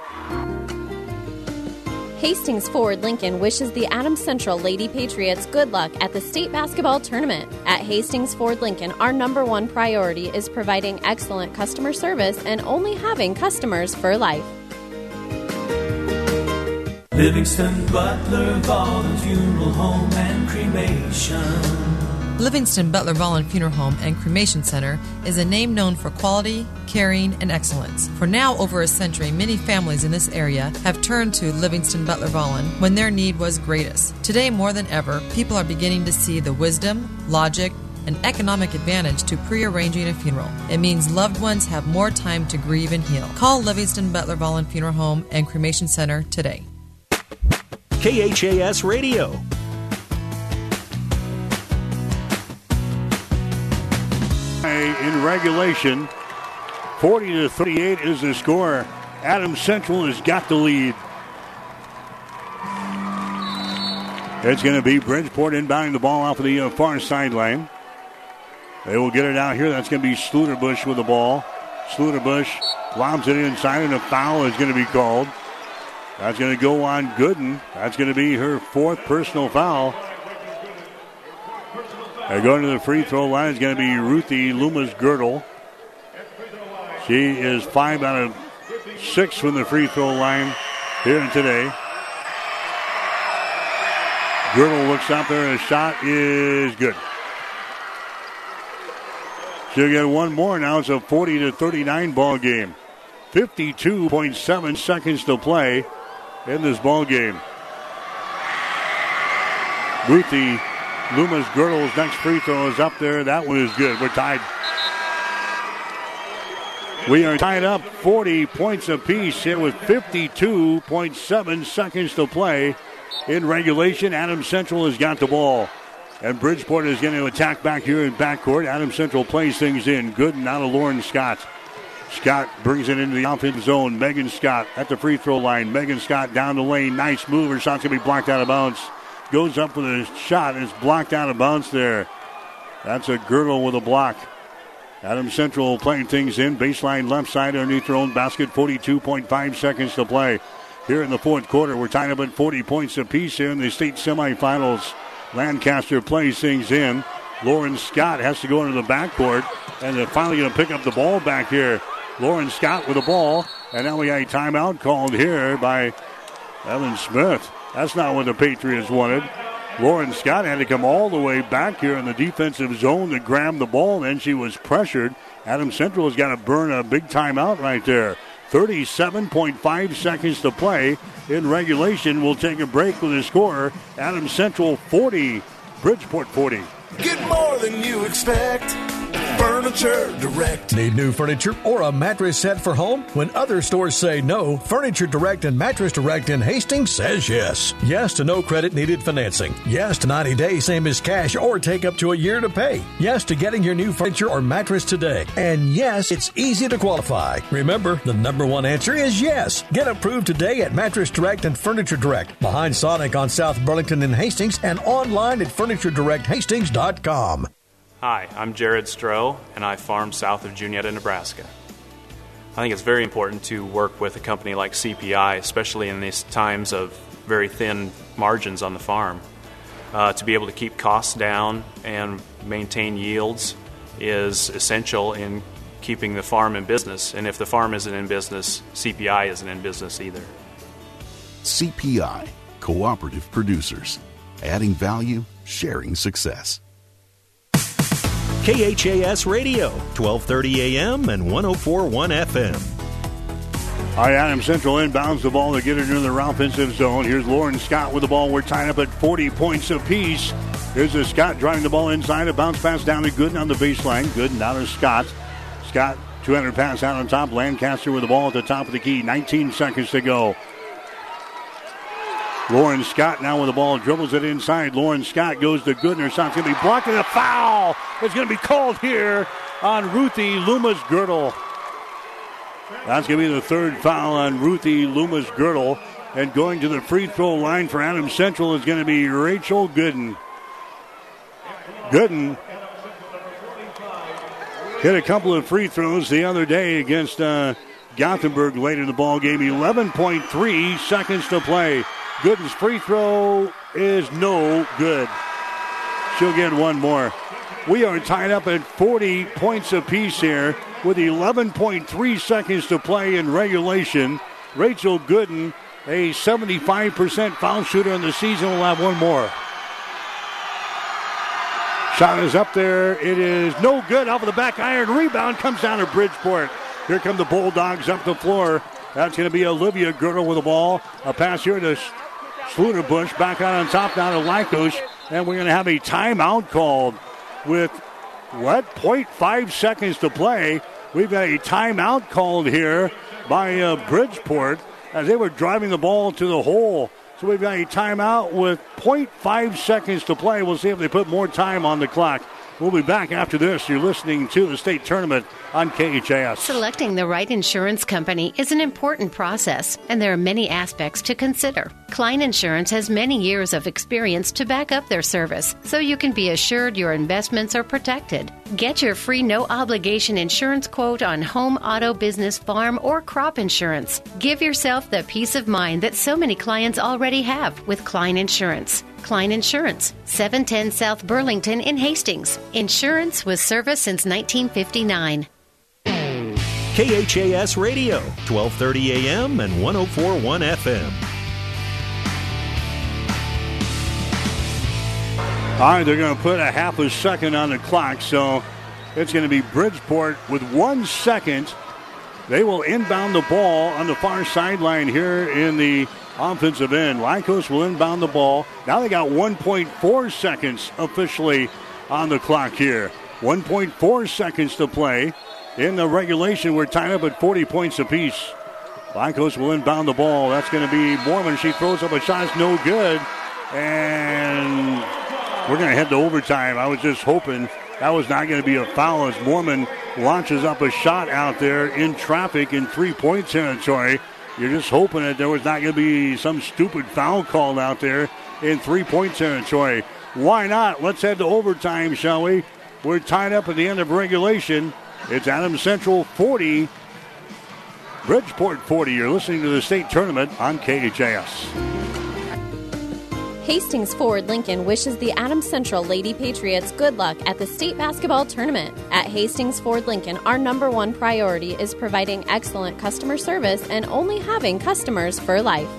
Hastings Ford Lincoln wishes the Adams Central Lady Patriots good luck at the state basketball tournament. At Hastings Ford Lincoln, our number one priority is providing excellent customer service and only having customers for life. Livingston Butler Volland Funeral Home and Cremation. Livingston Butler Volland Funeral Home and Cremation Center is a name known for quality, caring, and excellence. For now over a century, many families in this area have turned to Livingston Butler Volland when their need was greatest. Today, more than ever, people are beginning to see the wisdom, logic, and economic advantage to pre-arranging a funeral. It means loved ones have more time to grieve and heal. Call Livingston Butler Volland Funeral Home and Cremation Center today. KHAS Radio. In regulation, 40 to 38 is the score. Adams Central has got the lead. It's going to be Bridgeport inbounding the ball off of the uh, far sideline. They will get it out here. That's going to be Schluterbush with the ball. Schluterbush lobs it inside, and a foul is going to be called. That's going to go on Gooden. That's going to be her fourth personal foul. Going to the free throw line is going to be Ruthie Loomis Goltl. She is five out of six from the free throw line here today. Goltl looks out there, and the shot is good. She'll get one more now. It's a 40 to 39 ball game. 52.7 seconds to play in this ball game. Ruthie Loomis Goltl's next free throw is up there. That one is good. We're tied. We are tied up 40 points apiece here with 52.7 seconds to play in regulation. Adams Central has got the ball. And Bridgeport is going to attack back here in backcourt. Adams Central plays things in. Good and out of Lauren Scott. Scott brings it into the offensive zone. Megan Scott at the free throw line. Megan Scott down the lane. Nice move. Her shot's going to be blocked out of bounds. Goes up with a shot. It's blocked out of bounds there. That's a Goltl with a block. Adam Central playing things in. Baseline left side underneath their own basket. 42.5 seconds to play. Here in the fourth quarter, we're tied up at 40 points apiece here in the state semifinals. Lancaster plays things in. Lauren Scott has to go into the backcourt, and they're finally going to pick up the ball back here. Lauren Scott with the ball, and now we got a timeout called here by Evan Smith. That's not what the Patriots wanted. Lauren Scott had to come all the way back here in the defensive zone to grab the ball. Then she was pressured. Adam Central has got to burn a big timeout right there. 37.5 seconds to play in regulation. We'll take a break with the score. Adam Central 40, Bridgeport 40. Get more than you expect. Furniture Direct. Need new furniture or a mattress set for home? When other stores say no, Furniture Direct and Mattress Direct in Hastings says yes. Yes to no credit needed financing. Yes to 90 days, same as cash, or take up to a year to pay. Yes to getting your new furniture or mattress today. And yes, it's easy to qualify. Remember, the number one answer is yes. Get approved today at Mattress Direct and Furniture Direct, behind Sonic on South Burlington in Hastings, and online at FurnitureDirectHastings.com. Hi, I'm Jared Stroh, and I farm south of Juniata, Nebraska. I think it's very important to work with a company like CPI, especially in these times of very thin margins on the farm. Uh, to be able to keep costs down and maintain yields is essential in keeping the farm in business. And if the farm isn't in business, CPI isn't in business either. CPI, Cooperative Producers. Adding value, sharing success. KHAS Radio, 1230 AM and 1041 FM. All right, Adam Central inbounds the ball to get it into the offensive zone. Here's Lauren Scott with the ball. We're tied up at 40 points apiece. Here's a Scott driving the ball inside. A bounce pass down to Gooden on the baseline. Gooden out of Scott. Scott, 200 pass out on top. Lancaster with the ball at the top of the key. 19 seconds to go. Lauren Scott now with the ball, dribbles it inside. Lauren Scott goes to Goodner. Shot's going to be blocked, and a foul is going to be called here on Ruthie Loomis Goltl. That's going to be the third foul on Ruthie Loomis Goltl. And going to the free throw line for Adams Central is going to be Rachel Gooden. Gooden hit a couple of free throws the other day against uh, Gothenburg late in the ball game. 11.3 seconds to play. Gooden's free throw is no good. She'll get one more. We are tied up at 40 points apiece here with 11.3 seconds to play in regulation. Rachel Gooden, a 75% foul shooter in the season, will have one more. Shot is up there. It is no good. Off of the back iron. Rebound comes down to Bridgeport. Here come the Bulldogs up the floor. That's going to be Olivia Goltl with the ball. A pass here to Schluterbush. Back out on top now to Lycos. And we're going to have a timeout called with what? 0.5 seconds to play. We've got a timeout called here by uh, Bridgeport as they were driving the ball to the hole. So we've got a timeout with 0.5 seconds to play. We'll see if they put more time on the clock. We'll be back after this. You're listening to the state tournament on KHAS. Selecting the right insurance company is an important process, and there are many aspects to consider. Klein Insurance has many years of experience to back up their service, so you can be assured your investments are protected. Get your free no obligation insurance quote on home, auto, business, farm, or crop insurance. Give yourself the peace of mind that so many clients already have with Klein Insurance. Klein Insurance, 710 South Burlington in Hastings. Insurance with service since 1959. KHAS Radio, 1230 AM and 1041 FM. All right, they're going to put a half a second on the clock, so it's going to be Bridgeport with one second. They will inbound the ball on the far sideline here in the offensive end. Lycos will inbound the ball. Now they got 1.4 seconds officially on the clock here. 1.4 seconds to play. In the regulation, we're tied up at 40 points apiece. Lycos will inbound the ball. That's going to be Mormon. She throws up a shot. It's no good. And we're going to head to overtime. I was just hoping that was not going to be a foul as Mormon launches up a shot out there in traffic in three point territory. You're just hoping that there was not going to be some stupid foul called out there in three point territory. Why not? Let's head to overtime, shall we? We're tied up at the end of regulation. It's Adams Central 40, Bridgeport 40. You're listening to the state tournament on KHAS. Hastings Ford Lincoln wishes the Adams Central Lady Patriots good luck at the state basketball tournament. At Hastings Ford Lincoln, our number one priority is providing excellent customer service and only having customers for life.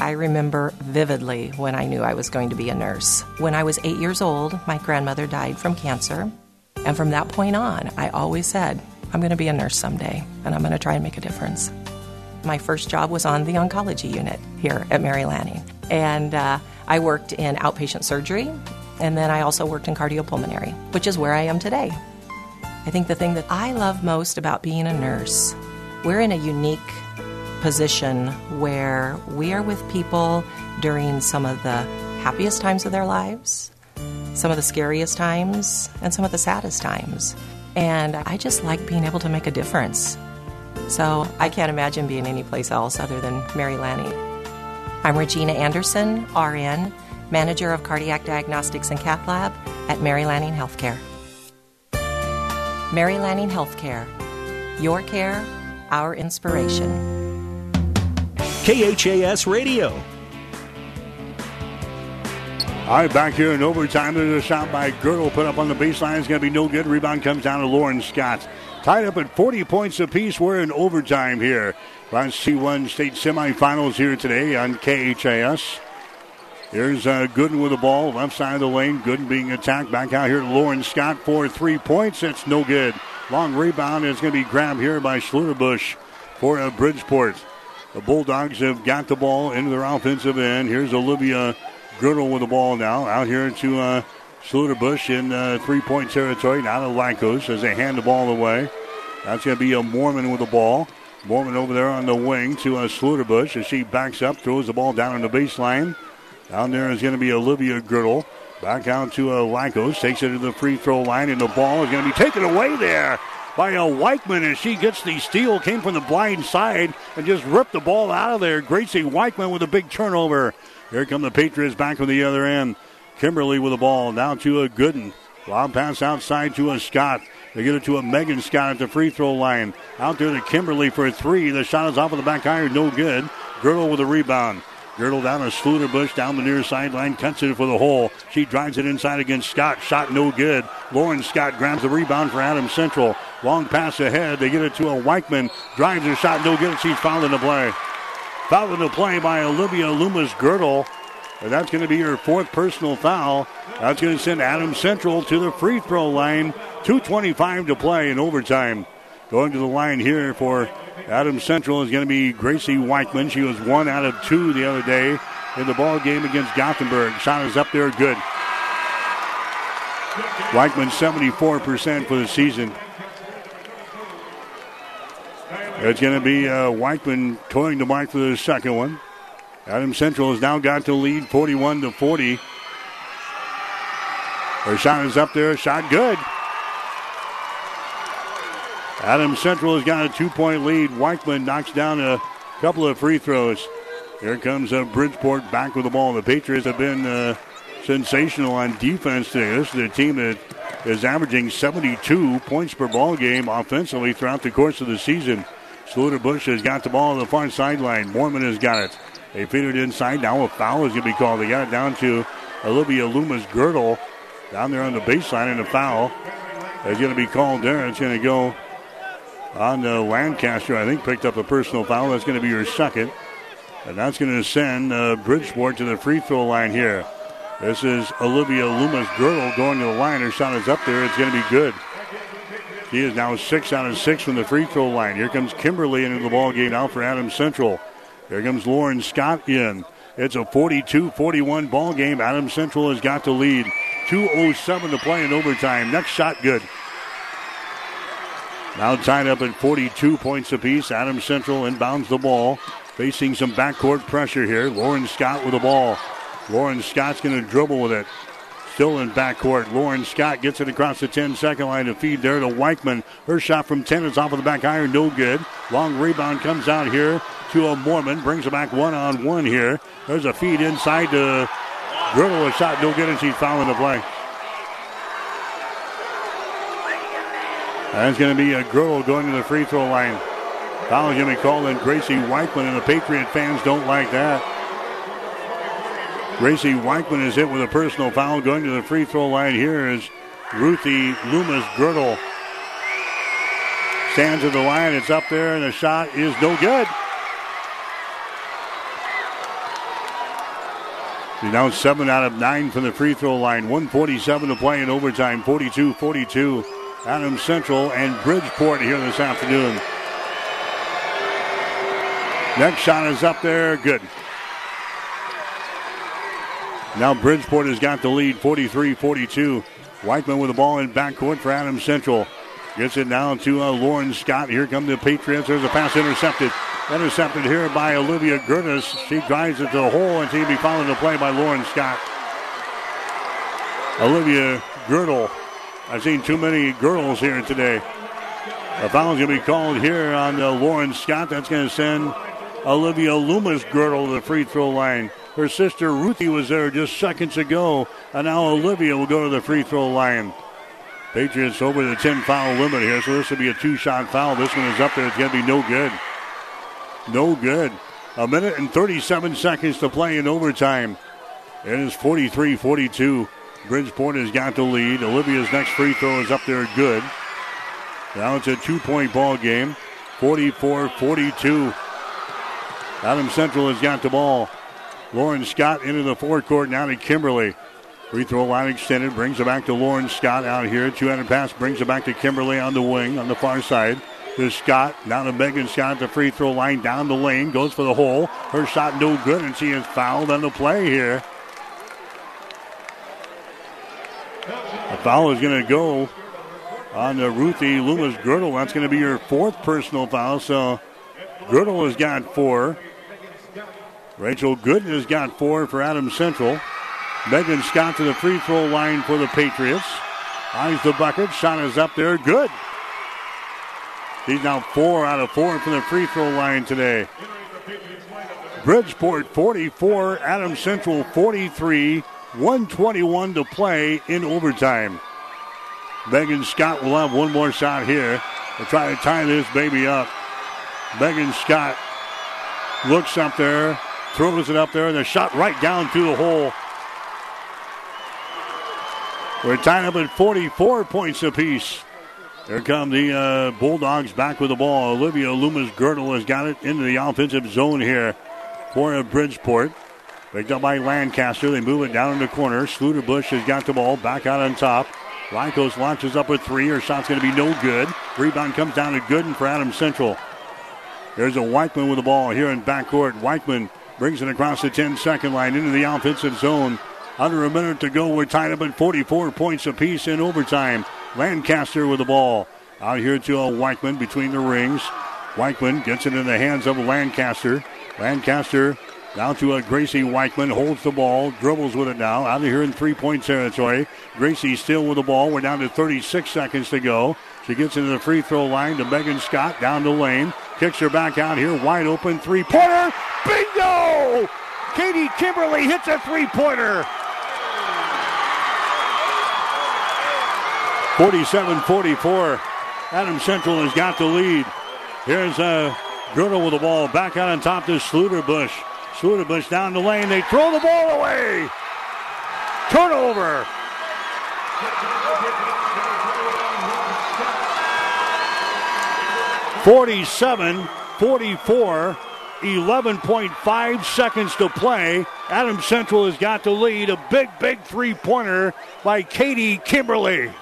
I remember vividly when I knew I was going to be a nurse. When I was eight years old, my grandmother died from cancer. And from that point on, I always said, I'm going to be a nurse someday, and I'm going to try and make a difference. My first job was on the oncology unit here at Mary Lanning. And uh, I worked in outpatient surgery, and then I also worked in cardiopulmonary, which is where I am today. I think the thing that I love most about being a nurse, we're in a unique position where we are with people during some of the happiest times of their lives, some of the scariest times, and some of the saddest times. And I just like being able to make a difference. So I can't imagine being anyplace else other than Mary Lanning. I'm Regina Anderson, RN, Manager of Cardiac Diagnostics and Cath Lab at Mary Lanning Healthcare. Mary Lanning Healthcare. Your care, our inspiration. KHAS Radio. All right, back here in overtime. There's a shot by Goltl put up on the baseline. It's going to be no good. Rebound comes down to Lauren Scott. Tied up at 40 points apiece. We're in overtime here. Class C1 state semifinals here today on KHAS. Here's uh, Gooden with the ball, left side of the lane. Gooden being attacked. Back out here to Lauren Scott for three points. It's no good. Long rebound is going to be grabbed here by Schluterbush for uh, Bridgeport. The Bulldogs have got the ball into their offensive end. Here's Olivia Goltl with the ball now. Out here to uh, Schluterbush in uh, three point territory. Now to Lycos as they hand the ball away. That's going to be a Mormon with the ball. Mormon over there on the wing to uh, Schluterbush as she backs up, throws the ball down on the baseline. Down there is going to be Olivia Goltl. Back out to uh, Lycos. Takes it to the free throw line, and the ball is going to be taken away there by a Weichman as she gets the steal. Came from the blind side and just ripped the ball out of there. Gracie Weichman with a big turnover. Here come the Patriots back on the other end. Kimberly with the ball. Now to a Gooden. Lob pass outside to a Scott. They get it to a Megan Scott at the free throw line. Out there to Kimberly for three. The shot is off of the back iron. No good. Goltl with a rebound. Goltl down to Schluterbush down the near sideline. Cuts it for the hole. She drives it inside against Scott. Shot no good. Lauren Scott grabs the rebound for Adams Central. Long pass ahead. They get it to a Weichman. Drives her shot no good. She's fouled in the play. Fouled in the play by Olivia Loomis Goltl. And that's going to be your fourth personal foul. That's going to send Adam Central to the free throw line. 2.25 to play in overtime. Going to the line here for Adam Central is going to be Gracie Weichman. She was one out of two the other day in the ball game against Gothenburg. Shot is up there, good. Weichman 74% for the season. It's going to be uh, Weichman toying the mark for the second one. Adam Central has now got to lead 41 to 40. Her shot is up there, shot good. Adam Central has got a two point lead. Weichman knocks down a couple of free throws. Here comes uh, Bridgeport back with the ball. The Patriots have been uh, sensational on defense today. This is a team that is averaging 72 points per ball game offensively throughout the course of the season. Bush has got the ball on the far sideline. Mormon has got it. They feed it inside. Now a foul is going to be called. They got it down to Olivia Loomis Goltl down there on the baseline, and a foul is going to be called there. It's going to go on the Lancaster. I think picked up a personal foul. That's going to be your second. And that's going to send uh, Bridgeport to the free throw line here. This is Olivia Loomis Goltl going to the line. Her shot is up there. It's going to be good. She is now six out of six from the free throw line. Here comes Kimberly into the ball game now for Adams Central. Here comes Lauren Scott in. It's a 42-41 ball game. Adams Central has got the lead. 2.07 to play in overtime. Next shot good. Now tied up at 42 points apiece. Adams Central inbounds the ball. Facing some backcourt pressure here. Lauren Scott with the ball. Lauren Scott's going to dribble with it. Still in backcourt. Lauren Scott gets it across the 10 second line to feed there to Weichman. Her shot from 10 is off of the back iron. No good. Long rebound comes out here to a Mormon. Brings it back one on one here. There's a feed inside to Goltl. A shot no good and she's fouling the play. That's going to be a Goltl going to the free throw line. Foul going to be called on Gracie Weichman, and the Patriot fans don't like that. Gracie Weichman is hit with a personal foul. Going to the free throw line here is Ruthie Loomis Goltl. Stands at the line. It's up there, and the shot is no good. She's now seven out of nine from the free throw line. 147 to play in overtime. 42 42. Adams Central and Bridgeport here this afternoon. Next shot is up there. Good. Now Bridgeport has got the lead 43 42. Weichman with the ball in backcourt for Adams Central. Gets it down to uh, Lauren Scott. Here come the Patriots. There's a pass intercepted. Intercepted here by Olivia Gertis. She drives it to the hole and she'll be followed the play by Lauren Scott. Olivia Goltl. I've seen too many girls here today. A foul's going to be called here on uh, Lauren Scott. That's going to send Olivia Loomis Goltl to the free throw line. Her sister Ruthie was there just seconds ago, and now Olivia will go to the free throw line. Patriots over the 10 foul limit here, so this will be a two shot foul. This one is up there. It's going to be no good. No good. A minute and 37 seconds to play in overtime. It is 43 42. Bridgeport has got the lead. Olivia's next free throw is up there good. Now it's a two point ball game. 44 42. Adam Central has got the ball. Lauren Scott into the forecourt now to Kimberly. Free throw line extended, brings it back to Lauren Scott out here. 200 pass brings it back to Kimberly on the wing on the far side. To Scott, now to Megan Scott at the free throw line down the lane, goes for the hole. Her shot no good, and she is fouled on the play here. A foul is going to go on the Ruthie Loomis Goltl. That's going to be your fourth personal foul. So Goltl has got four. Rachel Gooden has got four for Adams Central. Megan Scott to the free throw line for the Patriots. Eyes the bucket. Shot is up there. Good. He's now four out of four from the free throw line today. Bridgeport 44, Adams Central 43, 121 to play in overtime. Megan Scott will have one more shot here to try to tie this baby up. Megan Scott looks up there, throws it up there, and the shot right down through the hole. We're tied up at 44 points apiece. Here come the uh, Bulldogs back with the ball. Olivia Loomis Goltl has got it into the offensive zone here for Bridgeport. Picked up by Lancaster. They move it down in the corner. Schluterbush has got the ball back out on top. Lycos launches up a three. Her shot's going to be no good. Rebound comes down to Gooden for Adams Central. There's a Weichman with the ball here in backcourt. Weichman brings it across the 10 second line into the offensive zone. Under a minute to go. We're tied up at 44 points apiece in overtime. Lancaster with the ball. Out here to a Weichman between the rings. Weichman gets it in the hands of Lancaster. Lancaster down to a Gracie Weichman, holds the ball, dribbles with it now, out of here in three point territory. Gracie still with the ball. We're down to 36 seconds to go. She gets into the free throw line to Megan Scott, down the lane. Kicks her back out here, wide open three pointer. Bingo! Katie Kimberly hits a three pointer. 47 44. Adam Central has got the lead. Here's uh, Goltl with the ball back out on top to Schluterbush. Schluterbush down the lane. They throw the ball away. Turnover. Forty-seven, forty-four, 11.5 seconds to play. Adam Central has got the lead. A big, big three-pointer by Katie Kimberly.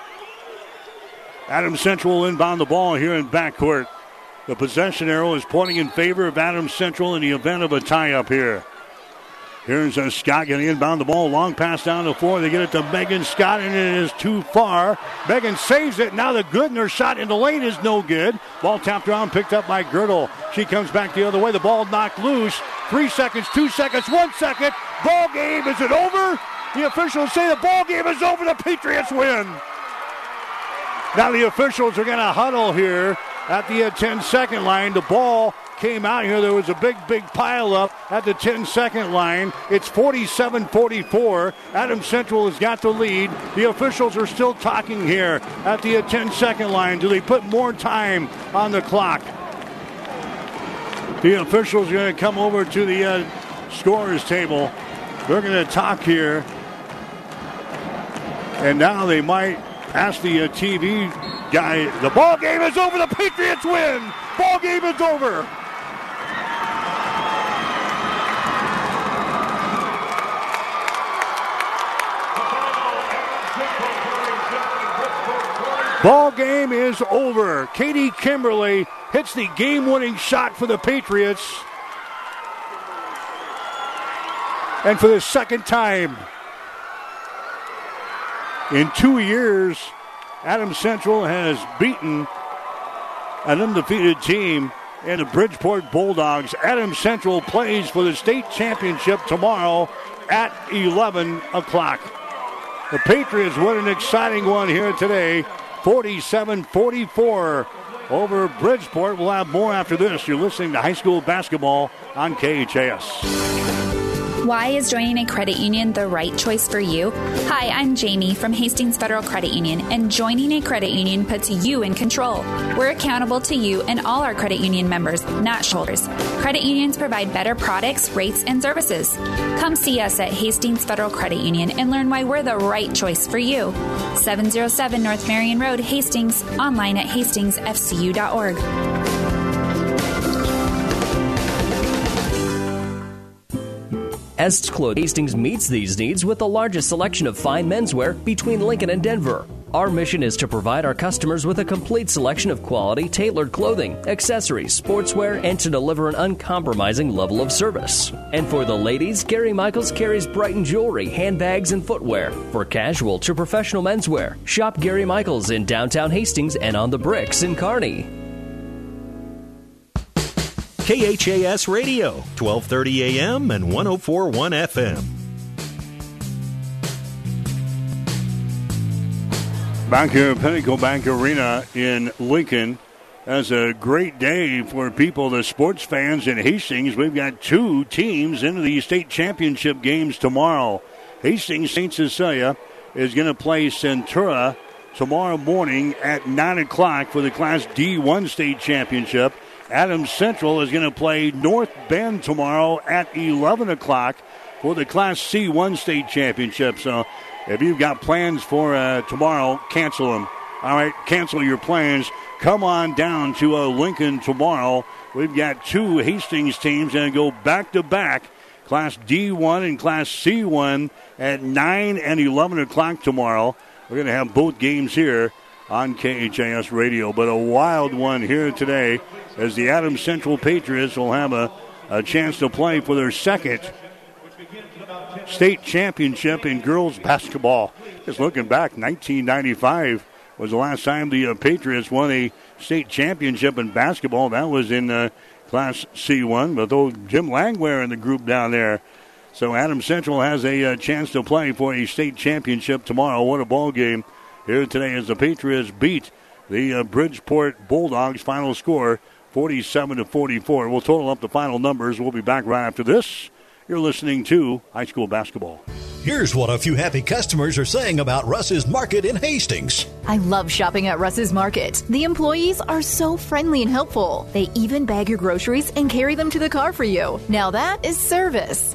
Adam Central will inbound the ball here in backcourt. The possession arrow is pointing in favor of Adam Central in the event of a tie up here. Here's a Scott getting inbound the ball. Long pass down the floor. They get it to Megan Scott, and it is too far. Megan saves it. Now the Goodner shot in the lane is no good. Ball tapped around, picked up by Goltl. She comes back the other way. The ball knocked loose. Three seconds, two seconds, one second. Ball game. Is it over? The officials say the ball game is over. The Patriots win. Now the officials are going to huddle here at the uh, 10 second line. The ball came out here. There was a big, big pile up at the 10 second line. It's 47 44. Adam Central has got the lead. The officials are still talking here at the 10 second line. Do they put more time on the clock? The officials are going to come over to the uh, scorers table. They're going to talk here. And now they might ask the uh, TV guy. The ball game is over. The Patriots win. Ball game is over. Ball game is over. Katie Kimberly hits the game-winning shot for the Patriots. And for the second time in two years, Adams Central has beaten an undefeated team in the Bridgeport Bulldogs. Adams Central plays for the state championship tomorrow at 11 o'clock. The Patriots win an exciting one here today, 47 44 over Bridgeport. We'll have more after this. You're listening to high school basketball on KHAS. Why is joining a credit union the right choice for you? Hi, I'm Jamie from Hastings Federal Credit Union, and joining a credit union puts you in control. We're accountable to you and all our credit union members, not shoulders. Credit unions provide better products, rates, and services. Come see us at Hastings Federal Credit Union and learn why we're the right choice for you. 707 North Marion Road, Hastings, online at hastingsfcu.org. Est's Clothing Hastings meets these needs with the largest selection of fine menswear between Lincoln and Denver. Our mission is to provide our customers with a complete selection of quality, tailored clothing, accessories, sportswear, and to deliver an uncompromising level of service. And for the ladies, Gary Michaels carries Brighton jewelry, handbags, and footwear. For casual to professional menswear, shop Gary Michaels in downtown Hastings and on the bricks in Kearney. KHAS Radio, 1230 AM and 1041 FM. Back here at Pinnacle Bank Arena in Lincoln. That's a great day for people, the sports fans in Hastings. We've got two teams into the state championship games tomorrow. Hastings St. Cecilia is going to play Centura tomorrow morning at 9 o'clock for the Class D1 state championship. Adams Central is going to play North Bend tomorrow at 11 o'clock for the Class C1 state championship. So if you've got plans for uh, tomorrow, cancel them. All right, cancel your plans. Come on down to uh, Lincoln tomorrow. We've got two Hastings teams and go back to back Class D1 and Class C1 at 9 and 11 o'clock tomorrow. We're going to have both games here on KHAS Radio. But a wild one here today as the Adams Central Patriots will have a, a chance to play for their second state championship in girls basketball. Just looking back, 1995 was the last time the uh, Patriots won a state championship in basketball. That was in uh, Class C1 with old Jim Langware in the group down there. So Adams Central has a uh, chance to play for a state championship tomorrow. What a ball game here today as the Patriots beat the uh, Bridgeport Bulldogs. Final score 47 to 44. We'll total up the final numbers. We'll be back right after this. You're listening to high school basketball. Here's what a few happy customers are saying about Russ's Market in Hastings. I love shopping at Russ's Market. The employees are so friendly and helpful. They even bag your groceries and carry them to the car for you. Now that is service.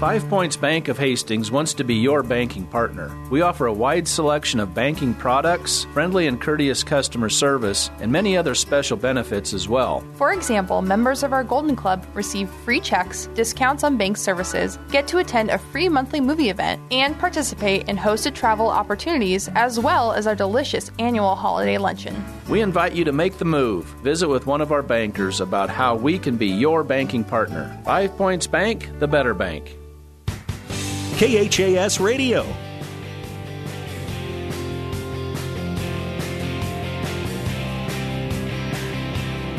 Five Points Bank of Hastings wants to be your banking partner. We offer a wide selection of banking products, friendly and courteous customer service, and many other special benefits as well. For example, members of our Golden Club receive free checks, discounts on bank services, get to attend a free monthly movie event, and participate in hosted travel opportunities as well as our delicious annual holiday luncheon. We invite you to make the move. Visit with one of our bankers about how we can be your banking partner. Five Points Bank, the better bank. KHAS Radio.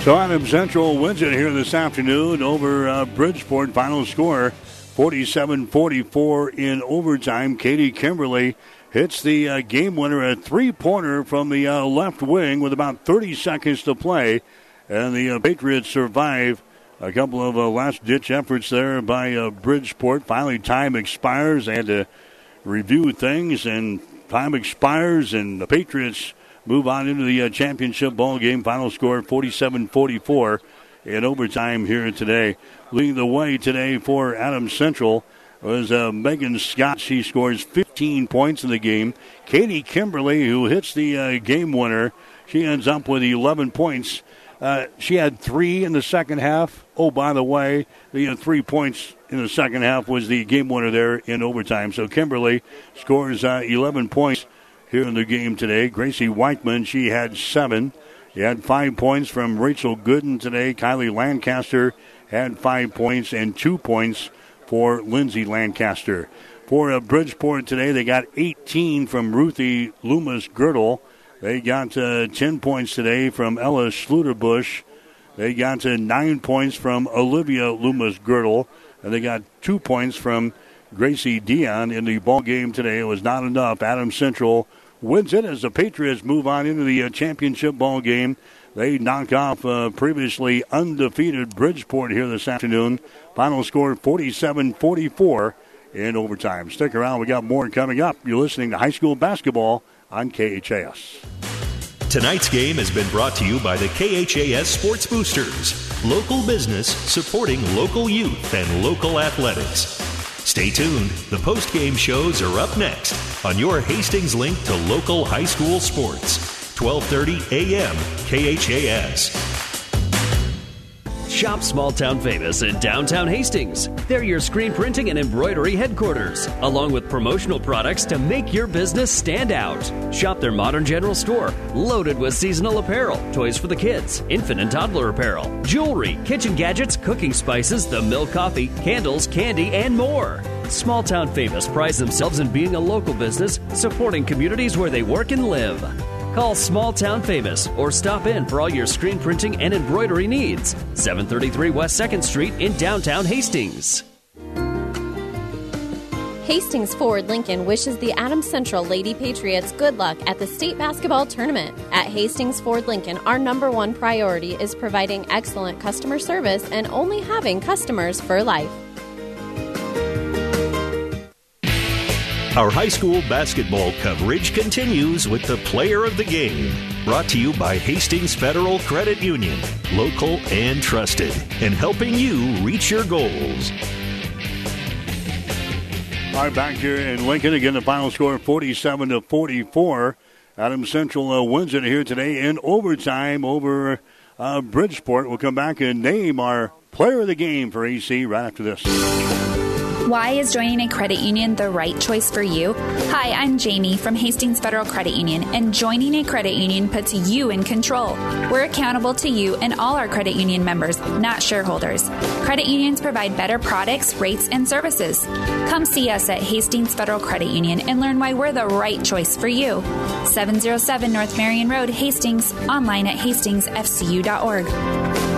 So Adams Central wins it here this afternoon over uh, Bridgeport. Final score 47 44 in overtime. Katie Kimberly hits the uh, game winner, a three pointer from the uh, left wing with about 30 seconds to play. And the uh, Patriots survive a couple of uh, last ditch efforts there by uh, Bridgeport. Finally, time expires. They had to review things, and time expires, and the Patriots move on into the uh, championship ball game. Final score 47 44 in overtime here today. Leading the way today for Adams Central was uh, Megan Scott. She scores 15 points in the game. Katie Kimberly, who hits the uh, game winner, she ends up with 11 points. Uh, she had three in the second half. Oh, by the way, the uh, three points in the second half was the game winner there in overtime. So Kimberly scores uh, 11 points here in the game today. Gracie Weichman, she had seven. He had five points from Rachel Gooden today. Kylie Lancaster had five points and two points for Lindsay Lancaster. For uh, Bridgeport today, they got 18 from Ruthie Loomis Goltl. They got uh, 10 points today from Ella Schluterbush. They got uh, nine points from Olivia Loomis Goltl. And they got two points from Gracie Dion in the ball game today. It was not enough. Adams Central wins it as the Patriots move on into the uh, championship ball game. They knock off uh, previously undefeated Bridgeport here this afternoon. Final score 47 44 in overtime. Stick around, we got more coming up. You're listening to high school basketball on KHAS. Tonight's game has been brought to you by the KHAS Sports Boosters, local business supporting local youth and local athletics. Stay tuned. The post-game shows are up next on your Hastings link to local high school sports. 12:30 a.m. KHAS. Shop Small Town Famous in downtown Hastings. They're your screen printing and embroidery headquarters, along with promotional products to make your business stand out. Shop their modern general store, loaded with seasonal apparel, toys for the kids, infant and toddler apparel, jewelry, kitchen gadgets, cooking spices, the mill coffee, candles, candy, and more. Small Town Famous prides themselves in being a local business supporting communities where they work and live. Call Small Town Famous or stop in for all your screen printing and embroidery needs. 733 West 2nd Street in downtown Hastings. Hastings Ford Lincoln wishes the Adams Central Lady Patriots good luck at the state basketball tournament. At Hastings Ford Lincoln, our number one priority is providing excellent customer service and only having customers for life. Our high school basketball coverage continues with the player of the game. Brought to you by Hastings Federal Credit Union, local and trusted, and helping you reach your goals. All right, back here in Lincoln again. The final score: forty-seven to forty-four. Adams Central uh, wins it here today in overtime over uh, Bridgeport. We'll come back and name our player of the game for AC right after this. Why is joining a credit union the right choice for you? Hi, I'm Jamie from Hastings Federal Credit Union, and joining a credit union puts you in control. We're accountable to you and all our credit union members, not shareholders. Credit unions provide better products, rates, and services. Come see us at Hastings Federal Credit Union and learn why we're the right choice for you. 707 North Marion Road, Hastings, online at hastingsfcu.org.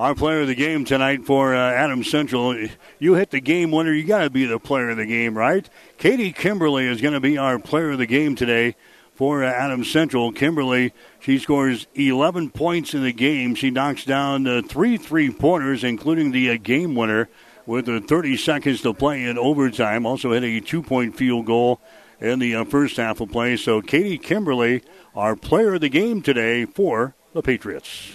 Our player of the game tonight for uh, Adams Central. You hit the game winner, you got to be the player of the game, right? Katie Kimberly is going to be our player of the game today for uh, Adams Central. Kimberly, she scores 11 points in the game. She knocks down uh, three three pointers, including the uh, game winner, with uh, 30 seconds to play in overtime. Also hit a two point field goal in the uh, first half of play. So Katie Kimberly, our player of the game today for the Patriots.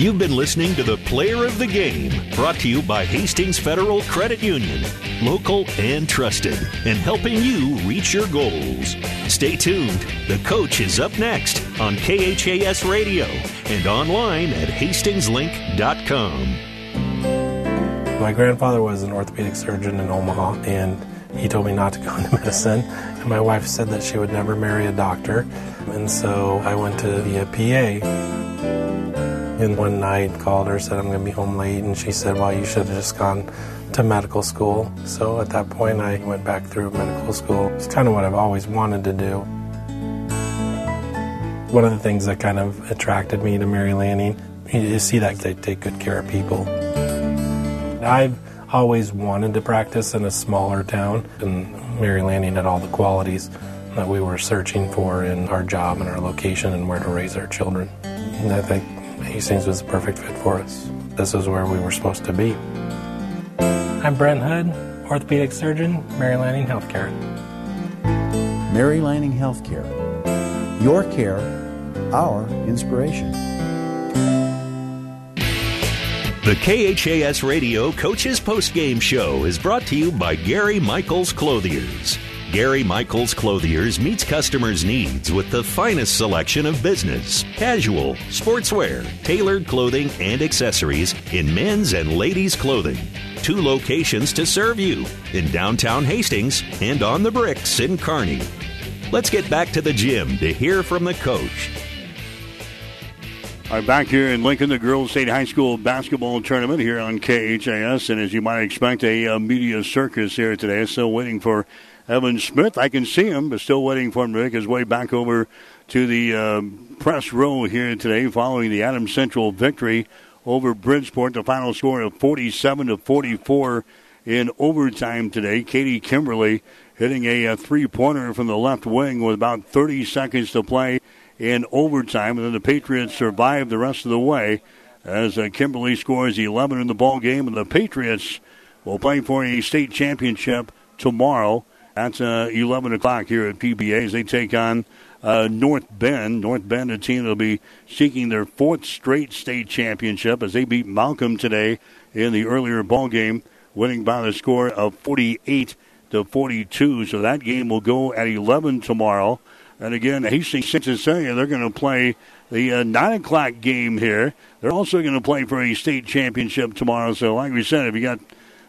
You've been listening to the Player of the Game, brought to you by Hastings Federal Credit Union, local and trusted, and helping you reach your goals. Stay tuned. The coach is up next on KHAS Radio and online at hastingslink.com. My grandfather was an orthopedic surgeon in Omaha, and he told me not to go into medicine. And my wife said that she would never marry a doctor, and so I went to be a PA. And one night called her, said I'm going to be home late, and she said, "Well, you should have just gone to medical school." So at that point, I went back through medical school. It's kind of what I've always wanted to do. One of the things that kind of attracted me to Mary Lanning, you see that they take good care of people. I've always wanted to practice in a smaller town, and Mary Lanning had all the qualities that we were searching for in our job and our location and where to raise our children. And I think Hastings was the perfect fit for us. This is where we were supposed to be. I'm Brent Hood, orthopedic surgeon, Mary Lanning Healthcare. Mary Lanning Healthcare. Your care, our inspiration. The KHAS Radio Coaches Post Game Show is brought to you by Gary Michaels Clothiers. Gary Michaels Clothiers meets customers' needs with the finest selection of business, casual, sportswear, tailored clothing, and accessories in men's and ladies' clothing. Two locations to serve you in downtown Hastings and on the bricks in Kearney. Let's get back to the gym to hear from the coach. Right, back here in Lincoln, the Girls State High School basketball tournament here on KHAS. And as you might expect, a, a media circus here today. Still waiting for Evan Smith. I can see him, but still waiting for him to make his way back over to the uh, press row here today following the Adams Central victory over Bridgeport. The final score of 47 to 44 in overtime today. Katie Kimberly hitting a, a three pointer from the left wing with about 30 seconds to play in overtime. And then the Patriots survive the rest of the way as uh, Kimberly scores 11 in the ball game. And the Patriots will play for a state championship tomorrow. That's uh, 11 o'clock here at PBA as they take on uh, North Bend. North Bend, a team that will be seeking their fourth straight state championship as they beat Malcolm today in the earlier ball game, winning by the score of 48 to 42. So that game will go at 11 tomorrow. And again, Hastings Cincinnati, they're going to play the uh, 9 o'clock game here. They're also going to play for a state championship tomorrow. So, like we said, if you got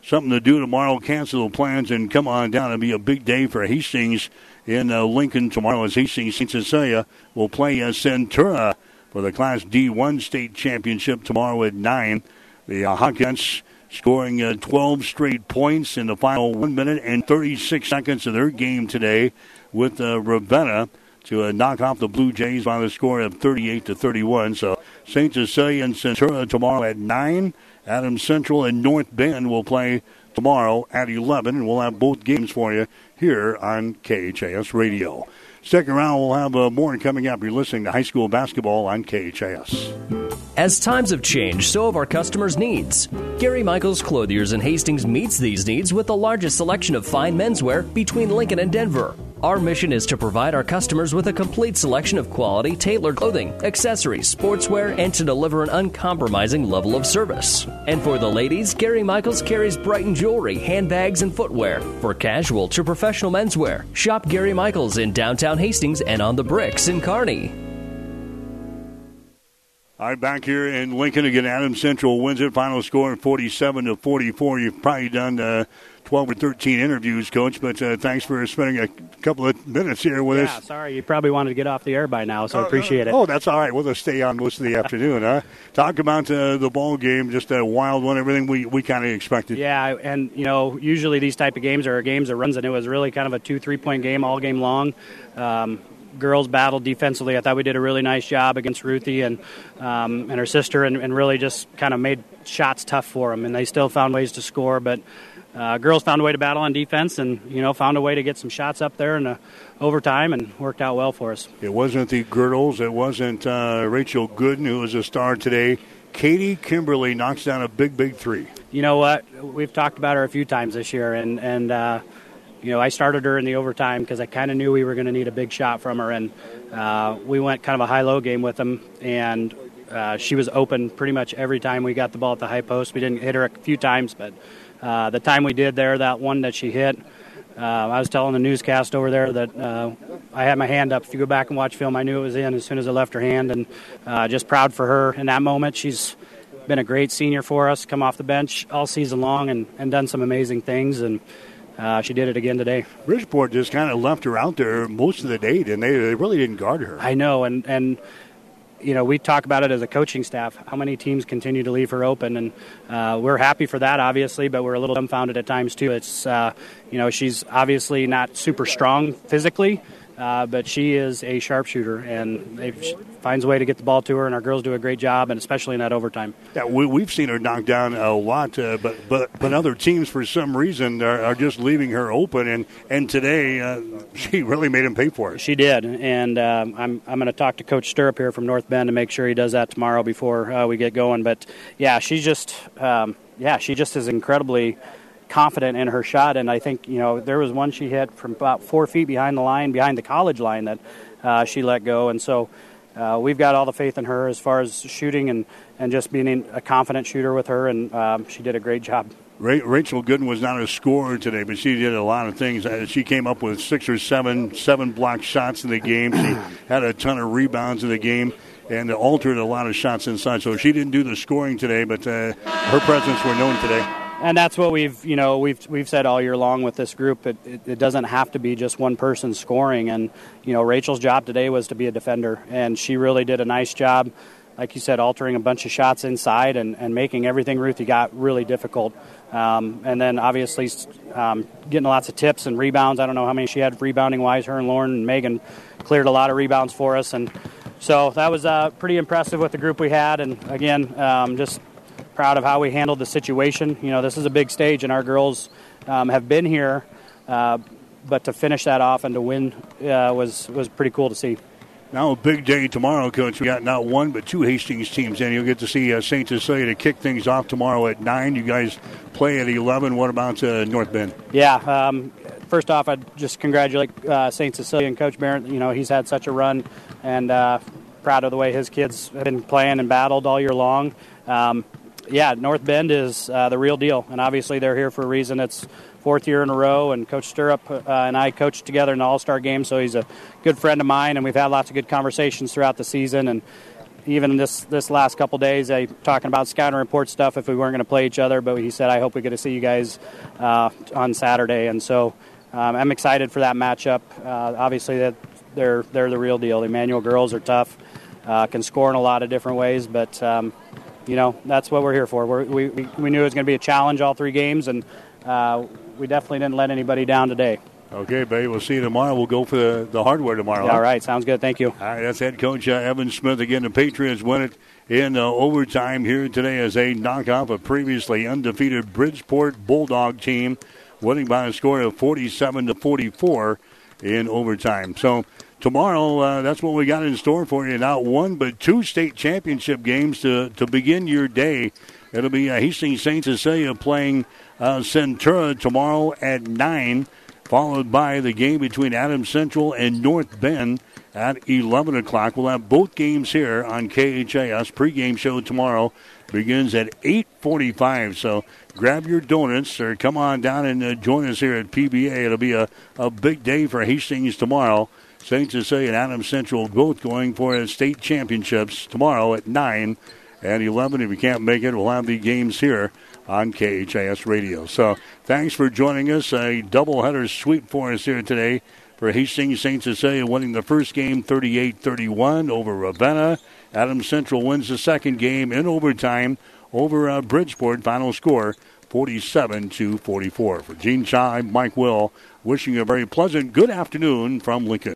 something to do tomorrow, cancel the plans and come on down. It'll be a big day for Hastings in uh, Lincoln tomorrow as Hastings St. Cecilia will play uh, Centura for the Class D1 state championship tomorrow at 9. The uh, Hawkettes scoring uh, 12 straight points in the final 1 minute and 36 seconds of their game today with uh, Ravenna to uh, knock off the Blue Jays by the score of 38 to 31. So St. Cecilia and Centura tomorrow at 9. Adams Central and North Bend will play tomorrow at 11, and we'll have both games for you here on KHAS Radio. Stick around, we'll have uh, more coming up. You're listening to high school basketball on KHAS. As times have changed, so have our customers' needs. Gary Michaels Clothiers in Hastings meets these needs with the largest selection of fine menswear between Lincoln and Denver. Our mission is to provide our customers with a complete selection of quality, tailored clothing, accessories, sportswear, and to deliver an uncompromising level of service. And for the ladies, Gary Michaels carries Brighton jewelry, handbags, and footwear. For casual to professional menswear, shop Gary Michaels in downtown Hastings and on the bricks in Kearney. All right, back here in Lincoln again, Adams Central wins it. Final score 47 to 44. You've probably done uh, 12 or 13 interviews, Coach, but uh, thanks for spending a couple of minutes here with yeah, us. Yeah, sorry, you probably wanted to get off the air by now, so I uh, appreciate it. Oh, that's all right. We'll just stay on most of the afternoon, huh? Talk about uh, the ball game, just a wild one, everything we, we kind of expected. Yeah, and, you know, usually these type of games are games that runs, and it was really kind of a two, three point game all game long. Um, girls battled defensively. I thought we did a really nice job against Ruthie and um, and her sister, and, and really just kind of made shots tough for them. And they still found ways to score, but uh, girls found a way to battle on defense, and you know found a way to get some shots up there in the overtime, and worked out well for us. It wasn't the Goltls. It wasn't uh, Rachel Gooden who was a star today. Katie Kimberly knocks down a big, big three. You know what? We've talked about her a few times this year, and and. Uh, you know, I started her in the overtime because I kind of knew we were going to need a big shot from her, and uh, we went kind of a high-low game with them, and uh, she was open pretty much every time we got the ball at the high post. We didn't hit her a few times, but uh, the time we did there, that one that she hit, uh, I was telling the newscast over there that uh, I had my hand up. If you go back and watch film, I knew it was in as soon as I left her hand, and uh, just proud for her in that moment. She's been a great senior for us, come off the bench all season long, and, and done some amazing things, and uh, she did it again today. Bridgeport just kind of left her out there most of the day, and they, they really didn't guard her. I know, and and you know we talk about it as a coaching staff. How many teams continue to leave her open, and uh, we're happy for that, obviously, but we're a little dumbfounded at times too. It's uh, you know she's obviously not super strong physically. Uh, but she is a sharpshooter, and she finds a way to get the ball to her, and our girls do a great job, and especially in that overtime. Yeah, we, have seen her knock down a lot, uh, but but but other teams for some reason are, are just leaving her open, and and today uh, she really made them pay for it. She did, and um, I'm I'm going to talk to Coach Stirrup here from North Bend to make sure he does that tomorrow before uh, we get going. But yeah, she's just um, yeah, she just is incredibly confident in her shot. And I think, you know, there was one she hit from about four feet behind the line, behind the college line, that uh, she let go. And so uh, we've got all the faith in her as far as shooting and, and just being a confident shooter with her. And um, she did a great job. Rachel Gooden was not a scorer today, but she did a lot of things. Uh, she came up with six or seven, seven block shots in the game. She had a ton of rebounds in the game and altered a lot of shots inside. So she didn't do the scoring today, but uh, her presence were known today and that's what we've you know we've we've said all year long with this group. It, it, it, doesn't have to be just one person scoring, and you know Rachel's job today was to be a defender, and she really did a nice job. Like you said, altering a bunch of shots inside and, and making everything Ruthie got really difficult. Um, and then obviously um, getting lots of tips and rebounds. I don't know how many she had rebounding wise. Her and Lauren and Megan cleared a lot of rebounds for us, and so that was uh, pretty impressive with the group we had. And again, um, just proud of how we handled the situation. You know, this is a big stage, and our girls um, have been here, uh, but to finish that off and to win uh, was was pretty cool to see. Now a big day tomorrow, Coach. We got not one but two Hastings teams, and you'll get to see uh, Saint Cecilia to kick things off tomorrow at nine. You guys play at eleven. What about uh, North Bend? Yeah. Um, first off, I'd just congratulate uh, Saint Cecilia and Coach Barrett. You know, he's had such a run, and uh, proud of the way his kids have been playing and battled all year long. Um, yeah, North Bend is uh, the real deal, and obviously they're here for a reason. It's fourth year in a row, and Coach Stirrup uh, and I coached together in the All Star game, so he's a good friend of mine, and we've had lots of good conversations throughout the season. And even this this last couple days, I talking about scouting report stuff if we weren't going to play each other, but he said I hope we get to see you guys uh, on Saturday, and so um, I'm excited for that matchup. Uh, obviously, that they're they're the real deal. The Emmanuel girls are tough, uh, can score in a lot of different ways, but um, you know, that's what we're here for. We're, we we knew it was going to be a challenge all three games, and uh, we definitely didn't let anybody down today. Okay, babe. We'll see you tomorrow. We'll go for the, the hardware tomorrow. Yeah, all right, sounds good. Thank you. All right, that's head coach uh, Evan Smith again. The Patriots win it in uh, overtime here today as they knock off a previously undefeated Bridgeport Bulldog team, winning by a score of 47 to 44 in overtime. So tomorrow, uh, that's what we got in store for you. Not one, but two state championship games to, to begin your day. It'll be uh, Hastings St. Cecilia playing uh, Centura tomorrow at 9, followed by the game between Adams Central and North Bend at 11 o'clock. We'll have both games here on KHAS. Pregame show tomorrow begins at 8.45, so grab your donuts or come on down and uh, join us here at PBA. It'll be a, a big day for Hastings tomorrow. St. Cecilia and Adams Central both going for state championships tomorrow at 9 and 11. If you can't make it, we'll have the games here on KHAS Radio. So thanks for joining us. A doubleheader sweep for us here today for Hastings St. Cecilia winning the first game 38 31 over Ravenna. Adams Central wins the second game in overtime over uh, Bridgeport. Final score 47 to 44. For Gene Chai, Mike Will, wishing you a very pleasant good afternoon from Lincoln.